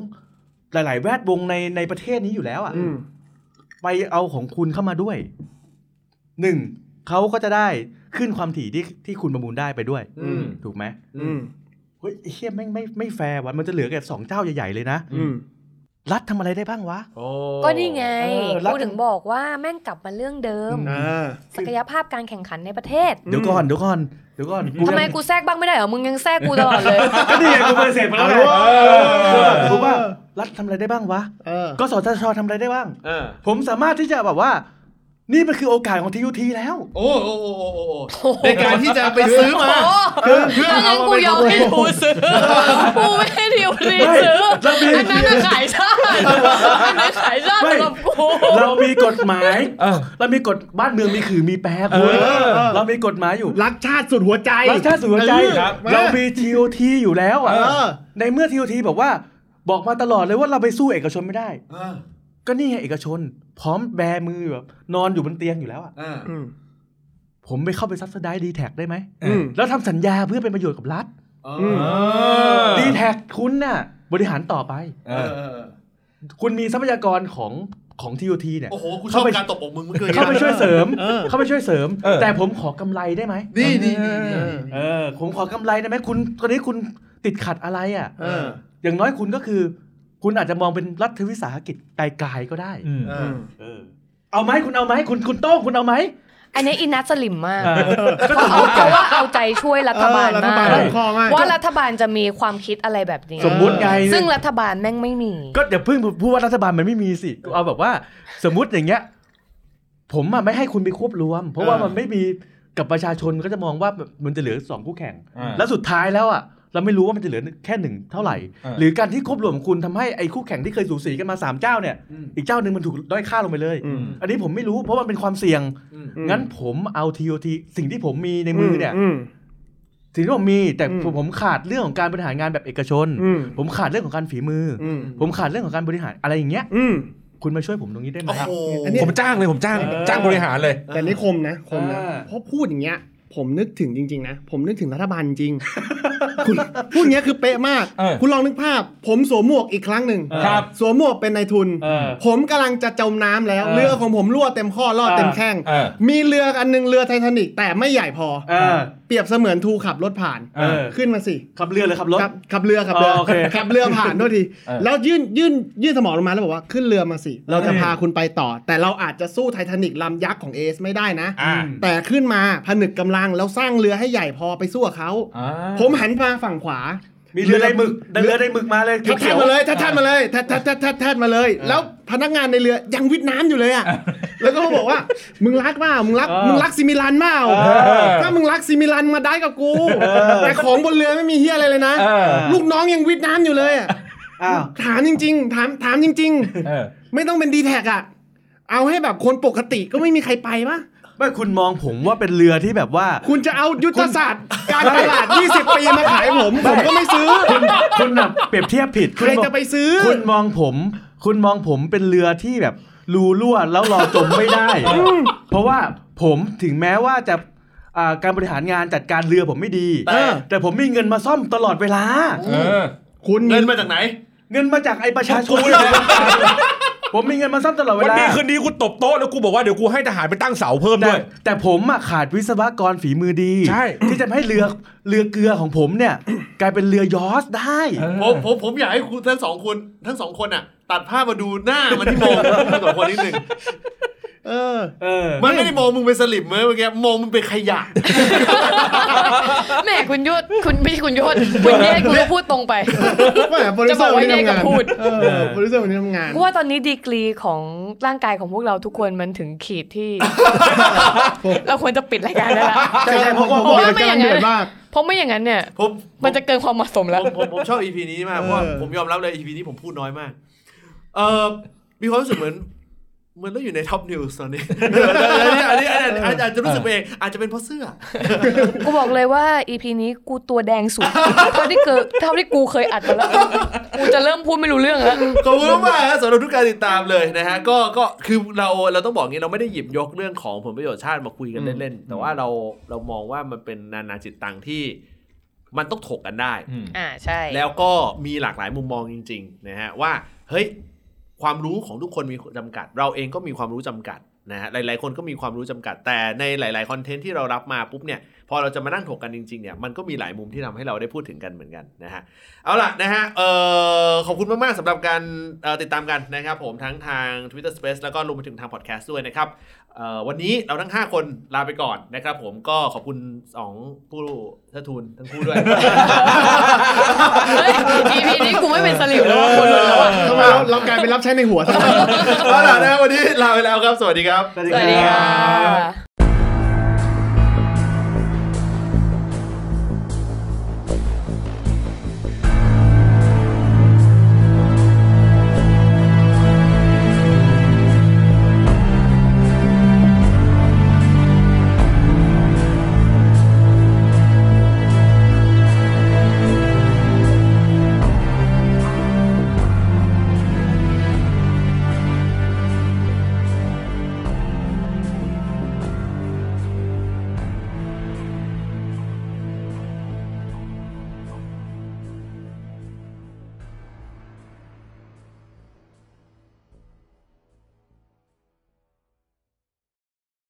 หลาย ๆ แวดวงในในประเทศนี้อยู่แล้วอะอืมไปเอาของคุณเข้ามาด้วยหนึ่งเขาก็จะได้ขึ้นความถี่ที่ที่คุณประมูลได้ไปด้วยอืมถูกไหมอืมเฮ้ยไอ้เฮียไม่งไม่ไม่แฟร์วะมันจะเหลือแค่สองเจ้าใหญ่ ๆ เลยนะอืม รัฐทำอะไรได้บ้างวะก็นี่ไงเออแล้วกูถึงบอกว่าแม่งกลับมาเรื่องเดิมอ่าศักยภาพการแข่งขันในประเทศเดี๋ยวก่อนเดี๋ยวก่อนเดี๋ยวก่อนทำไมกูแทรกบ้างไม่ได้เหรอมึงยังแทรกกูตลอดเลยก็นี่ไงกูไปเสร็จมาแล้วไงเออถูกว่ารัฐทำอะไรได้บ้างวะเออกสทชทำอะไรได้บ้างเออผมสามารถที่จะแบบว่า นี่มันคือโอกาสของทีูทีแล้วโอ้โอ้โอ้โอ้โอ้โอ้ในการที่จะไปซื้อมาโอ้เพื่องั้นกูยอมให้ทูซื้อกูไม่ให้ทิวรีซื้อเรามีอันนั้นน่ะขายชาติอันนั้นขายชาติสำหรับกูเรามีกฎหมายเออเรามีกฎบ้านเมืองมีขื่อมีแปรคุณเออเรามีกฎหมายอยู่รักชาติสุดหัวใจรักชาติสุดหัวใจเออครับเรามีทีโอทีอยู่แล้วอะเออในเมื่อทีโอทีบอกว่า บอกมาตลอดเลยว่าเราไปสู้เอกชนไม่ได้เออก็นี่ไงเอกชน พร้อมแบมือแบบนอนอยู่บนเตียงอยู่แล้วอะเอออืมผมไปเข้าไปซับสไดดีแท็ได้ไหมอืมแล้วทำสัญญาเพื่อเป็นประโยชน์กับรัฐเอมอดีแท็คุณน่ะ บริหารต่อไปเอเอออเออคุณมีทรัพยากรของของทีโอทีเนี่ย โอ้โหกูชอบการตบอกมึงเมื่อกี้เข้าไปช่วยเสริมเออเข้าไปช่วยเสริมเออแต่ผมขอกำไรได้ไหมนี่นี่นี่เอนี่อเออผมขอกำไรได้ไหมคุณตอนนี้คุณติดขัดอะไรอะเอออย่างน้อยคุณก็คือ คุณอาจจะมองเป็นรัฐวิสาหกิจไกลๆก็ได้อืมเออเออเอาไหมคุณเอาไหมคุณคุณโต้งคุณเอาไหมอันนี้อินนัทสลิมมากเออก็เพสราะมเอามติเพราะว่าเอาใจช่วยรัฐบาลเออรัฐมาบาลกให้ข้อมากว่ารัฐบาลจะมีความคิดอะไรแบบนี้ สมมุติไงซึ่งรัฐบาลแม่งไม่มี ก็อย่าเพิ่งพูดว่ารัฐบาลมันไม่มีสิเอาแบบว่า สมมุติอย่างเงี้ย ผมอะไม่ให้คุณไปควบรวม เพราะว่ามันไม่มีกับประชาชนก็จะมองว่ามันจะเหลือสองคู่แข่งอ่าแล้วสุดท้ายแล้วอะ เราไม่รู้ว่ามันจะเหลือแค่หนึ่งเท่าไหร่อ่าหรือการที่ควบรวมของคุณทำให้ไอ้คู่แข่งที่เคยสูสีกันมาสามเจ้าเนี่ยอืมอีกเจ้าหนึ่งมันถูกด้อยค่าลงไปเลยอืมอันนี้ผมไม่รู้เพราะมันเป็นความเสี่ยงอืมอืมงั้นผมเอา TOT สิ่งที่ผมมีในมือเนี่ยมสิ่งที่ผมมีแต่อืมผมผมขาดเรื่องของการบริหารงานแบบเอกชนอืมผมขาดเรื่องของการฝีมือออืมผมขาดเรื่องของการบริหารอะไรอย่างเงี้ยอืมคุณมาช่วยผมตรงนี้ได้ไหมโอ้โหอันนี้ผมจ้างเลยผมจ้างเออจ้างบริหารเลย แต่นี่คมนะคมนะอ่าเพราะพูดอย่างเงี้ย ผมนึกถึงจริง ๆ นะ ผมนึกถึงรัฐบาลจริงคุณพูดอย่างเงี้ยคือเป๊ะมากเออคุณลองนึกภาพ ผมสวมหมวกอีกครั้งหนึ่งครับสวมหมวกเป็นนายทุนเออผมกำลังจะจมน้ำแล้วเออเรือของผมรั่วเต็มข้อลอดเต็มแข้งเออมีเรืออันหนึงเรือไททานิกแต่ไม่ใหญ่พอเออเปรียบเสมือนทูขับรถผ่านเออขึ้นมาสิ ขับเรือหรือขับรถ ขับขับเรือขับเรืออ๋อโอเคขับเรือผ่านโทษทีเออแล้วยื่นยื่นยื่นสมองลงมาแล้วบอกว่าขึ้นเรือมาสิ เราจะเออพาคุณไปต่อ แต่เราอาจจะสู้ไททานิกลำยักษ์ของเอสไม่ได้นะอ่าแต่ขึ้นมาผนึกกำลังแล้วสร้างเรือให้ใหญ่พอไปสู้กับเขาอ่าผมหันมาฝั่งขวา มีเรือในหมึกเรือในหมึกมาเลยทัดเขีทัยดวมาเลยทัดทัดมาเลยทัดทัดทัดทัดทัดมาเลย แล้วพนักงานในเรือยังวิทน้ำอยู่เลยอะแล้วก็บอกว่า มึงรักเปล่ามึงรักเออมึงรักซิมิลันเปล่าเออถ้ามึงรักซิมิลันมาได้กับกูแต่ของบนเรือไม่มีเฮียอะไรเลยนะเออลูกน้องยังวิทน้ำอยู่เลยอะอ้าวถามจริง ๆ ถามถามจริงเออๆไม่ต้องเป็นดีแท็กอะเอาให้แบบคนปกติก็ไม่มีใครไปปะ ไม่คุณมองผมว่าเป็นเรือที่แบบว่า คุณจะเอายุทธศาสตร์ การตลาด 20 ปีมาขายผม ผมก็ไม่ซื้อ คุณคุณน่ะเปรียบเทียบผิดใครจะไปซื้อ คุณมองผม คุณมองผมเป็นเรือที่แบบรูรั่วแล้วรอจมไม่ได้ เพราะว่าผมถึงแม้ว่าจะอ่าการบริหารงานจัดการเรือผมไม่ดี แต่แต่ผมมีเงินมาซ่อมตลอดเวลาเออคุณเงินมาจากไหน เงินมาจากไอ้ประชาชนกูเนี่ย ผมมีเงินมาซ่อมตลอดเววันลาดีคืนดีกูตบโต๊ะแล้วกูบอกว่าเดี๋ยวกูให้ทหารไปตั้งเสาเพิ่มแต่ด้วย แต่ผมอะขาดวิศวกรฝีมือดี ใช่ ที่จะให้เรือเรือเกลือของผมเนี่ย กลายเป็นเรือยอสได้ ผมผมผมอยากให้คุณทั้งสองคนทั้งสองคนอะ ตัดภาพมาดูหน้ามันที่มองทั้งสองคนนิดหนึ่ง เออ เออ มันไม่ได้มองมึงเป็นสลิ่มเมื่อกี้มองมึงเป็นขยะ แหม่คุณยศคุณไม่ใช่คุณยศคุณเย่คุณก็พูดตรงไปแหม่โปรดิวเซอร์วันนี้ทำงานจะบอกว่าแยกกับพูดเออโปรดิวเซอร์วันนี้ทำงานเพราะว่าตอนนี้ดีกรีของร่างกายของพวกเราทุกคนมันถึงขีดที่ เราควรจะปิดรายการได้แล้วใช่ใช่เพราะว่าเพราะว่าไม่ไม่อย่างนั้นเดือดมากเพราะไม่อย่างนั้นเนี่ยผมมันจะเกินความเหมาะสมแล้ว ผมผมผมชอบ EP นี้มากเพราะว่าเออผมยอมรับเลย EP นี้ผมพูดน้อยมาก เออมีความรู้สึกเหมือนเห มือนเราอยู่ในท็อปนิวส์ตอนนี้อันนี้อันนี้อันนี้อาจจะรู้สึกเองอาจจะเป็นเพราะเสื้อ กูบอกเลยว่า EP นี้กูตัวแดงสุดเท่าที่เกิดเท่าที่กูเคยอัดมาแล้ว กูจะเริ่มพูดไม่รู้เรื่องแล้วขอบคุณมากๆครับสำหรับทุกการติดตามเลยนะฮะ ก็ก็คือเราเราต้องบอกงี้เราไม่ได้หยิบยกเรื่องของผลประโยชน์ชาติมาคุยกันเล่นๆแต่ว่าเราเรามองว่ามันเป็นนานาจิตตังที่มันต้องถกกันได้ อ่าใช่ แล้วก็มีหลากหลายมุมมองจริง ๆ นะฮะว่าเฮ้ย ความรู้ของทุกคนมีจำกัด เราเองก็มีความรู้จำกัดนะฮะหลาย ๆ คนก็มีความรู้จำกัด แต่ในหลาย ๆ คอนเทนต์ที่เรารับมาปุ๊บเนี่ย พอเราจะมานั่งถกกันจริง ๆ เนี่ย มันก็มีหลายมุมที่ทำให้เราได้พูดถึงกันเหมือนกันนะฮะ เอาล่ะนะฮะ เอ่อ ขอบคุณมาก ๆสำหรับการติดตามกันนะครับผมทั้งทาง Twitter Space แล้วก็รวมไปถึงทางพอดแคสต์ด้วยนะครับ วันนี้เราทั้ง 5 คนลาไปก่อนนะครับผมก็ขอบคุณ2ผู้เทิดทูนทั้งคู่ด้วยเฮ้ย EP นี้กูไม่เป็นสลิมแล้วว่าคนลุ้นแล้วอะทำไมเราเรากลายเป็นรับใช้ในหัวซะ เอาล่ะนะวันนี้ลาไปแล้วครับ สวัสดีครับ สวัสดีค่ะ